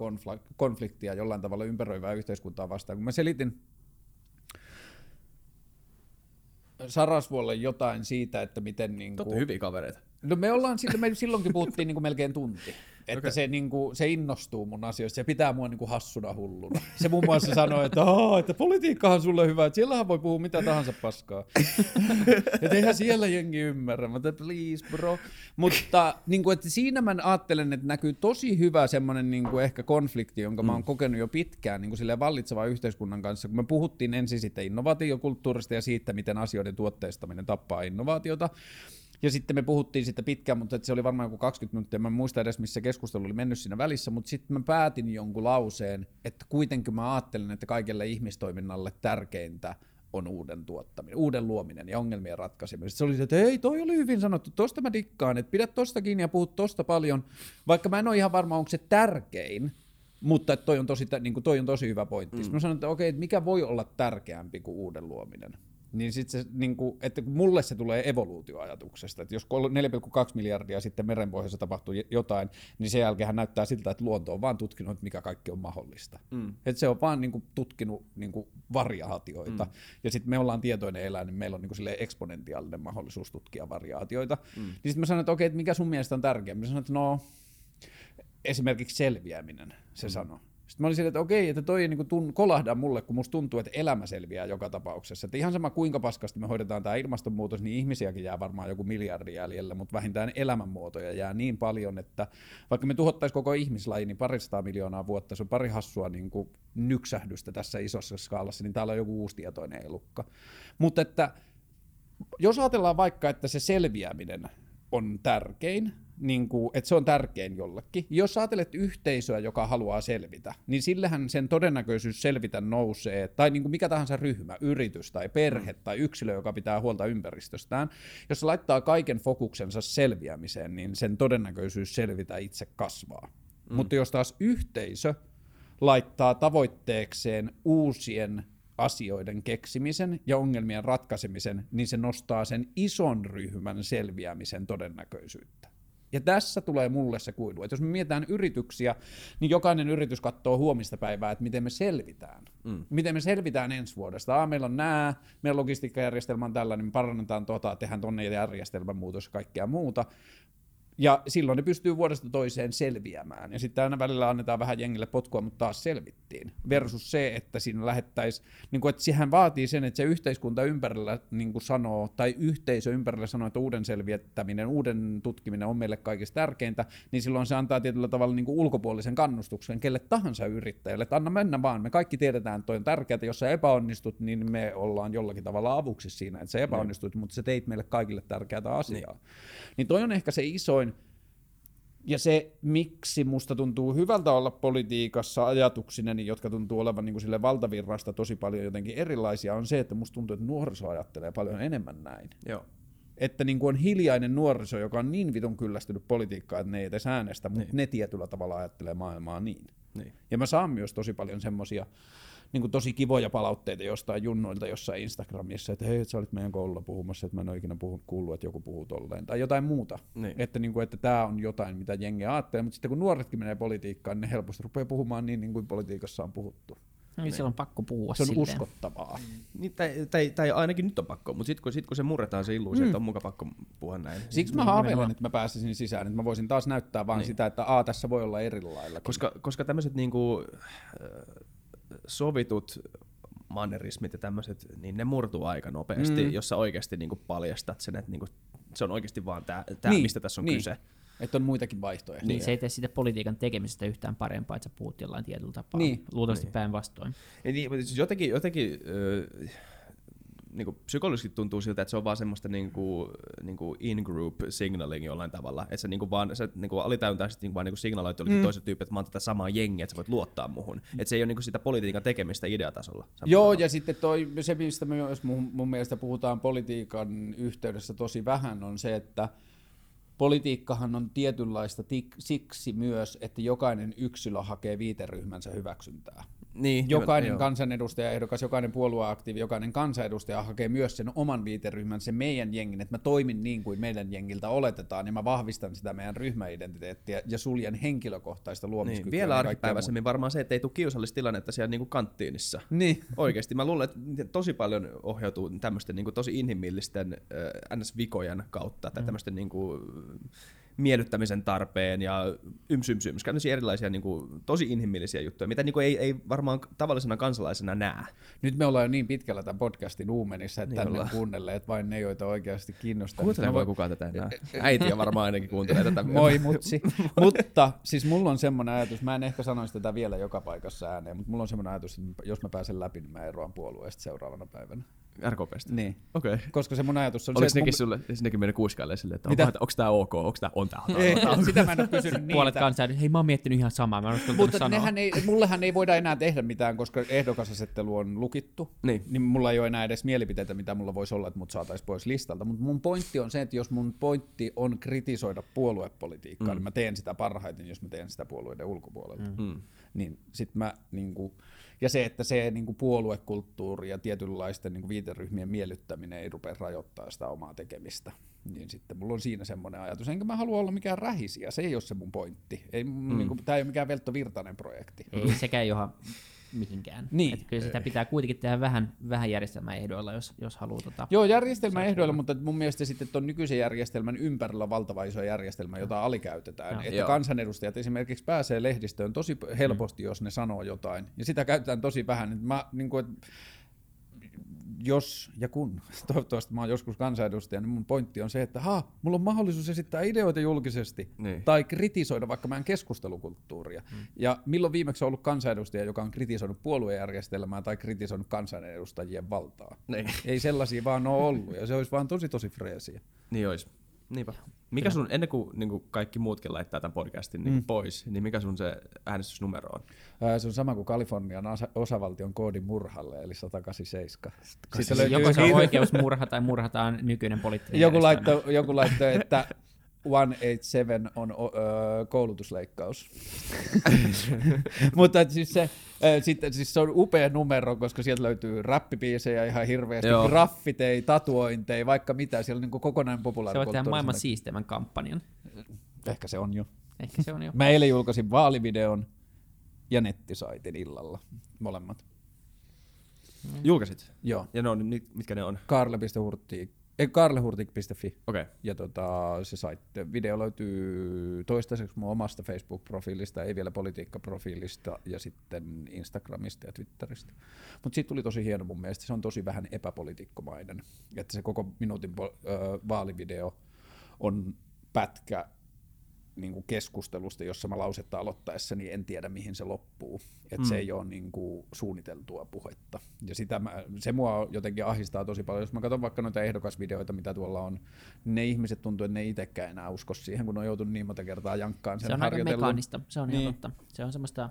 konfliktia jollain tavalla ympäröivää yhteiskuntaa vastaan. Kun mä selitin Sarasvuolle jotain siitä, että miten... Niin kuin... hyviä kavereita. No me ollaan, me silloinkin puhuttiin niin kuin melkein tunti. Että okay. se, niin kuin, se innostuu mun asioista, se pitää mua niin kuin hassuna hulluna. Se muun muassa sanoi, että, että politiikkahan on sulle hyvä, että siellähän voi puhua mitä tahansa paskaa. että eihän siellä jengi ymmärrä, mutta please bro. Mutta niin kuin, että siinä mä ajattelen, että näkyy tosi hyvä semmoinen niin kuin ehkä konflikti, jonka mm. mä oon kokenut jo pitkään niin kuin vallitsevan yhteiskunnan kanssa, kun me puhuttiin ensin sitten innovaatiokulttuurista ja siitä, miten asioiden tuotteistaminen tappaa innovaatiota. Ja sitten me puhuttiin siitä pitkään, mutta se oli varmaan joku 20 minuuttia. Mä en muista edes, missä keskustelu oli mennyt siinä välissä, mutta sitten mä päätin jonkun lauseen, että kuitenkin mä ajattelen, että kaikelle ihmistoiminnalle tärkeintä on uuden tuottaminen, uuden luominen ja ongelmien ratkaiseminen. Se oli se, että hei, toi oli hyvin sanottu, tosta mä dikkaan, että pidä tosta kiinni ja puhut tosta paljon, vaikka mä en ole ihan varma, onko se tärkein, mutta toi on tosi, niin kuin toi on tosi hyvä pointti. Mm. Mä sanoin, että okei, että mikä voi olla tärkeämpi kuin uuden luominen? Niin sitten se, niin kuin, että mulle se tulee evoluutioajatuksesta, että jos 4,2 miljardia sitten merenpohjassa tapahtuu jotain, niin sen jälkeen näyttää siltä, että luonto on vaan tutkinut, että mikä kaikki on mahdollista. Mm. Että se on vaan niin kuin, tutkinut niin kuin, variaatioita, mm. ja sitten me ollaan tietoinen eläin, niin meillä on niin kuin, eksponentiaalinen mahdollisuus tutkia variaatioita. Mm. Niin sitten mä sanoin, että okei, että mikä sun mielestä on tärkeää? Mä sanoin, että no, esimerkiksi selviäminen, se mm. sanoo. Sitten mä olin silleen, että okei, että toi ei niin tun, kolahda mulle, kun musta tuntuu, että elämä selviää joka tapauksessa. Että ihan sama kuinka paskasti me hoidetaan tämä ilmastonmuutos, niin ihmisiäkin jää varmaan joku miljardi jäljellä, mutta vähintään elämänmuotoja jää niin paljon, että vaikka me tuhottaisiin koko ihmislaji, niin parista miljoonaa vuotta, se on pari hassua niin kuin nyksähdystä tässä isossa skaalassa, niin täällä on joku uusi tietoinen elukka. Mutta että jos ajatellaan vaikka, että se selviäminen on tärkein, niin kuin, että se on tärkein jollekin. Jos ajattelet yhteisöä, joka haluaa selvitä, niin sillähän sen todennäköisyys selvitä nousee, tai niin kuin mikä tahansa ryhmä, yritys tai perhe mm. tai yksilö, joka pitää huolta ympäristöstään, jos se laittaa kaiken fokuksensa selviämiseen, niin sen todennäköisyys selvitä itse kasvaa. Mm. Mutta jos taas yhteisö laittaa tavoitteekseen uusien asioiden keksimisen ja ongelmien ratkaisemisen, niin se nostaa sen ison ryhmän selviämisen todennäköisyyttä. Ja tässä tulee mulle se kuilu. Että jos me mietitään yrityksiä, niin jokainen yritys katsoo huomista päivää, että miten me selvitään. Mm. Miten me selvitään ensi vuodesta. Ah, meillä on nämä, meidän logistiikkajärjestelmä on tällainen, me parannetaan tuota, tehdään tuonne järjestelmän muutos ja kaikkea muuta. Ja silloin ne pystyy vuodesta toiseen selviämään. Ja sitten aina välillä annetaan vähän jengille potkua, mutta taas selvittiin. Versus se, että siinä lähettäisiin, niin kuin, että siihen vaatii sen, että se yhteiskunta ympärillä niin kuin sanoo, tai yhteisö ympärillä sanoo, että uuden selvittäminen, uuden tutkiminen on meille kaikista tärkeintä, niin silloin se antaa tietyllä tavalla niin kuin ulkopuolisen kannustuksen kelle tahansa yrittäjälle, että anna mennä vaan, me kaikki tiedetään, että toi on tärkeää, jos sä epäonnistut, niin me ollaan jollakin tavalla avuksi siinä, että sä epäonnistut, mm. mutta sä teit meille kaikille tärkeää asiaa. Niin. niin toi on ehkä se isoin, ja se, miksi musta tuntuu hyvältä olla politiikassa ajatuksineni, jotka tuntuu olevan niin kuin sille valtavirrasta tosi paljon jotenkin erilaisia, on se, että musta tuntuu, että nuoriso ajattelee paljon enemmän näin. Joo. Että niin kuin on hiljainen nuoriso, joka on niin vitun kyllästynyt politiikkaan, että ne ei edes äänestä, mutta niin. ne tietyllä tavalla ajattelee maailmaa niin. niin. Ja mä saan myös tosi paljon semmoisia niin kuin tosi kivoja palautteita jostain junnoilta jossain Instagramissa, että hei, että sä olit meidän koululla puhumassa, että mä en ole ikinä puhunut, kuullut, että joku puhuu tolleen, tai jotain muuta. Niin. Että, niin kuin, että tämä on jotain, mitä jengi ajattelee, mutta sitten kun nuoretkin menee politiikkaan, niin ne helposti rupeaa puhumaan niin, niin kuin politiikassa on puhuttu. Niin, niin. on pakko puhua Se on silleen. uskottavaa. Mm. Niin, tai, tai, tai, ainakin nyt on pakko, mutta sitten kun, sit, kun se murretaan se illuusio, mm. että on muka pakko puhua näin. Siksi mä haaveilen, että mä pääsisin sisään, että mä voisin taas näyttää vaan niin. sitä, että a, tässä voi olla eri lailla. Koska, koska tämmöiset niinku, sovitut mannerismit ja tämmöiset, niin ne murtuu aika nopeasti, mm. jos sä oikeasti niin kuin paljastat sen, että niin kuin, se on oikeasti vaan tämä, tää, niin. mistä tässä on niin. kyse. Että on muitakin vaihtoehtoja. Niin, se ei tee sitä politiikan tekemisestä yhtään parempaa, että sä puhut jollain tietyllä tapaa. Niin. Luultavasti niin. päinvastoin. Niin, siis jotenkin, jotenkin äh, niin kuin psykologisesti tuntuu siltä, että se on vaan semmoista niin kuin, niin kuin in-group signaling jollain tavalla. Että se niin kuin vaan, se niin kuin alitajuntaisesti niin kuin vaan niin kuin signaloit jollekin mm. toisen tyyppi, että mä oon tätä samaa jengiä, että sä voit luottaa muhun. Että se ei ole niin kuin sitä politiikan tekemistä ideatasolla. Joo, tavalla. ja sitten toi, se, mistä me myös mun, mun mielestä puhutaan politiikan yhteydessä tosi vähän, on se, että politiikkahan on tietynlaista tik, siksi myös, että jokainen yksilö hakee viiteryhmänsä hyväksyntää. Niin, jokainen kansanedustaja ehdokas, jokainen puolueaktiivi, jokainen kansanedustaja hakee myös sen oman viiteryhmän, sen meidän jengin, että mä toimin niin kuin meidän jengiltä oletetaan, ja mä vahvistan sitä meidän ryhmäidentiteettiä ja suljen henkilökohtaista luomiskykyä. Niin, vielä arkipäiväisemmin varmaan se, että ei tule kiusallista tilannetta siellä niin kuin kanttiinissa. Niin. Oikeasti, mä luulen, että tosi paljon ohjautuu tämmöisten niin kuin tosi inhimillisten äh, NS-vikojen kautta, tai mm. tämmöisten niin kuin, miellyttämisen tarpeen ja yms, yms, yms erilaisia niin kuin, tosi inhimillisiä juttuja, mitä niin kuin, ei, ei varmaan tavallisena kansalaisena näe. Nyt me ollaan jo niin pitkällä tämän podcastin uumenissa, että niin tänne kuunnelleet vain ne, joita oikeasti kiinnostaa. Kuuntelee voi kukaan tätä enää. Äitiä varmaan ainakin kuuntelee tätä. Moi mutsi. mutta siis mulla on semmoinen ajatus, mä en ehkä sanoisi tätä vielä joka paikassa ääneen, mutta mulla on semmoinen ajatus, että jos mä pääsen läpi, niin mä eroan puolueesta seuraavana päivänä. RKPstä? Niin. Okei. Okay. Koska se mun ajatus on Oliko se, nekin mun... sulle, nekin mennyt kuiskaille silleen, että onko, onko tämä ok, onko tämä on tämä? Ei, sitä mä en ole kysynyt niitä. Puolet kansaa, hei mä oon miettinyt ihan samaa, mä oon Mutta sanoa. nehän ei, mullehan ei voida enää tehdä mitään, koska ehdokasasettelu on lukittu. Niin. niin mulla ei ole enää edes mielipiteitä, mitä mulla voisi olla, että mut saataisiin pois listalta. Mutta mun pointti on se, että jos mun pointti on kritisoida puoluepolitiikkaa, mm. niin mä teen sitä parhaiten, jos mä teen sitä puolueiden ulkopuolelta. Mm. Niin sit mä niinku, ja se, että se niin kuin puoluekulttuuri ja tietynlaisten niin kuin viiteryhmien miellyttäminen ei rupea rajoittaa sitä omaa tekemistä. Niin sitten mulla on siinä semmoinen ajatus. Enkä mä halua olla mikään rähisiä, se ei ole se mun pointti. Ei, mm. niin kuin, tämä ei ole mikään Veltto Virtanen projekti. Ei sekään johon mihinkään. Niin. Että kyllä sitä pitää kuitenkin tehdä vähän, vähän järjestelmäehdoilla, jos, jos haluaa. Tota, Joo, järjestelmäehdoilla, mutta mun mielestä sitten tuon nykyisen järjestelmän ympärillä on valtava iso järjestelmä, jota alikäytetään. No. Että Joo. kansanedustajat esimerkiksi pääsee lehdistöön tosi helposti, mm. jos ne sanoo jotain. Ja sitä käytetään tosi vähän. Mä, niin kuin, että jos ja kun, toivottavasti mä oon joskus kansanedustaja, niin mun pointti on se, että ha, mulla on mahdollisuus esittää ideoita julkisesti niin. tai kritisoida vaikka meidän keskustelukulttuuria. Hmm. Ja milloin viimeksi on ollut kansanedustaja, joka on kritisoinut puoluejärjestelmää tai kritisoinut kansanedustajien valtaa? Niin. Ei sellaisia vaan ole ollut ja se olisi vaan tosi tosi freesiä. Niin olisi. Niinpä. Mikä sun, ennen kuin, niin kuin kaikki muutkin laittaa tämän podcastin niin mm. pois, niin mikä sun se äänestysnumero on? Ää, se on sama kuin Kalifornian osa- osavaltion koodi murhalle, eli 187. Sitten löytyy... Joko se on oikeus murha tai murhataan nykyinen poliittinen joku laittoi, joku laittoi, että 187 on ö, koulutusleikkaus. Mutta siis se, sitten, siis se on upea numero, koska sieltä löytyy rappipiisejä ihan hirveästi, Joo. graffitei, tatuointeja, vaikka mitä. Siellä on niin kokonainen populaarikulttuuri. Se on tehdä maailman siisteimmän kampanjan. Ehkä se on jo. Ehkä se on jo. Mä eilen julkaisin vaalivideon ja nettisaitin illalla, molemmat. Julkaisit? Joo. Ja ne on, mitkä ne on? Karle.hurtti karlehurtik.fi. Okay. Ja tota, se saitte, video löytyy toistaiseksi mun omasta Facebook-profiilista, ei vielä politiikkaprofiilista, ja sitten Instagramista ja Twitteristä. Mutta siitä tuli tosi hieno mun mielestä, se on tosi vähän epäpolitiikkomainen. Että se koko minuutin vaalivideo on pätkä niin kuin keskustelusta, jossa mä lausetta aloittaessa, niin en tiedä mihin se loppuu. Että mm. se ei ole niin kuin suunniteltua puhetta. Ja sitä mä, se mua jotenkin ahistaa tosi paljon. Jos mä katson vaikka noita ehdokasvideoita, mitä tuolla on, ne ihmiset tuntuu, että ne itsekään enää usko siihen, kun on joutunut niin monta kertaa jankkaan sen Se on aika mekaanista, se on niin. ihan totta. Se on semmoista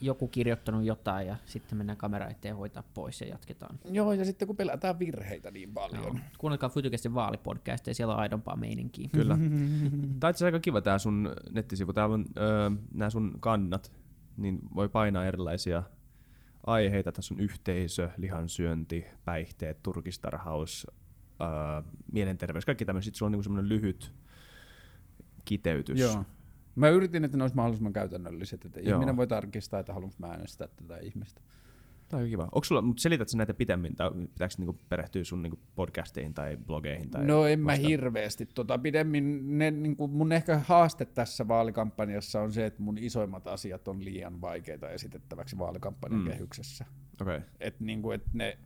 joku kirjoittanut jotain ja sitten mennään kamera eteen hoitaa pois ja jatketaan. Joo, ja sitten kun pelätään virheitä niin paljon. No. Kuunnelkaa Fytykästen vaalipodcast ja siellä on aidompaa meininkiä. Kyllä. Tämä on aika kiva tämä sun nettisivu. Täällä on öö, nämä sun kannat, niin voi painaa erilaisia aiheita. Tässä on yhteisö, lihansyönti, päihteet, turkistarhaus, öö, mielenterveys, kaikki tämmöiset. Sitten sulla on niinku semmoinen lyhyt kiteytys. Joo Mä yritin, että ne olisi mahdollisimman käytännölliset, että Joo. ihminen voi tarkistaa, että haluanko mä äänestää tätä ihmistä. Tämä on kiva. Onko sulla, mutta selitätkö näitä pitemmin, tai pitääkö niinku perehtyä sun niinku podcasteihin tai blogeihin? Tai no en vasta? mä hirveästi. Tota, pidemmin, ne, niinku, mun ehkä haaste tässä vaalikampanjassa on se, että mun isoimmat asiat on liian vaikeita esitettäväksi vaalikampanjan mm. kehyksessä. Okay. Et, niinku, et ne,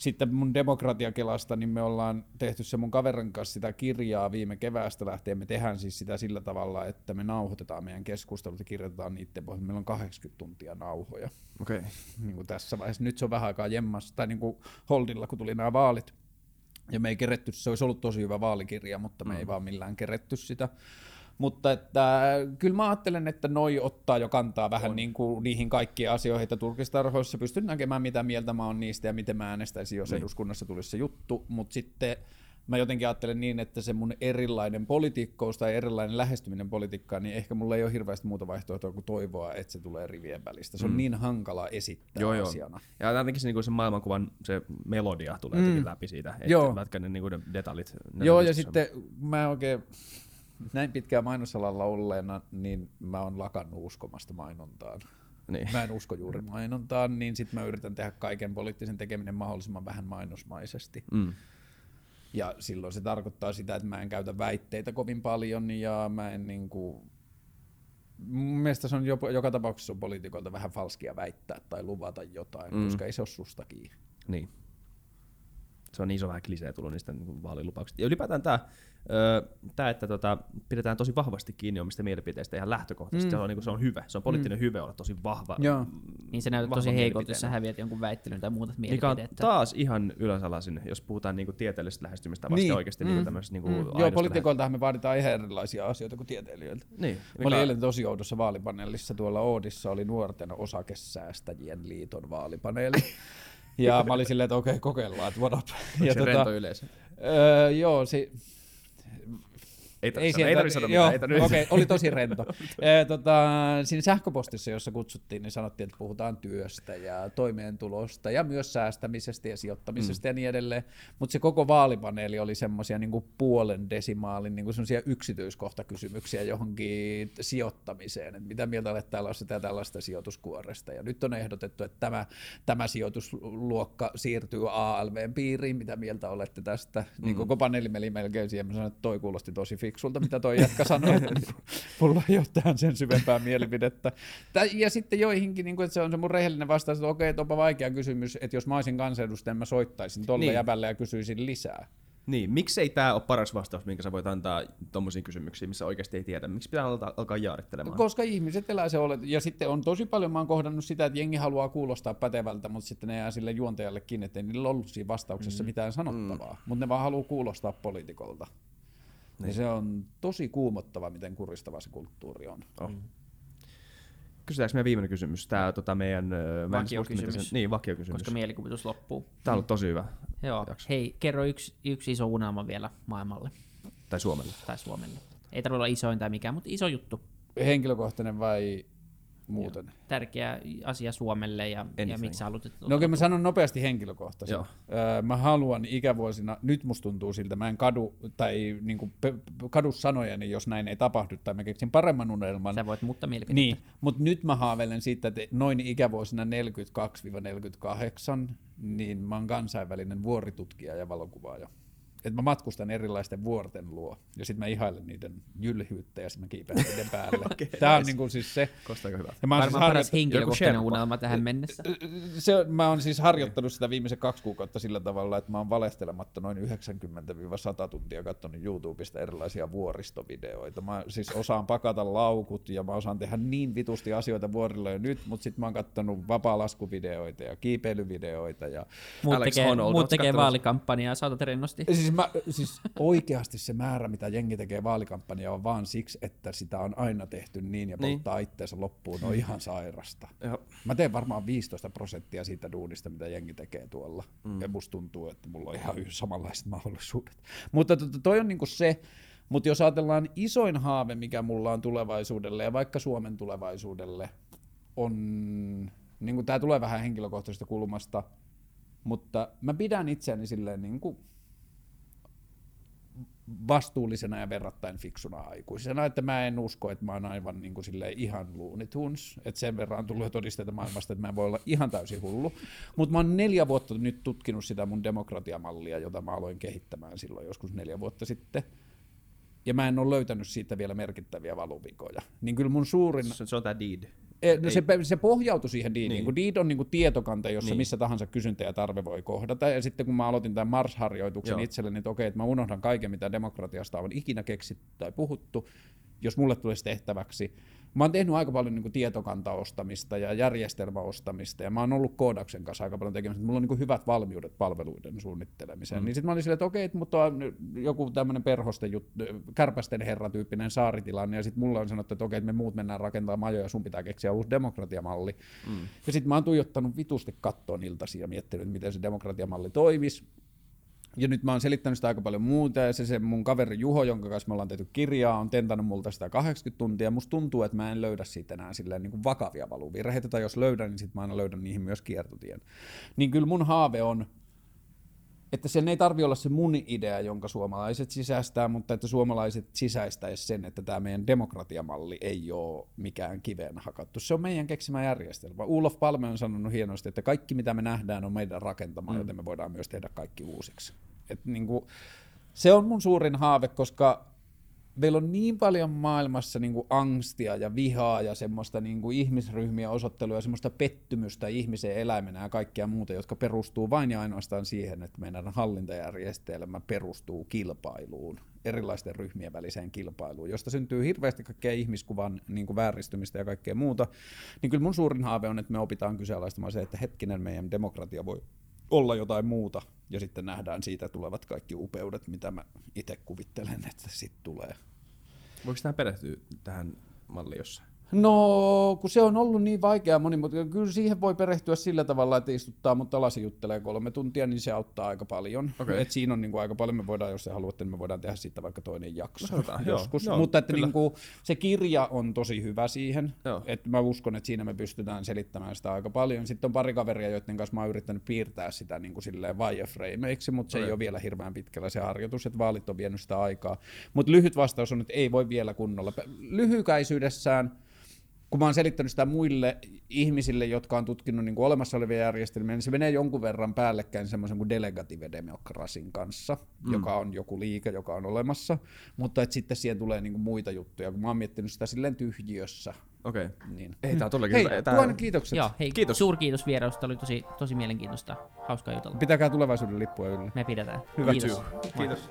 sitten mun demokratiakelasta, niin me ollaan tehty se mun kaverin kanssa sitä kirjaa viime keväästä lähtien. Me tehdään siis sitä sillä tavalla, että me nauhoitetaan meidän keskustelut ja kirjoitetaan niiden pohjalta. Meillä on 80 tuntia nauhoja. Okay. Niin kuin tässä vaiheessa. Nyt se on vähän aikaa jemmassa, tai niin kuin holdilla, kun tuli nämä vaalit. Ja me ei keretty, se olisi ollut tosi hyvä vaalikirja, mutta me mm. ei vaan millään keretty sitä. Mutta että, kyllä mä ajattelen, että noi ottaa jo kantaa vähän niin kuin niihin kaikkiin asioihin, että turkistarhoissa pystyn näkemään, mitä mieltä mä oon niistä ja miten mä äänestäisin, jos niin. eduskunnassa tulisi se juttu. Mutta sitten mä jotenkin ajattelen niin, että se mun erilainen politiikkous tai erilainen lähestyminen politiikkaan, niin ehkä mulla ei ole hirveästi muuta vaihtoehtoa kuin toivoa, että se tulee rivien välistä. Se on mm. niin hankala esittää joo, asiana. Joo. Ja jotenkin se, niin se maailmankuvan se melodia tulee mm. läpi siitä, että joo. ne, niin kuin ne detaljit. Ne joo, ja sitten mä oikein näin pitkään mainosalalla olleena, niin mä oon lakannut uskomasta mainontaan. Niin. Mä en usko juuri mainontaan, niin sitten mä yritän tehdä kaiken poliittisen tekeminen mahdollisimman vähän mainosmaisesti. Mm. Ja silloin se tarkoittaa sitä, että mä en käytä väitteitä kovin paljon ja mä en niinku... Mun mielestä se on jopa, joka tapauksessa on poliitikolta vähän falskia väittää tai luvata jotain, mm. koska ei se ole susta kiinni. Niin. Se on iso vähän klisee tullut niistä niin vaalilupauksista. Ja ylipäätään tämä Öö, tämä, että tota, pidetään tosi vahvasti kiinni omista mielipiteistä ihan lähtökohtaisesti, mm. se, on, niin se on hyvä. Se on poliittinen mm. hyve olla tosi vahva. Joo. Niin se näyttää tosi heikolta, jos sä häviät jonkun väittelyn tai muuta mielipiteitä. Mikä on taas ihan ylösalaisin, jos puhutaan niinku tieteellisestä lähestymistä vasta niin. oikeasti niinku mm. niinku tämmöisestä niinku mm. Joo, poliitikoiltahan me vaaditaan ihan erilaisia asioita kuin tieteilijöiltä. Niin. Mikä... Mä olin eilen tosi oudossa vaalipaneelissa tuolla Oodissa, oli nuorten osakesäästäjien liiton vaalipaneeli. ja mä olin silleen, että okei, okay, kokeillaan, että what up. ja se tota, rento yleisö? Öö, joo, se, ei, ei, sieltä, ei tarvitse sanoa joo, mitään. Ei okay, oli tosi rento. e, tota, siinä sähköpostissa, jossa kutsuttiin, niin sanottiin, että puhutaan työstä ja toimeentulosta ja myös säästämisestä ja sijoittamisesta mm. ja niin edelleen. Mutta se koko vaalipaneeli oli semmoisia niin puolen desimaalin niin semmoisia yksityiskohtakysymyksiä johonkin sijoittamiseen. Et mitä mieltä olet tällaista ja tällaista sijoituskuoresta. Ja nyt on ehdotettu, että tämä, tämä sijoitusluokka siirtyy ALVn piiriin. Mitä mieltä olette tästä? Niin mm. Niin koko paneeli meni melkein siihen. Mä sanoin, että toi kuulosti tosi fiksulta, mitä toi jätkä sanoi. Mulla ei ole tähän sen syvempää mielipidettä. Ja sitten joihinkin, niin kuin, että se on se mun rehellinen vastaus, että okei, että onpa vaikea kysymys, että jos mä olisin kansanedustaja, mä soittaisin tolle niin. jäbälle ja kysyisin lisää. Niin, miksei tämä ole paras vastaus, minkä sä voit antaa tuommoisiin kysymyksiin, missä oikeasti ei tiedä? Miksi pitää alkaa, alkaa jaarittelemaan? Koska ihmiset elää se olet. Ja sitten on tosi paljon, mä oon kohdannut sitä, että jengi haluaa kuulostaa pätevältä, mutta sitten ne jää sille juontajalle kiinni, että ei niillä ollut siinä vastauksessa mm. mitään sanottavaa. Mm. Mutta ne vaan haluaa kuulostaa poliitikolta. Niin. Ja se on tosi kuumottava, miten kuristava se kulttuuri on. Oh. Mm. Kysytäänkö meidän viimeinen kysymys? Tämä tota meidän... Vakiokysymys. Sen, niin, vakiokysymys. Koska mielikuvitus loppuu. Tämä on ollut tosi hyvä. Joo. Jakso. Hei, kerro yksi, yksi iso unelma vielä maailmalle. Tai Suomelle. Tai Suomelle. Ei tarvitse olla isoin tai mikään, mutta iso juttu. Henkilökohtainen vai muuten. Joo. Tärkeä asia Suomelle ja, ja miksi haluat, No okei, mä sanon nopeasti henkilökohtaisesti. Joo. Öö, mä haluan ikävuosina, nyt musta tuntuu siltä, mä en kadu, tai niin kuin, kadu sanojani, jos näin ei tapahdu, tai mä keksin paremman unelman. Sä voit muuttaa mielipidettä. Niin, mutta nyt mä haaveilen siitä, että noin ikävuosina 42-48, niin mä oon kansainvälinen vuoritutkija ja valokuvaaja että mä matkustan erilaisten vuorten luo, ja sitten mä ihailen niiden jylhyyttä, ja sitten mä kiipeen niiden päälle. okay, Tämä on niinku siis se. Kostaako hyvä? Ja mä Varmaan siis paras henkilökohtainen unelma tähän mennessä. Se, mä oon siis harjoittanut sitä viimeisen kaksi kuukautta sillä tavalla, että mä oon valestelematta noin 90-100 tuntia katsonut YouTubesta erilaisia vuoristovideoita. Mä siis osaan pakata laukut, ja mä osaan tehdä niin vitusti asioita vuorilla jo nyt, mutta sitten mä oon katsonut vapaalaskuvideoita ja kiipeilyvideoita. Ja muut tekee, muut tekee vaalikampanjaa, saatat rennosti. Siis siis, mä, siis oikeasti se määrä, mitä jengi tekee vaalikampanjaa, on vaan siksi, että sitä on aina tehty niin ja niin. polttaa niin. itteensä loppuun, on ihan sairasta. Ja. Mä teen varmaan 15 prosenttia siitä duunista, mitä jengi tekee tuolla. Mm. Ja musta tuntuu, että mulla on ihan samanlaiset mahdollisuudet. Mutta to, toi on niinku se, mutta jos ajatellaan isoin haave, mikä mulla on tulevaisuudelle ja vaikka Suomen tulevaisuudelle, on, niin tämä tulee vähän henkilökohtaisesta kulmasta, mutta mä pidän itseäni silleen niin kuin vastuullisena ja verrattain fiksuna aikuisena, että mä en usko, että mä oon aivan niin kuin ihan Looney Tunes, että sen verran on tullut todisteita maailmasta, että mä voi olla ihan täysin hullu, mutta mä oon neljä vuotta nyt tutkinut sitä mun demokratiamallia, jota mä aloin kehittämään silloin joskus neljä vuotta sitten, ja mä en ole löytänyt siitä vielä merkittäviä valuvikoja. Niin kyllä mun suurin... Se, se on tämä deed no se, se pohjautui siihen Deediin, niin. kun Deed on niinku tietokanta, jossa niin. missä tahansa kysyntä ja tarve voi kohdata. Ja sitten kun mä aloitin tämän Mars-harjoituksen Joo. itselleni, että okei, että mä unohdan kaiken, mitä demokratiasta on ikinä keksitty tai puhuttu, jos mulle tulisi tehtäväksi, Mä oon tehnyt aika paljon niin tietokantaostamista ja järjestelmäostamista, ja mä oon ollut koodauksen kanssa aika paljon tekemistä. Mulla on niin hyvät valmiudet palveluiden suunnittelemiseen. Mm. Niin sitten mä olin silleen, että okei, okay, mutta on joku tämmöinen perhosten juttu, kärpästen herra-tyyppinen saaritilanne, ja sitten mulla on sanottu, että okei, okay, me muut mennään rakentamaan majoja, sun pitää keksiä uusi demokratiamalli. Mm. Ja sitten mä oon tuijottanut vitusti kattoon iltasi ja miettinyt, miten se demokratiamalli toimisi. Ja nyt mä oon selittänyt sitä aika paljon muuta, ja se, se mun kaveri Juho, jonka kanssa me ollaan tehty kirjaa, on tentannut multa sitä 80 tuntia. Musta tuntuu, että mä en löydä siitä enää silleen niin kuin vakavia valuvirheitä, tai jos löydän, niin sit mä aina löydän niihin myös kiertotien. Niin kyllä mun haave on, että sen ei tarvi olla se mun idea, jonka suomalaiset sisäistää, mutta että suomalaiset sisäistäisi sen, että tämä meidän demokratiamalli ei ole mikään kiveen hakattu. Se on meidän keksimä järjestelmä. Ulof Palme on sanonut hienosti, että kaikki mitä me nähdään on meidän rakentama, mm. joten me voidaan myös tehdä kaikki uusiksi. Et niin kuin, se on mun suurin haave, koska meillä on niin paljon maailmassa niin kuin angstia ja vihaa ja semmoista niin kuin ihmisryhmiä osoittelua ja semmoista pettymystä ihmisen eläimenä ja kaikkea muuta, jotka perustuu vain ja ainoastaan siihen, että meidän hallintajärjestelmä perustuu kilpailuun, erilaisten ryhmien väliseen kilpailuun, josta syntyy hirveästi kaikkea ihmiskuvan niin kuin vääristymistä ja kaikkea muuta. Niin kyllä mun suurin haave on, että me opitaan kyseenalaistamaan se, että hetkinen meidän demokratia voi olla jotain muuta, ja sitten nähdään siitä tulevat kaikki upeudet, mitä mä itse kuvittelen, että sitten tulee. Voiko tämä perehtyä tähän malliin jossain? No, kun se on ollut niin vaikea monimutkainen, kyllä siihen voi perehtyä sillä tavalla, että istuttaa mutta alas juttelee kolme tuntia, niin se auttaa aika paljon. Okay. Et siinä on niin kuin aika paljon, me voidaan, jos se haluatte, niin me voidaan tehdä siitä vaikka toinen jakso no, joskus. Joo, mutta että niin kuin, se kirja on tosi hyvä siihen, että mä uskon, että siinä me pystytään selittämään sitä aika paljon. Sitten on pari kaveria, joiden kanssa mä oon yrittänyt piirtää sitä niin kuin silleen wireframeiksi, mutta se okay. ei ole vielä hirveän pitkällä se harjoitus, että vaalit on vienyt sitä aikaa. Mutta lyhyt vastaus on, että ei voi vielä kunnolla. Lyhykäisyydessään kun mä oon selittänyt sitä muille ihmisille, jotka on tutkinut niin kuin olemassa olevia järjestelmiä, niin se menee jonkun verran päällekkäin semmoisen kuin delegative demokrasin kanssa, mm. joka on joku liike, joka on olemassa, mutta että sitten siihen tulee niin kuin muita juttuja, kun mä oon miettinyt sitä silleen tyhjiössä. Okei. Okay. Niin. Ei, tää on todellakin hei. Tää... kiitokset. Joo, hei, kiitos. Suurkiitos vierailusta, oli tosi, tosi mielenkiintoista, hauskaa jutella. Pitäkää tulevaisuuden lippua yllä. Me pidetään. Hyvä Kiitos. Kiitos.